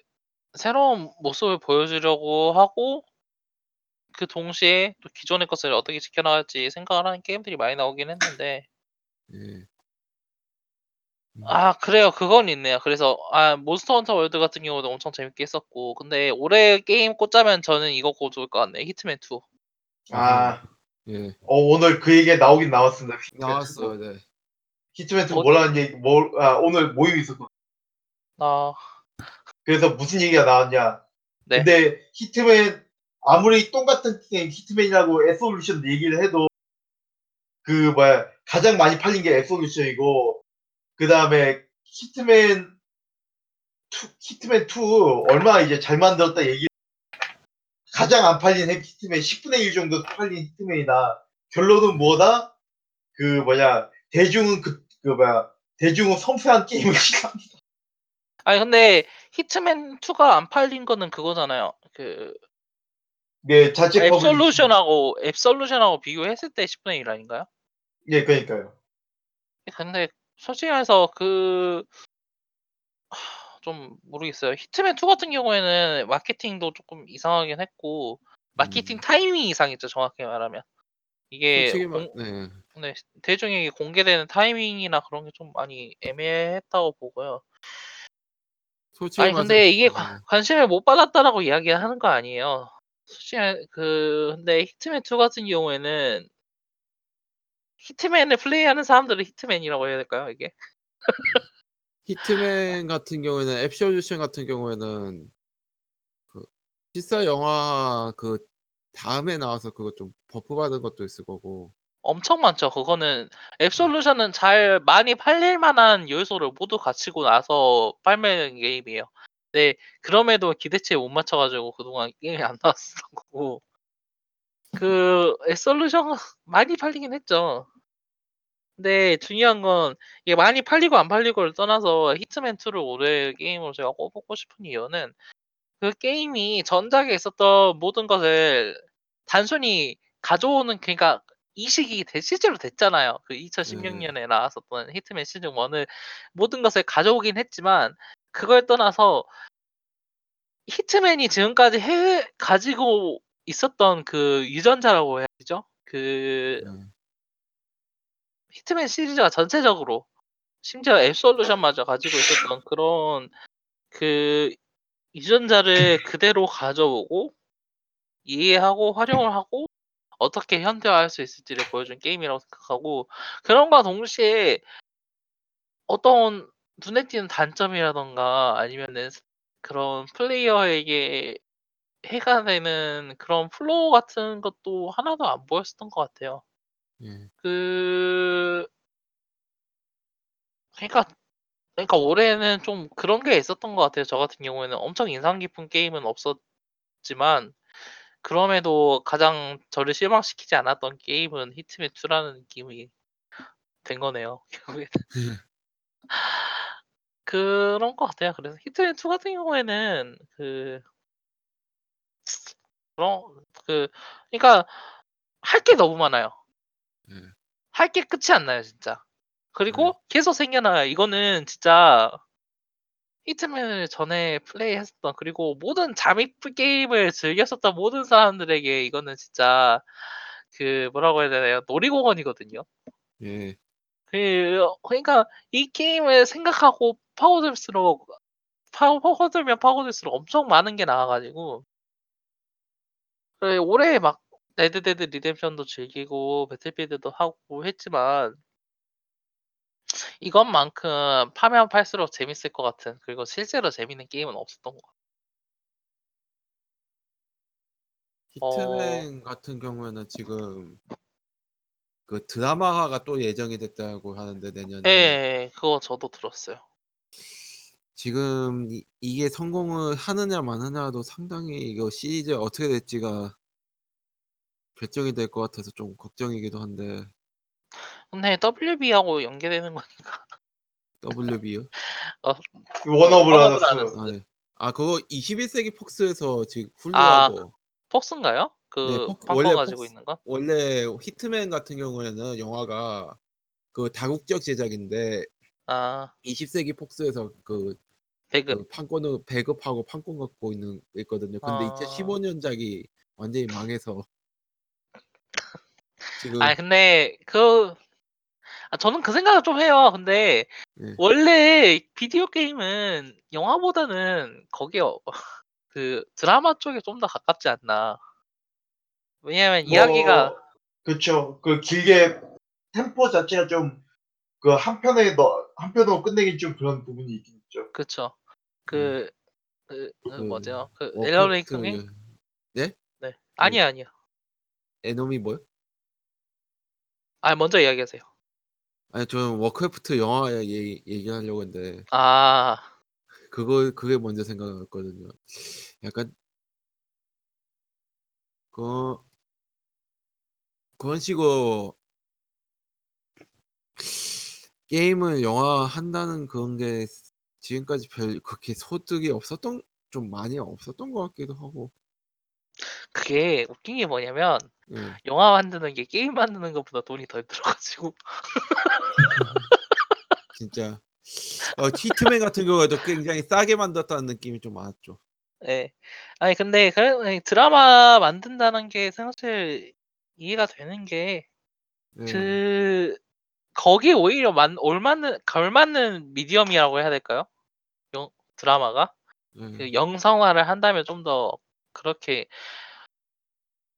새로운 모습을 보여주려고 하고 그 동시에 또 기존의 것을 어떻게 지켜나갈지 생각을 하는 게임들이 많이 나오긴 했는데 예. 음. 아 그래요. 그건 있네요. 그래서 아 Monster Hunter World 같은 경우도 엄청 재밌게 했었고 근데 올해 게임 꼽자면 저는 이거 꼽을 것 같네요. Hitman 2. 아. 예. 어 오늘 그 얘기가 나오긴 나왔습니다. Hitman 나왔어요. 2도. 네. Hitman 2 어 뭐라는 얘기 뭘 아 오늘 모임이 있었거든요. 아. 그래서 무슨 얘기가 나왔냐. 네. 근데 Hitman 아무리 똑같은 게임 Hitman이라고 Absolution 얘기를 해도 그 뭐야 가장 많이 팔린 게 애솔루션이고 그 다음에 히트맨 2 히트맨 2 얼마나 이제 잘 만들었다 얘기 가장 안 팔린 히트맨 10분의 1 정도 팔린 히트맨이다. 결론은 뭐다? 그 뭐냐 대중은 그, 그 뭐야 대중은 섬세한 게임을 싫어합니다. 아니 근데 히트맨 2가 안 팔린 거는 그거잖아요. 그 네, 자체. 앱솔루션하고 앱솔루션하고 비교했을 때 10분의 1 아닌가요? 예, 그러니까요. 근데 솔직히 말해서 그 좀 모르겠어요. 히트맨 2 같은 경우에는 마케팅도 쪼끔 이상하긴 했고 마케팅 음. 타이밍이 이상했죠, 정확히 말하면. 이게 말 공 네. 네 대중에게 공개되는 타이밍이나 그런 게 좀 많이 애매했다고 보고요. 솔직히 아니 근데 이게 네. 관 관심을 못 받았다라고 이야기하는 거 아니에요. 솔직히 말그 근데 Hitman 2 같은 경우에는 Hitman을 플레이하는 사람들은 Hitman이라고 해야 될까요, 이게? Hitman 같은 경우에는 Absolution 같은 경우에는 그 실사 영화 그 다음에 나와서 그거 좀 buff 받은 것도 있을 거고. 엄청 많죠. 그거는 Absolution은 잘 많이 팔릴 만한 요소를 모두 갖추고 나서 발매된 게임이에요. 네. 그럼에도 기대치에 못 맞춰 가지고 그동안 게임이 안 나왔었던 거고. 그 앱솔루션은 많이 팔리긴 했죠. 근데 중요한 건 이게 많이 팔리고 안 팔리고를 떠나서 히트맨 2를 올해 게임으로 제가 꼽고 싶은 이유는 그 게임이 전작에 있었던 모든 것을 단순히 가져오는 그러니까 이식이 돼 실제로 됐잖아요. 그 2016 네. 년에 나왔었던 히트맨 시즌 1을 모든 것을 가져오긴 했지만 그걸 떠나서 히트맨이 지금까지 해 가지고 있었던 그 유전자라고 해야 되죠? 그 네. 히트맨 시리즈가 전체적으로 심지어 앱솔루션마저 가지고 있었던 그런 그 유전자를 그대로 가져오고 이해하고 활용을 하고 어떻게 현대화할 수 있을지를 보여준 게임이라고 생각하고 그럼과 동시에 어떤 눈에 띄는 단점이라든가 아니면은 그런 플레이어에게 해가 되는 그런 flow 같은 것도 하나도 안 보였었던 것 같아요. 예. 그 그러니까 그러니까 올해는 좀 그런 게 있었던 것 같아요. 저 같은 경우에는 엄청 인상 깊은 게임은 없었지만 그럼에도 가장 저를 실망시키지 않았던 게임은 Hitman 2라는 느낌이 된 거네요, 결국에는. 그런 것 같아요. 그래서 히트맨 2 같은 경우에는 그 그런 그 그러니까 할 게 너무 많아요. 음. 할게 끝이 안 나요, 진짜. 그리고 계속 생겨나요. 이거는 진짜 히트맨을 전에 플레이했었던 그리고 모든 잠입 게임을 즐겼었던 모든 사람들에게 이거는 진짜 그 뭐라고 해야 되나요? 놀이공원이거든요. 예. 그 그러니까 이 게임을 생각하고 파고들수록 파- 파고들면 파고들수록 엄청 많은 게 나와가지고 그래, 올해 막 Red Dead Redemption도 즐기고 Battlefield도 하고 했지만 이것만큼 파면 팔수록 재밌을 것 같은 그리고 실제로 재밌는 게임은 없었던 것 같아요. Hitman 같은 경우에는 지금 그 드라마화가 또 예정이 됐다고 하는데 내년에 예, 그거 저도 들었어요. 지금 이, 이게 성공을 하느냐 마느냐도 상당히 이거 시리즈 어떻게 될지가 결정이 될 것 같아서 좀 걱정이기도 한데 근데 WB하고 연계되는 거니까 WB요? Warner Brothers. Warner Brothers. 아, 네. 아 그거 21세기 폭스에서 지금 아, 훌루하고 폭스인가요? 네, 그 폭- 펑커 원래 가지고 폭스- 있는 거? 원래 히트맨 같은 경우에는 영화가 그 다국적 제작인데 아, 20세기 폭스에서 그, 배급. 그 판권을 배급하고 판권 갖고 있는 있거든요. 근데 아. 2015년작이 완전히 망해서 지금 아, 근데 그 아, 저는 그 생각을 좀 해요. 근데 네. 원래 비디오 게임은 영화보다는 거기에 어, 그 드라마 쪽에 좀 더 가깝지 않나. 왜냐면 이야기가 그렇죠. 그 길게 템포 자체가 좀 그 한 편에 너 한 편으로 끝내긴 좀 그런 부분이 있긴 있죠. 그쵸. 그, 그, 그 그 뭐죠? 그 워크래프트 엘러레이크님? 네? 네. 아니야, 아니야. 에노미 뭐요? 아, 먼저 이야기하세요. 아니 저는 Warcraft 영화 얘기, 얘기하려고 했는데 아, 그거 그게 먼저 생각났거든요. 약간 그 그런 식으로 게임을 영화 한다는 그런 게 지금까지 별 그렇게 소득이 없었던 좀 많이 없었던 것 같기도 하고. 그게 웃긴 게 뭐냐면 예. 영화 만드는 게 게임 만드는 것보다 돈이 덜 들어가지고 진짜 어, 히트맨 같은 경우에도 굉장히 싸게 만들었다는 느낌이 좀 많았죠. 예. 아니 근데 그 드라마 만든다는 게 사실 이해가 되는 게 예. 그 거기 오히려 만 올맞는 걸맞는 미디엄이라고 해야 될까요? 영, 드라마가 예. 그 영상화를 한다면 좀 더 그렇게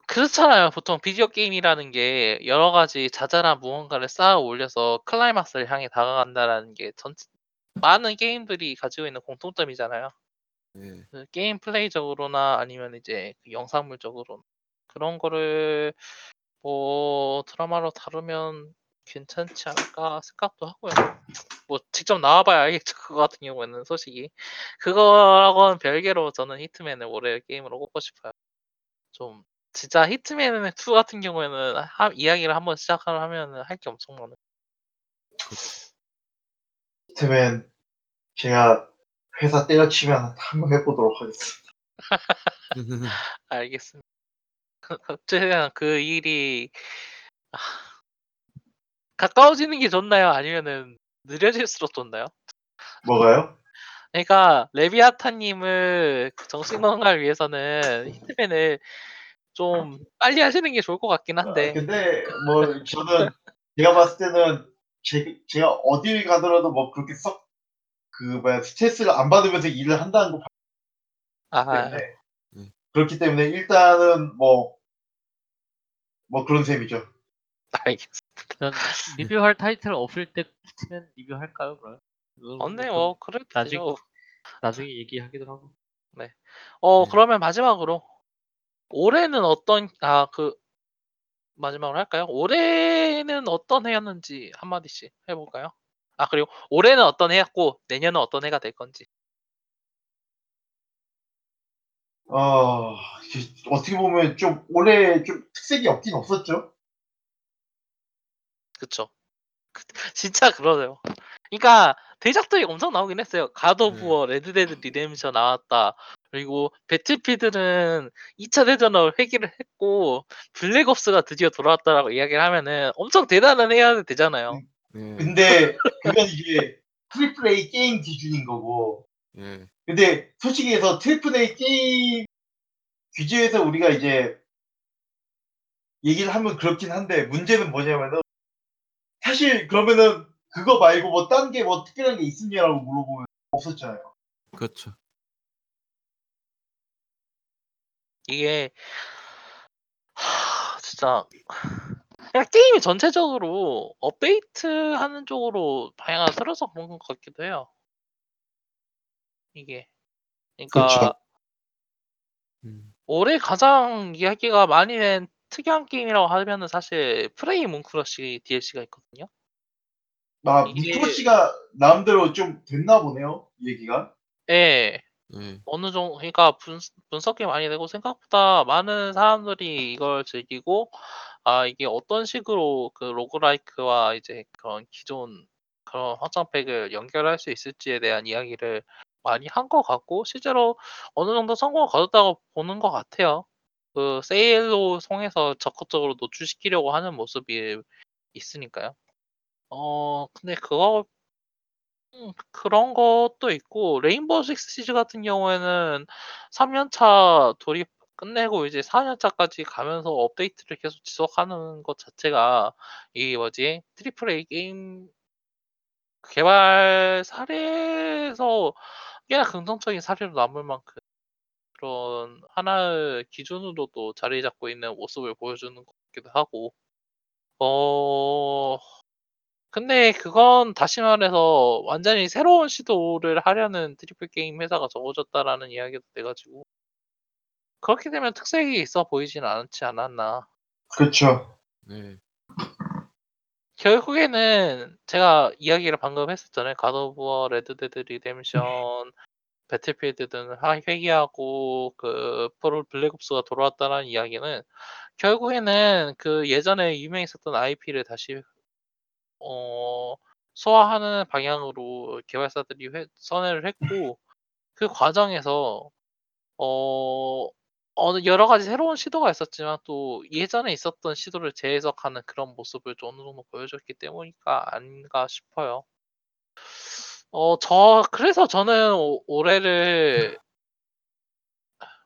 그렇잖아요. 보통 비디오 게임이라는 게 여러 가지 자잘한 무언가를 쌓아 올려서 클라이막스를 향해 다가간다라는 게 전체 많은 게임들이 가지고 있는 공통점이잖아요. 예. 그 게임 플레이적으로나 아니면 이제 그 영상물적으로 그런 거를 뭐 드라마로 다루면 괜찮지 않을까 생각도 하고요. 뭐 직접 나와봐야 알겠죠. 그거 같은 경우에는 솔직히 그거하고는 별개로 저는 히트맨을 올해 게임으로 꼽고 싶어요. 좀 진짜 히트맨 2 같은 경우에는 하, 이야기를 한번 시작을 하면은 할게 엄청 많아요. 히트맨 제가 회사 때려치면 한번 해보도록 하겠습니다. 알겠습니다. 그- 어쨌든 그 일이 아, 가까워지는 게 좋나요? 아니면은 느려질수록 좋나요? 뭐가요? 그러니까 레비아타님을 정신 건강을 위해서는 히트맨을 좀 빨리 하시는 게 좋을 것 같긴 아, 한데 근데 뭐 저는 제가 봤을 때는 제, 제가 어딜 가더라도 뭐 그렇게 썩 그 뭐야 스트레스를 안 받으면서 일을 한다는 거 아, 때문에 음. 그렇기 때문에 일단은 뭐 뭐 그런 셈이죠. 알겠습니다. 전 리뷰할 타이틀 없을 때 히트맨 리뷰할까요 그럼? 언네 좀뭐 그래도 나중에 되죠. 나중에 얘기하기도 하고. 어 네. 그러면 마지막으로 올해는 어떤 아 그 마지막으로 할까요? 올해는 어떤 해였는지 한 마디씩 해볼까요? 아 그리고 올해는 어떤 해였고 내년은 어떤 해가 될 건지. 어, 그- 어떻게 보면 좀 올해 좀 특색이 없긴 없었죠. 그쵸. 그- 진짜 그러네요. 그러니까 대작들이 엄청 나오긴 했어요. God of 네. War, Red Dead Redemption 나왔다. 그리고 Battlefield는 2차 대전을 회귀를 했고 Black Ops가 드디어 돌아왔다라고 이야기를 하면은 엄청 대단한 해야 되잖아요. 예. 근데 그건 이제 triple A 게임 기준인 거고 예. 근데 솔직히 해서 triple A 게임 기준에서 우리가 이제 얘기를 하면 그렇긴 한데 문제는 뭐냐면은 사실 그러면은 그거 말고 뭐 딴 게 뭐 특별한 게 있느냐라고 물어보면 없었잖아요. 그렇죠. 이게 하, 진짜 그냥 게임이 전체적으로 업데이트하는 쪽으로 방향을 틀어서 그런 것 같기도 해요. 이게 그러니까 그렇죠. 음. 올해 가장 이야기가 많이 된 특이한 게임이라고 하면은 사실 프레이 문크러쉬 DLC가 있거든요. 나 이게- 미크로씨가 나름대로 좀 됐나 보네요. 이 얘기가. 예. 예. 어느 정도 그러니까 분, 분석이 많이 되고 생각보다 많은 사람들이 이걸 즐기고 아 이게 어떤 식으로 그 로그라이크와 이제 그런 기존 그런 확장팩을 연결할 수 있을지에 대한 이야기를 많이 한 것 같고 실제로 어느 정도 성공을 거뒀다고 보는 것 같아요. 그 세일로 통해서 적극적으로 노출시키려고 하는 모습이 있으니까요. 어 근데 그거 음 그런 것도 있고 레인보우 식스 시즈 같은 경우에는 3 년차 돌입 끝내고 이제 4 년차까지 가면서 업데이트를 계속 지속하는 것 자체가 이 뭐지? triple A 게임 개발 사례에서 꽤나 긍정적인 사례로 남을 만큼 그런 하나의 기준으로 도 자리 잡고 있는 모습을 보여주는 것 같기도 하고 어 근데 그건 다시 말해서 완전히 새로운 시도를 하려는 triple 게임 회사가 적어졌다라는 이야기도 돼 가지고 그렇게 되면 특색이 있어 보이진 않지 않았나. 그렇죠. 예. 결국에는 제가 이야기를 방금 했었잖아요. God of War, Red Dead Redemption, Battlefield 하 회귀하고 그 프로 Black Ops가 돌아왔다라는 이야기는 결국에는 그 예전에 유명했었던 IP를 다시 어 소화하는 방향으로 개발사들이 회 선회를 했고 그 과정에서 어 어느 여러 가지 새로운 시도가 있었지만 또 예전에 있었던 시도를 재해석하는 그런 모습을 좀 어느 정도 보여줬기 때문이가 아닌가 싶어요. 어 저 그래서 저는 오 올해를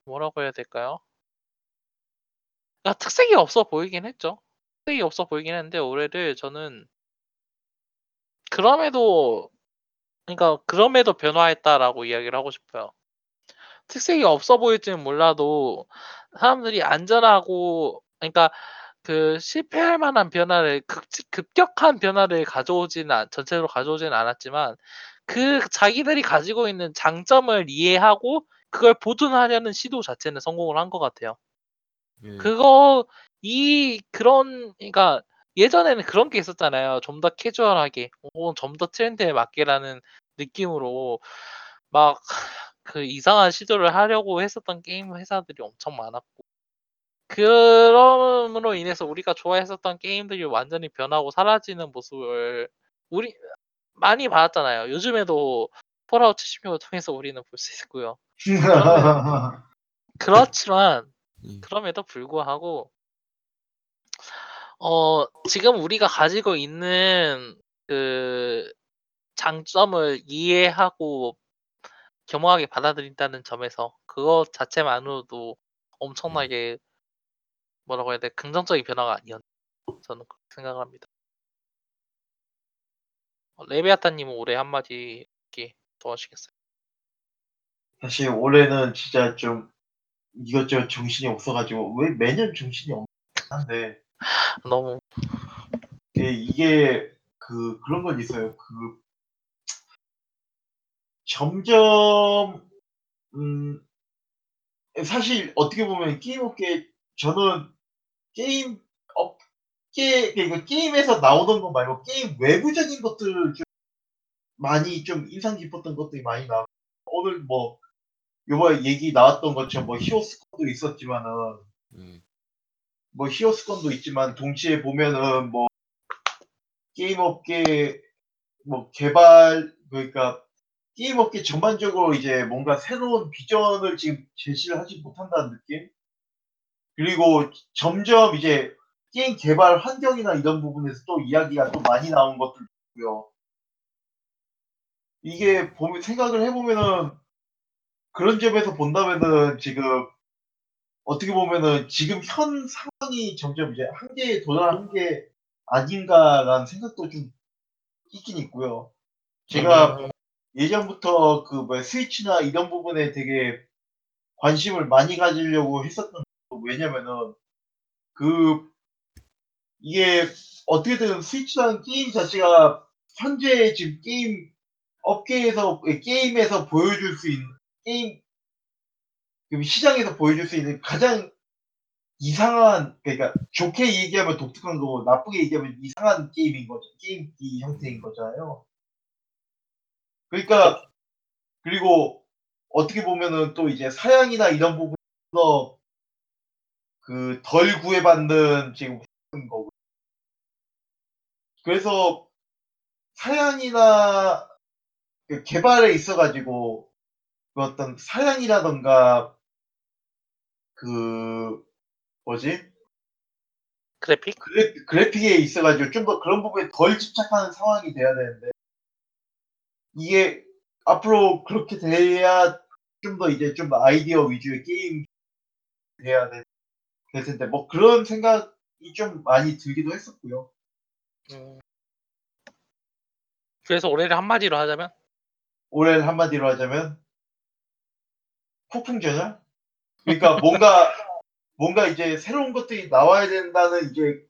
뭐라고 해야 될까요? 아 특색이 없어 보이긴 했죠. 특색이 없어 보이긴 했는데 올해를 저는 그럼에도 그러니까 '그럼에도 변화했다.'라고 이야기를 하고 싶어요. 특색이 없어 보일지는 몰라도 사람들이 안전하고 그러니까 그 실패할 만한 변화를 극지 급격한 변화를 가져오지는 않 전체적으로 가져오지는 않았지만 그 자기들이 가지고 있는 장점을 이해하고 그걸 보존하려는 시도 자체는 성공을 한 것 같아요. 예. 그거 이 그런 그러니까 예전에는 그런 게 있었잖아요. 좀 더 캐주얼하게 혹은 좀 더 트렌드에 맞게라는 느낌으로 막 그 이상한 시도를 하려고 했었던 게임 회사들이 엄청 많았고 그럼으로 인해서 우리가 좋아했었던 게임들이 완전히 변하고 사라지는 모습을 우리 많이 봤잖아요. 요즘에도 Fallout 76을 통해서 우리는 볼 수 있고요. 그렇지만 예. 그럼에도 불구하고 어 지금 우리가 가지고 있는 그 장점을 이해하고 겸허하게 받아들인다는 점에서 그것 자체만으로도 엄청나게 뭐라고 해야 돼? 긍정적인 변화가 아니었나 저는 그렇게 생각을 합니다. 어 레비아탄 님은 올해 한마디 이렇게 더 하시겠어요? 사실 올해는 진짜 좀 이것저것 정신이 없어 가지고 왜 매년 정신이 없긴 한데 너무 예 이게 그 그런 건 있어요. 그 점점 음 사실 어떻게 보면 게임 업계 저는 게임 업계 그러니까 게임에서 나오던 거 말고 게임 외부적인 것들을 좀 많이 좀 인상 깊었던 것들이 많이 나와 오늘 뭐 요번에 얘기 나왔던 것처럼 뭐 히오스콘도 있었지만은 예. 뭐 히오스콘도 있지만 동시에 보면은 뭐 게임 업계 뭐 개발 그러니까 게임 업계 전반적으로 이제 뭔가 새로운 비전을 지금 제시를 하지 못한다는 느낌? 그리고 점점 이제 게임 개발 환경이나 이런 부분에서 또 이야기가 또 많이 나온 것들 있고요. 이게 보면 생각을 해보면은 그런 점에서 본다면은 지금 어떻게 보면은 지금 현 상 황이 점점 이제 한계에 도달한 게 아닌가라는 생각도 좀 있긴 있고요. 제가 음, 예전부터 그 뭐 스위치나 이런 부분에 되게 관심을 많이 가지려고 했었던 거 왜냐면은 그 이게 어떻게든 Switch라는 게임 자체가 현재 지금 게임 업계에서 게임에서 보여줄 수 있는 게임 그 시장에서 보여줄 수 있는 가장 이상한 그러니까 좋게 얘기하면 독특한 거고 나쁘게 얘기하면 이상한 게임인 거죠 게임 이 형태인 거잖아요. 그러니까 그리고 어떻게 보면은 또 이제 사양이나 이런 부분에서 그덜 구애받는 지금 거고. 그래서 사양이나 그 개발에 있어 가지고 그 어떤 사양이라던가 그 뭐지 그래픽? 그래, 그래픽에 있어가지고 좀 더 그런 부분에 덜 집착하는 상황이 돼야 되는데 이게 앞으로 그렇게 돼야 좀 더 이제 좀 아이디어 위주의 게임 돼야 돼, 될 텐데 뭐 그런 생각이 좀 많이 들기도 했었고요. 음. 그래서 올해를 한마디로 하자면 올해 한마디로 하자면 폭풍전야? 그러니까 뭔가 뭔가 이제 새로운 것들이 나와야 된다는 이제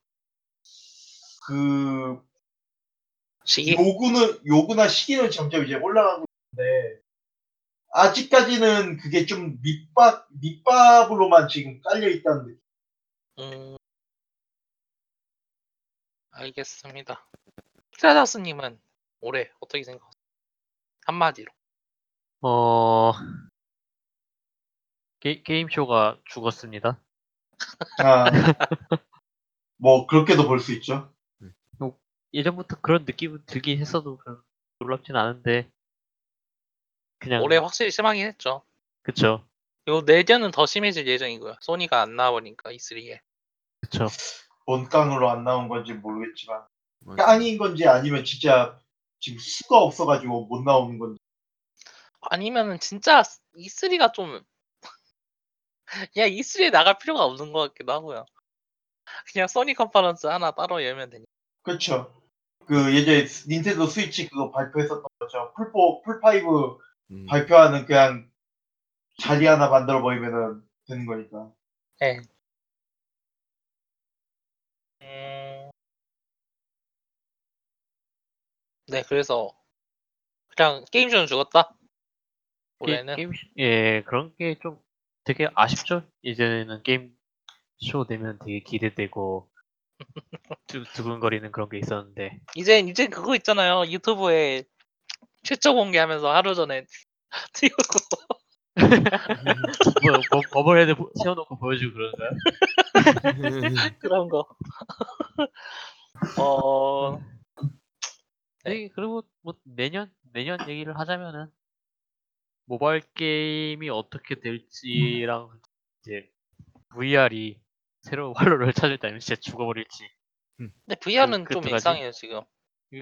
그 시기 요구는 요구나 시기는 점점 이제 올라가고 있는데 아직까지는 그게 좀 밑밥 밑밥으로만 지금 깔려 있다는 느낌. 음, 알겠습니다. 트라다스님은 올해 어떻게 생각하세요? 한마디로. 어 게, 게임 쇼가 죽었습니다. 아, 뭐 그렇게도 볼 수 있죠. 예전부터 그런 느낌은 들긴 했어도 그런 놀랍진 않은데 그냥 올해 확실히 심하긴 했죠. 그쵸 그리고 내년은 더 심해질 예정이고요. 소니가 안 나와버리니까 E3에. 그쵸 본 깡으로 안 나온 건지 모르겠지만. 깡인 건지 아니면 진짜 지금 수가 없어가지고 못 나오는 건지. 아니면은 진짜 E3가 좀 그냥 E3에 나갈 필요가 없는 것 같기도 하고요. 그냥 소니 컨퍼런스 하나 따로 열면 되니까. 그렇죠. 그 예전에 닌텐도 스위치 그거 발표했었던 거죠. 플포 플파이브 음. 발표하는 그냥 자리 하나 만들어 버리면은 되는 거니까. 네. 음... 네, 그래서 그냥 게임쇼는 죽었다. 게, 올해는 게임 쇼- 예 그런 게 좀 되게 아쉽죠 이제는 게임 쇼 되면 되게 기대되고 두, 두근거리는 그런 게 있었는데 이제 이제 그거 있잖아요. 유튜브에 최초 공개하면서 하루 전에 띄우고 뭐 버, bobblehead 보- 세워놓고 보여주고 그러는가요? 그런 거. 어, 네, 그리고 뭐 내년 내년 얘기를 하자면은 모바일 게임이 어떻게 될지랑 이제 VR이 새로운 활로를 찾을다면 진짜 죽어버릴지. 근데 VR은 그- 좀 가지? 이상해요 지금.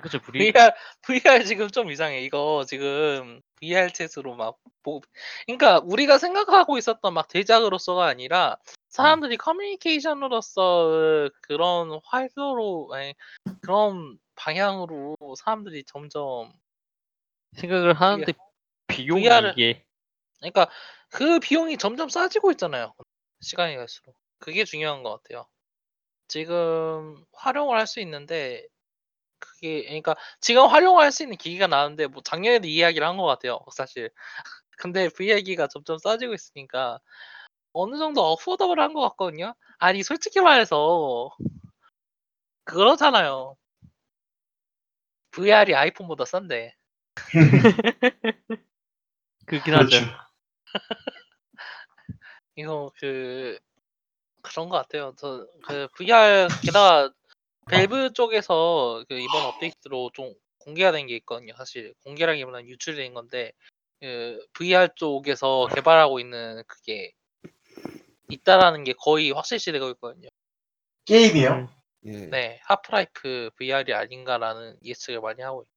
그쵸 VR VR VR 지금 좀 이상해. 이거 지금 VR 챗으로 막 보. 그러니까 우리가 생각하고 있었던 막 대작으로서가 아니라 사람들이 커뮤니케이션으로서 그런 활로로 아니, 그런 방향으로 사람들이 점점 생각을 하는데 비용이 VR 을 이게 그러니까 그 비용이 점점 싸지고 있잖아요. 시간이 갈수록. 그게 중요한 것 같아요. 지금 활용을 할 수 있는데 그게 그러니까 지금 활용할 수 있는 기기가 나왔는데 뭐 작년에도 이 이야기를 한 것 같아요. 사실. 근데 VR기가 점점 싸지고 있으니까 어느 정도 어포더블 한 것 같거든요. 아니 솔직히 말해서 그렇잖아요. VR이 아이폰보다 싼데. 그긴 하죠. 그렇죠. 이거 그 그런 것 같아요. 저 그 VR 게다가 밸브 쪽에서 그 이번 업데이트로 좀 공개가 된 게 있거든요. 사실 공개라기보다는 유출된 건데 그 VR 쪽에서 개발하고 있는 그게 있다라는 게 거의 확실시 되고 있거든요. 게임이요? 예. 네, 하프라이프 VR이 아닌가라는 예측을 많이 하고 있어요.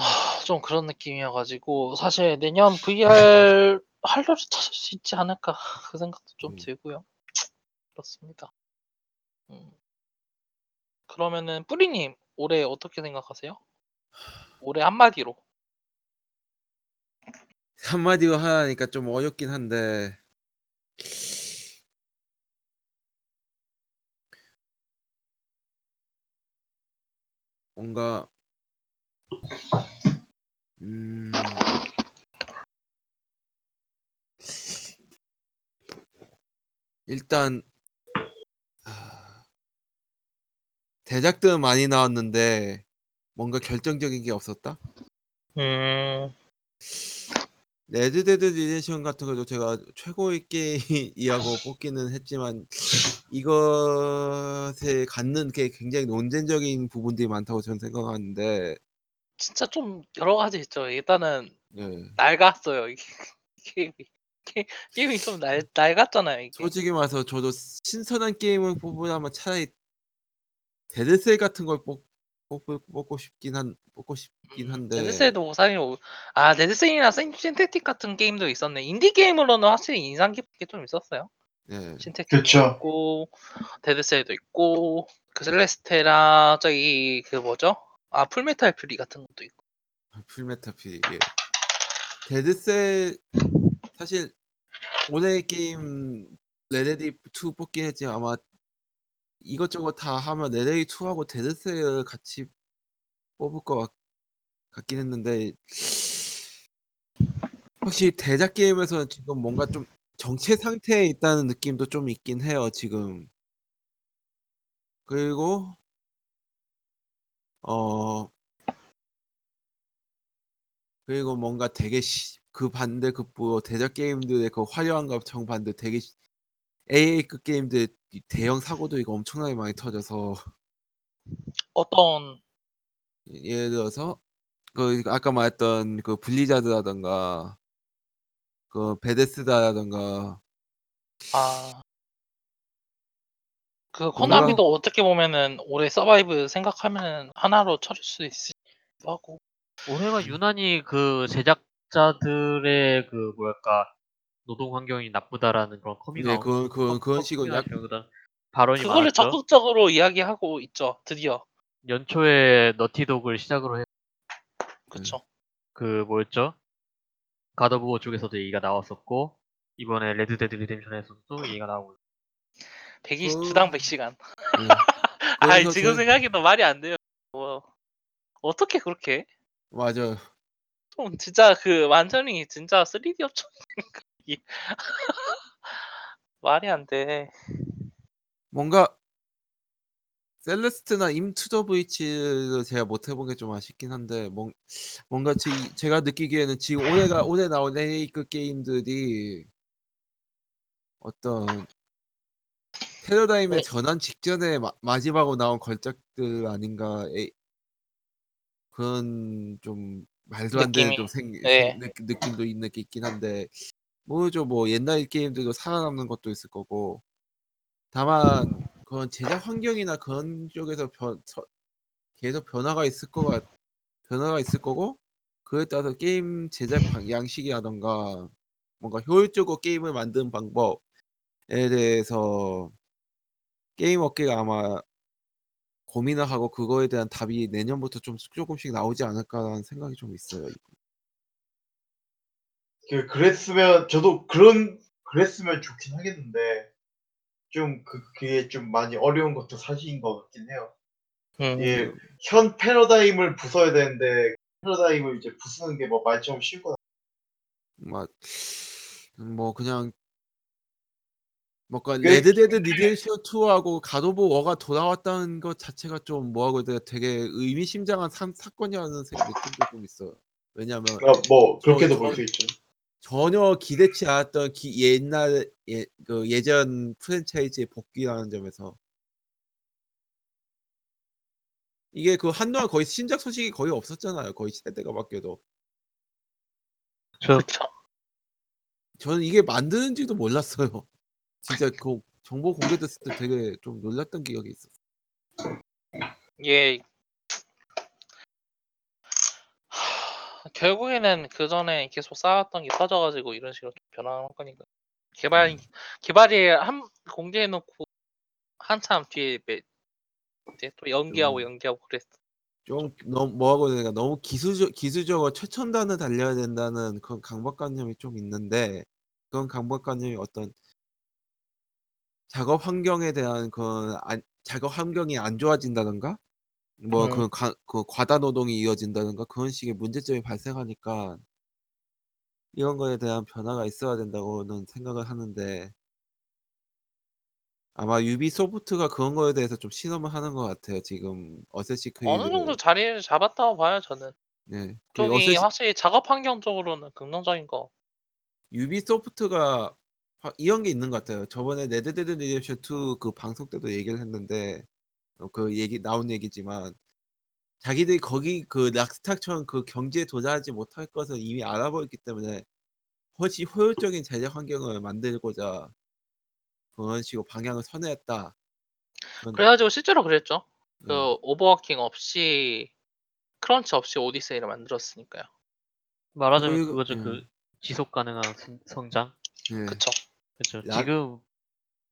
아, 좀 그런 느낌이어가지고 사실 내년 VR 할로를 찾을 수 있지 않을까 그 생각도 좀 음. 들고요. 그렇습니다. 음. 그러면은 뿌리님 올해 어떻게 생각하세요? 올해 한마디로 한마디로 하니까 좀 어렵긴 한데 뭔가 음 일단 아, 대작들은 많이 나왔는데 뭔가 결정적인 게 없었다. 음, Red Dead Redemption 같은 것도 제가 최고의 게임이라고 뽑기는 했지만 이것에 갖는 게 굉장히 논쟁적인 부분들이 많다고 저는 생각하는데 진짜 좀 여러 가지 있죠. 일단은 예. 낡았어요. 이게 게임이 게- 게임이 좀 낡, 낡았잖아요. 이게. 솔직히 말해서 저도 신선한 게임을 뽑으려면 차라리 Dead Cells 같은 걸 뽑, 뽑, 뽑고 싶긴 한 뽑고 싶긴 한데 Dead Cells도 사실 뭐- 아 Dead Cells나 Syn- Synthetik 같은 게임도 있었네. 인디 게임으로는 확실히 인상 깊게 좀 있었어요. 예. Synthetik도 그쵸. 있고 Dead Cells도 있고 그 Celeste라 저기 그 뭐죠? 아 Full Metal Furies 같은 것도 있고. 풀메타필 이게 Dead Cells 사실 올해 게임 레데디 2 뽑긴 했지 아마 이것저것 다 하면 레데디 2하고 데드셀을 같이 뽑을 것 같, 같긴 했는데 확실히 대작 게임에서는 지금 뭔가 좀 정체 상태에 있다는 느낌도 좀 있긴 해요 지금 그리고 어 그리고 뭔가 되게 시- 그 반대 급부 대작 게임들의 그 화려함과 정반대 되게 시- AA급 게임들 이 대형 사고도 이거 엄청나게 많이 터져서. 어떤? 예를 들어서 그 아까 말했던 그 블리자드라던가 그 베데스다라던가. 아. 그 코나미도 어떻게 보면은 올해 서바이브 생각하면은 하나로 쳐줄 수 있기도 하고. 올해가 유난히 그 제작자들의 그 뭐랄까 노동 환경이 나쁘다라는 그런 커밍아웃 네, 그, 그, 그런 식으로 약, 발언이 그거를 많았죠. 적극적으로 이야기하고 있죠. 드디어. 연초에 Naughty Dog을 시작으로 해 그쵸. 그 뭐였죠? God of War 쪽에서도 얘기가 나왔었고 이번에 Red Dead Redemption에서도 얘기가 나오고 120주당 100시간. 예. 아 그래서 지금 제- 생각해도 말이 안 돼요. 뭐, 어떻게 그렇게? 맞아요. 좀 진짜 그 완전히 진짜 3D 업종인가? 이- 말이 안 돼. 뭔가 Celeste나 Into the Breach를 제가 못 해본 게 좀 아쉽긴 한데 뭔, 뭔가 지, 제가 느끼기에는 지금 올해가 올해 나온 레이크 게임들이 어떤 패러다임의 네. 전환 직전에 마, 마지막으로 나온 걸작들 아닌가 에, 그런 좀 말도 안 되는 느낌이, 좀 생, 네. 생- 느, 느낌도 있는 게 있긴 한데 뭐죠 뭐 옛날 게임들도 살아남는 것도 있을 거고 다만 그런 제작 환경이나 그런 쪽에서 변, 서- 계속 변화가 있을 거가 변화가 있을 거고 그에 따라서 게임 제작 방- 양식이라던가 뭔가 효율적으로 게임을 만드는 방법에 대해서 게임 업계가 아마 고민을 하고 그거에 대한 답이 내년부터 좀 조금씩 나오지 않을까라는 생각이 좀 있어요. 그 그랬으면 저도 그런 그랬으면 좋긴 하겠는데 좀 그, 그게 좀 많이 어려운 것도 사실인 것 같긴 해요. 음, 예, 현 패러다임을 부숴야 되는데 패러다임을 이제 부수는 게 뭐 말처럼 쉬운 건 막, 뭐 그냥 뭔가 그- Red Dead Redemption 2하고 God of War가 돌아왔다는 것 자체가 좀 뭐하고 내가 되게 의미심장한 사, 사건이라는 생- 느낌도 좀 있어요. 왜냐하면 아, 뭐 그렇게도 저- 볼수 있죠. 전혀 기대치 않았던 기, 옛날 예, 그 예전 프랜차이즈의 복귀라는 점에서 이게 그 한동안 거의 신작 소식이 거의 없었잖아요. 거의 세대가 바뀌어도. 저. 저는 이게 만드는지도 몰랐어요. 진짜 그 정보 공개됐을 때 되게 좀 놀랐던 기억이. 이게 하, 결국에는 그 전에 계속 쌓았던 게 터져가지고 이런 식으로 좀 변화한 거니까 개발 개발이 한 공개해놓고 한참 뒤에 매- 이제 또 연기하고 음. 연기하고 그랬어. 좀 너무 뭐하고 내가 너무 기술적 기술적으로 최첨단을 달려야 된다는 그런 강박관념이 좀 있는데 그런 강박관념이 어떤 작업 환경에 대한 그 안, 작업 환경이 안 좋아진다든가 뭐 음. 그그 과다 노동이 이어진다든가 그런 식의 문제점이 발생하니까 이런 거에 대한 변화가 있어야 된다고는 생각을 하는데 아마 Ubisoft가 그런 거에 대해서 좀 실험을 하는 것 같아요. 지금 Assassin's 어느 정도 크리드 자리를 잡았다고 봐요 저는. 네. 그 쪽이 Assassin's 확실히 작업 환경적으로는 긍정적인 거. Ubisoft가 하- 이런 게 있는 것 같아요. 저번에 Red Dead Redemption 2 그 방송 때도 얘기를 했는데 어, 그 얘기 나온 얘기지만 자기들이 거기 그 Rockstar처럼 그 경지에 도달하지 못할 것을 이미 알아버렸기 때문에 훨씬 효율적인 제작 환경을 만들고자 그런 식으로 방향을 선회했다. 그래가지고 실제로 그랬죠. 그 음, overworking 없이 crunch 없이 Odyssey를 만들었으니까요. 말하자면 그거죠. 음. 그 지속 가능한 성- 성장. 예. 그쵸. 그렇죠. 락- 지금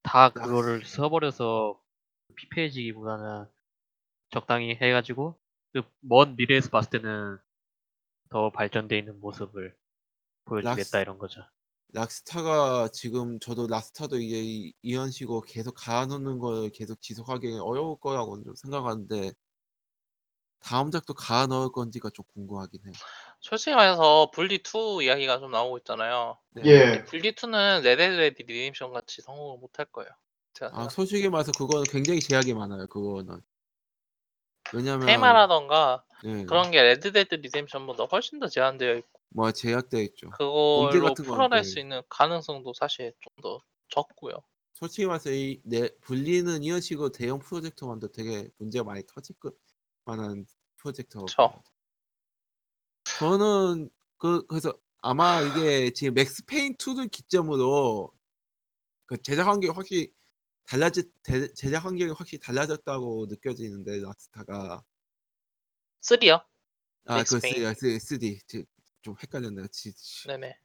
다 락- 그거를 써버려서 피폐해지기보다는 적당히 해가지고 그 먼 미래에서 봤을 때는 더 발전돼 있는 모습을 보여주겠다 Rocks- 이런 거죠. Rockstar가 지금 저도 Rockstar도 이게 이- 이런 식으로 계속 갈아 넣는 걸 계속 지속하기 어려울 거라고 좀 생각하는데 다음 작도 갈아 넣을 건지가 좀 궁금하긴 해요. 솔직히 말해서 Bully 2 이야기가 좀 나오고 있잖아요. 네. 예. Bully 2는 Red Dead Redemption 같이 성공을 못 할 거예요. 제가 아 생각해요. 솔직히 말해서 그거는 굉장히 제약이 많아요. 그거는 왜냐면 테마라던가 예, 그런 게 Red Dead Redemption보다 훨씬 더 제한되어 있고 뭐 제약돼 있죠. 그걸로 같은 풀어낼 네. 수 있는 가능성도 사실 좀 더 적고요. 솔직히 말해서 이 내, Bully는 이런 식으로 대형 프로젝트 만도 되게 문제가 많이 터질 것 만한 프로젝트라고 그쵸. 저는 그 그래서 아마 이게 지금 Max Payne 2를 기점으로 그 제작 환경이 확실히 달라지 대- 제작 환경이 확실히 달라졌다고 느껴지는데 Rockstar가 3요? 아그 Max Payne. SD 좀 헷갈렸네요. 지- 지- 네네.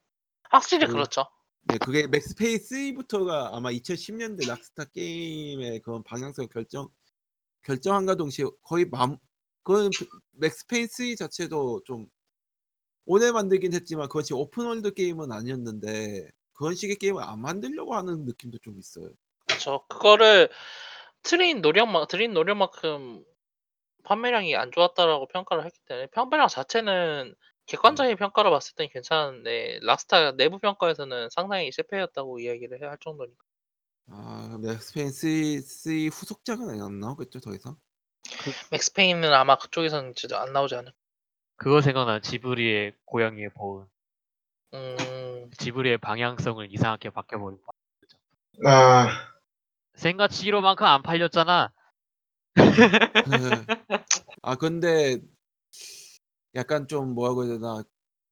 확실히 그- 그렇죠. 네, 그게 Max Payne 3부터가 아마 2010년대 락스타 게임의 그런 방향성 결정 결정한과 동시에 거의 맘 그건 Max Payne 3 자체도 좀 오래 만들긴 했지만 그것이 open world 게임은 아니었는데 그런 식의 게임을 안 만들려고 하는 느낌도 좀 있어요. 그렇죠. 그거를 들인 노력만 들인 노력만큼 판매량이 안 좋았다라고 평가를 했기 때문에 판매량 자체는 객관적인 평가를 봤을 땐 괜찮은데 락스타 내부 평가에서는 상당히 실패였다고 이야기를 해야 할 정도니까. 아, Max Payne 3, 3 후속작은 안 나오겠죠, 더 이상? Max Payne은 아마 그쪽에서는 진짜 안 나오지 않을. 그거 생각나는 지브리의 고양이의 보은. 음, 지브리의 방향성을 이상하게 바뀌어버린 거. 아, 생가치로만큼 안 팔렸잖아. 아, 근데 약간 좀 뭐라고 해야 되나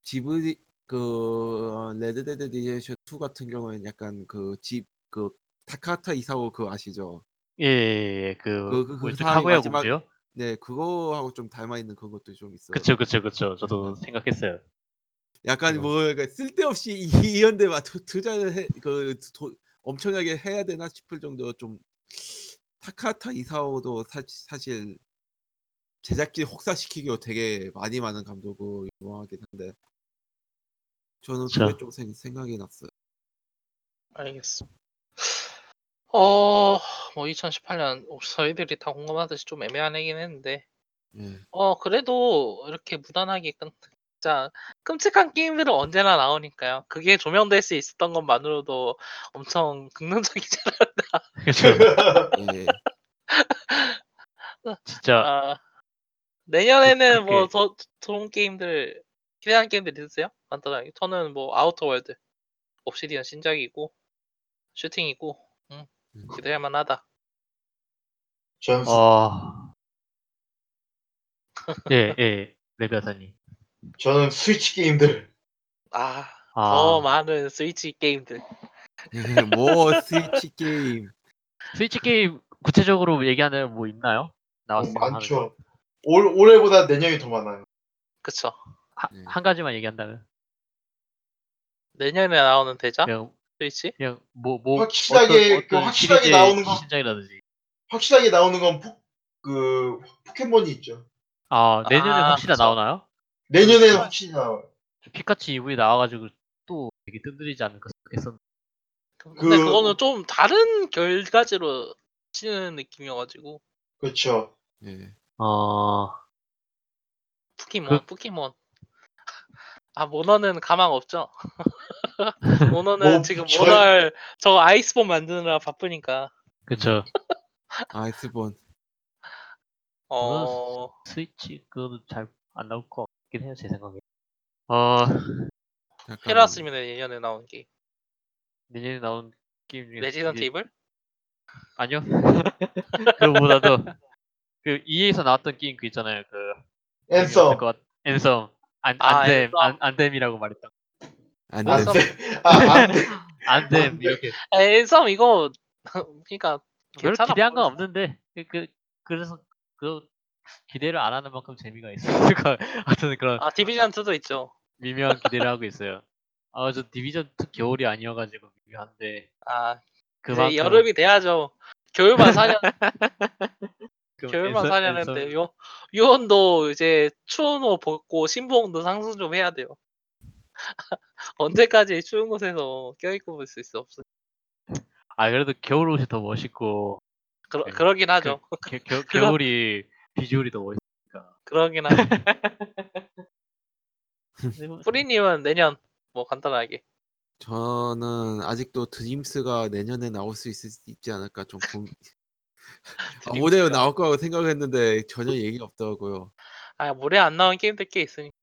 지브리 그 레드데드 리뎀션 2 같은 경우에는 약간 그 집그 타카타 이사오 그거 아시죠? 예, 예, 예. 그, 그- 그- 그 뭐였지? 사람이 마지막- 공주요? 네, 그거하고 좀 닮아 있는 그런 것도 좀 있어요. 그쵸, 그쵸, 그쵸. 저도 생각했어요. 약간 어. 뭐 약간 쓸데없이 이- 이런데 막 투- 투자를 해, 그 도- 엄청나게 해야 되나 싶을 정도로 좀 타카타 이사오도 사, 사실 제작진 혹사시키기로 되게 많이 많은 감독으로 유명하긴 한데 저는 그게. 좀 생, 생각이 났어요. 알겠어. 어, 뭐 2018년 저희들이 다 공감하듯이 좀 애매한 얘기는 했는데, 예. 어, 그래도 이렇게 무난하게 끔, 진짜 끔찍한 게임들은 언제나 나오니까요. 그게 조명될 수 있었던 것만으로도 엄청 긍정적이잖아요. 그쵸. 예. 진짜 아, 내년에는 뭐 그렇게- 더 좋은 게임들 기대하는 게임들 있으세요? 간단하게 저는 뭐 아우터 월드 옵시디언 신작이고 슈팅이고 음, 음. 기대할 만하다. 전어 예, 예, 레비아사님. 저는 스위치 게임들. 아, 아, 더 많은 스위치 게임들. 뭐 스위치 게임. 스위치 게임 구체적으로 얘기하는 뭐 있나요? 나왔으면 하는 거. 많죠. 올 올해보다 내년이 더 많아요. 그쵸. 하- 네. 한 가지만 얘기한다면 내년에 나오는 대작 그냥 스위치? 그냥 뭐뭐 확실하게 그 확실하게 나오는 거. 신작이라든지. 확실하게 나오는 건 포, 그 포켓몬이 있죠. 아 내년에 아, 확실히 그쵸. 나오나요? 내년에 는 확실히 나와요. 피카츄 EV 나와가지고 또 되게 뜬들이지 않을까 생각했었는데. 근데 그- 그... 거는좀 다른 결가지로 치는 느낌이어가지고 그렇죠. 예. 어, 포켓몬 그- 포켓몬 아 모너는 가망 없죠 모너는 뭐, 지금 저- 모널 저 아이스본 만드느라 바쁘니까 그쵸. 아이스본. 어 스위치 그거는 잘 안 나올 것 같긴 해요 제 생각에. 어 약간 헤라스입니다 내년에 나온 게임 내년에 나온 게임 중에 레지던트 이블 아니요. 그거보다도 그 EA에서 나왔던 게임 그 있잖아요. 그 같- 앤섬 안 아, 안됨 앤섬. 안, 안됨이라고 말했다. 안안 돼. 돼. 아, 안. 이렇게 에썸 이거 그러니까 별로 괜찮아 기대한 건 보였어. 없는데 그, 그 그래서 그 기대를 안 하는 만큼 재미가 있어요. 그러니까 하여튼 그런 아 디비전 2도 있죠 미묘한 기대를 하고 있어요. 아 저 디비전 2 겨울이 아니어가지고 미묘한데 아 그만큼 이제 여름이 돼야죠 겨울만 4년 그 겨울만 앤섬- 4년 앤섬- 했는데 요 요원도 이제 추운 옷 벗고 신봉도 상승 좀 해야 돼요. 언제까지 추운 곳에서 껴입고 볼 수 있어 없어. 아 그래도 겨울 옷이 더 멋있고. 그러, 네. 그러긴 하죠. 겨, 겨, 그거- 겨울이 비주얼이 더 멋있으니까. 그러긴 하죠. 뿌리님은 내년 뭐 간단하게. 저는 아직도 드림스가 내년에 나올 수 있, 있지 않을까 좀 고... 아, 드림스가. 올해 나올 거라고 생각했는데 전혀 얘기가 없더라고요. 아 올해 안 나온 게임들 꽤 있으니까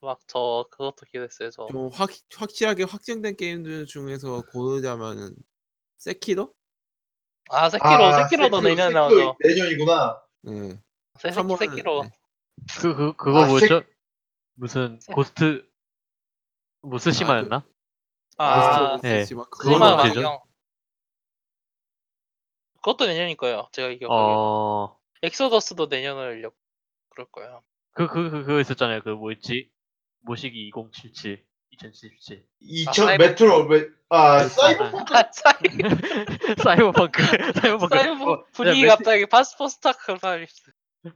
막 저 그것도 기대했어요 저 좀 확, 확실하게 확정된 게임들 중에서 고르자면은 세키로? 아 세키로 아, 세키로도 세키로, 내년에 세키로 나오죠 내년이구나. 네. 세, 삼월- 세키로 네. 그, 그, 그거 아? 무슨 세- 고스트 뭐 스시마였나? 아 고스트 네. 오브 그건 스마 언제죠? 망경 그것도 내년일 거예요 제가 기억하기에 어, 엑소더스도 내년을 려 그럴 거예요 그, 그, 그, 그거 있었잖아요. 그 뭐였지? 모시기 2077, 2077. 2000 사이버- 메트로 메, 아 사이버펑크 아, 사이, 사이버펑크, 사이버펑크. 사이버 어, 분위기 메- 갑자기 파스포스타크 파리스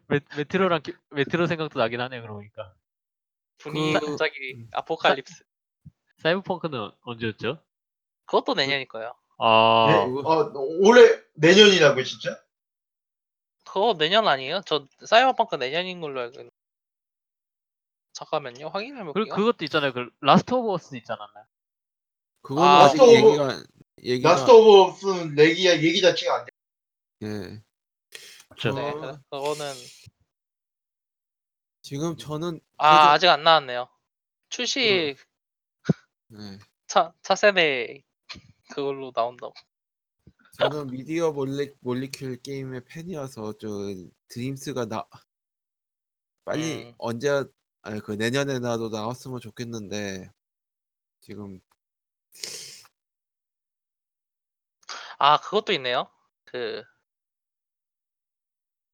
메, 메트로랑 기- 메트로 생각도 나긴 하네 그러니까. 분위기 그- 갑자기 음. 아포칼립스 사이버펑크는 언제였죠? 그것도 내년일 거예요 아, 네? 어, 올해 내년이라고 진짜? 그거 내년 아니에요? 저 사이버펑크 내년인 걸로 알고 있는데 잠깐만요 확인해 그리고 볼게요 그것도 있잖아요. 그 라스트 오브 어스 있지 않았나요? 그거는 아, 아, 직 라스트 오브- 얘기가 얘기가 라스트 오브 어스는 얘기야 얘기 자체가 안 돼. 예. 그렇죠. 네 어. 그거는 지금 저는 아 그래도- 아직 안 나왔네요 출시 예. 차 차세대 그걸로 나온다고. 저는 미디어 몰리, 몰리큘 게임의 팬이어서 저 드림스가 나 빨리 음. 언제 아니 그 내년에 나도 나왔으면 좋겠는데 지금. 아 그것도 있네요. 그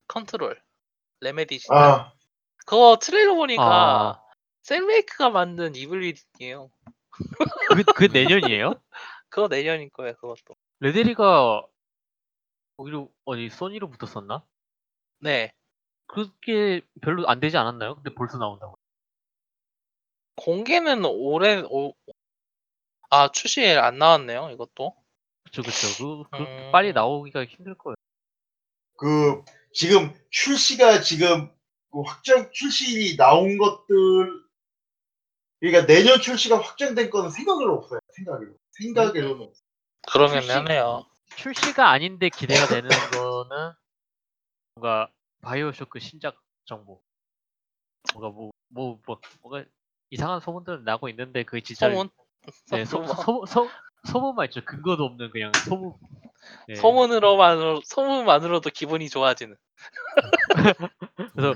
컨트롤 레메디 진짜 아. 그거 트레일러 보니까 아, 셀메이크가 만든 이블리드이에요. 그, 그 내년이에요? 그거 내년일 거예요 그것도 레데리가 거기로 어디 소니로 붙었었나? 네 그게 별로 안 되지 않았나요? 근데 벌써 나온다고. 공개는 올해 오... 아 출시에 안 나왔네요 이것도 그쵸 그쵸. 그, 그 음. 빨리 나오기가 힘들 거예요. 그 지금 출시가 지금 그 확정 출시 나온 것들 그러니까 내년 출시가 확정된 거는 생각으로 없어요. 생각으로 생각으로는 없어요. 그러긴 출시- 하네요 출시가 아닌데 기대가 되는 거는 뭔가 바이오쇼크 신작 정보. 뭔가 뭐, 뭐, 뭐, 뭔가 이상한 소문들은 나고 있는데 그 진짜 소문 네, 소, 소, 소, 소문만 있죠. 근거도 없는 그냥 소문. 네. 소문으로만 소문만으로도 기분이 좋아지는 그래서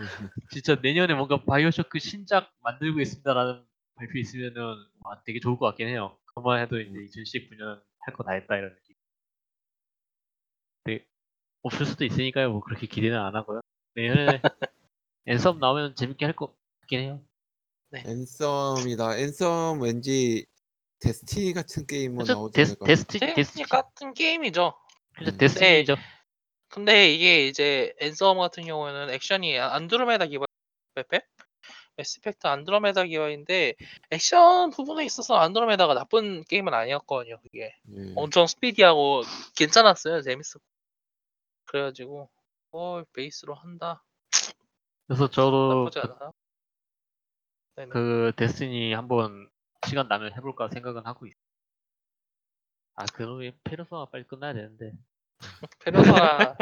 진짜 내년에 뭔가 바이오쇼크 신작 만들고 있습니다라는 발표 있으면은 와, 되게 좋을 것 같긴 해요. 그만 해도 이제 2019년 할 거 다 했다 이런 느낌. 근데 없을 수도 있으니까요. 뭐 그렇게 기대는 안 하고요. 내년에 앤썸 나오면 재밌게 할 것 같긴 해요. 앤썸이다. 앤썸 왠지 데스티니 같은 게임 뭐? 나오지 데스, 않을까? 데스티, 데스티니 데스티, 같은 게임이죠. 그쵸, 음. 데스티니죠. 근데 이게 이제 앤썸 같은 경우에는 액션이 안드로메다 기반 매스 이펙트 안드로메다 기반인데 액션 부분에 있어서 안드로메다가 나쁜 게임은 아니었거든요. 그게 예. 엄청 스피디하고 괜찮았어요. 재밌었고 그래가지고 어 베이스로 한다 그래서 저도 나쁘지 그, 않아. 네네. 그 데스티니 한번 시간 나면 해볼까 생각은 하고 있어요. 아 그놈의 페르소나 빨리 끝나야 되는데. 페르소나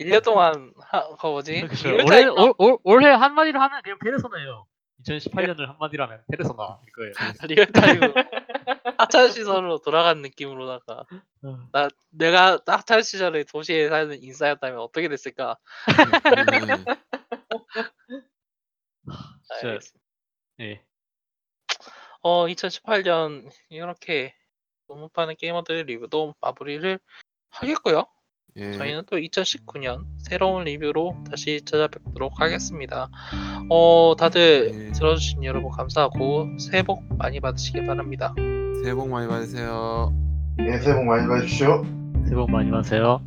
1년 동안 하, 그 뭐지? 그쵸. 올해 올, 올, 올해 한마디로 하면 그냥 페르소나예요. 2018년을 한마디로 하면 페르소나 일 거예요. 리얼타임 학창 시절로 돌아간 느낌으로다가 어. 나 내가 학창 시절에 도시에 사는 인싸였다면 어떻게 됐을까? 음. 진짜. 예. 어 2018년 이렇게 논문파는 게이머들 리뷰도 마무리를 하겠고요. 예. 저희는 또 2019년 새로운 리뷰로 다시 찾아뵙도록 하겠습니다. 어 다들 네. 들어주신 여러분 감사하고 새해 복 많이 받으시길 바랍니다. 새해 복 많이 받으세요. 네, 새해 복 많이 받으십시오. 새해 복 많이 받으세요.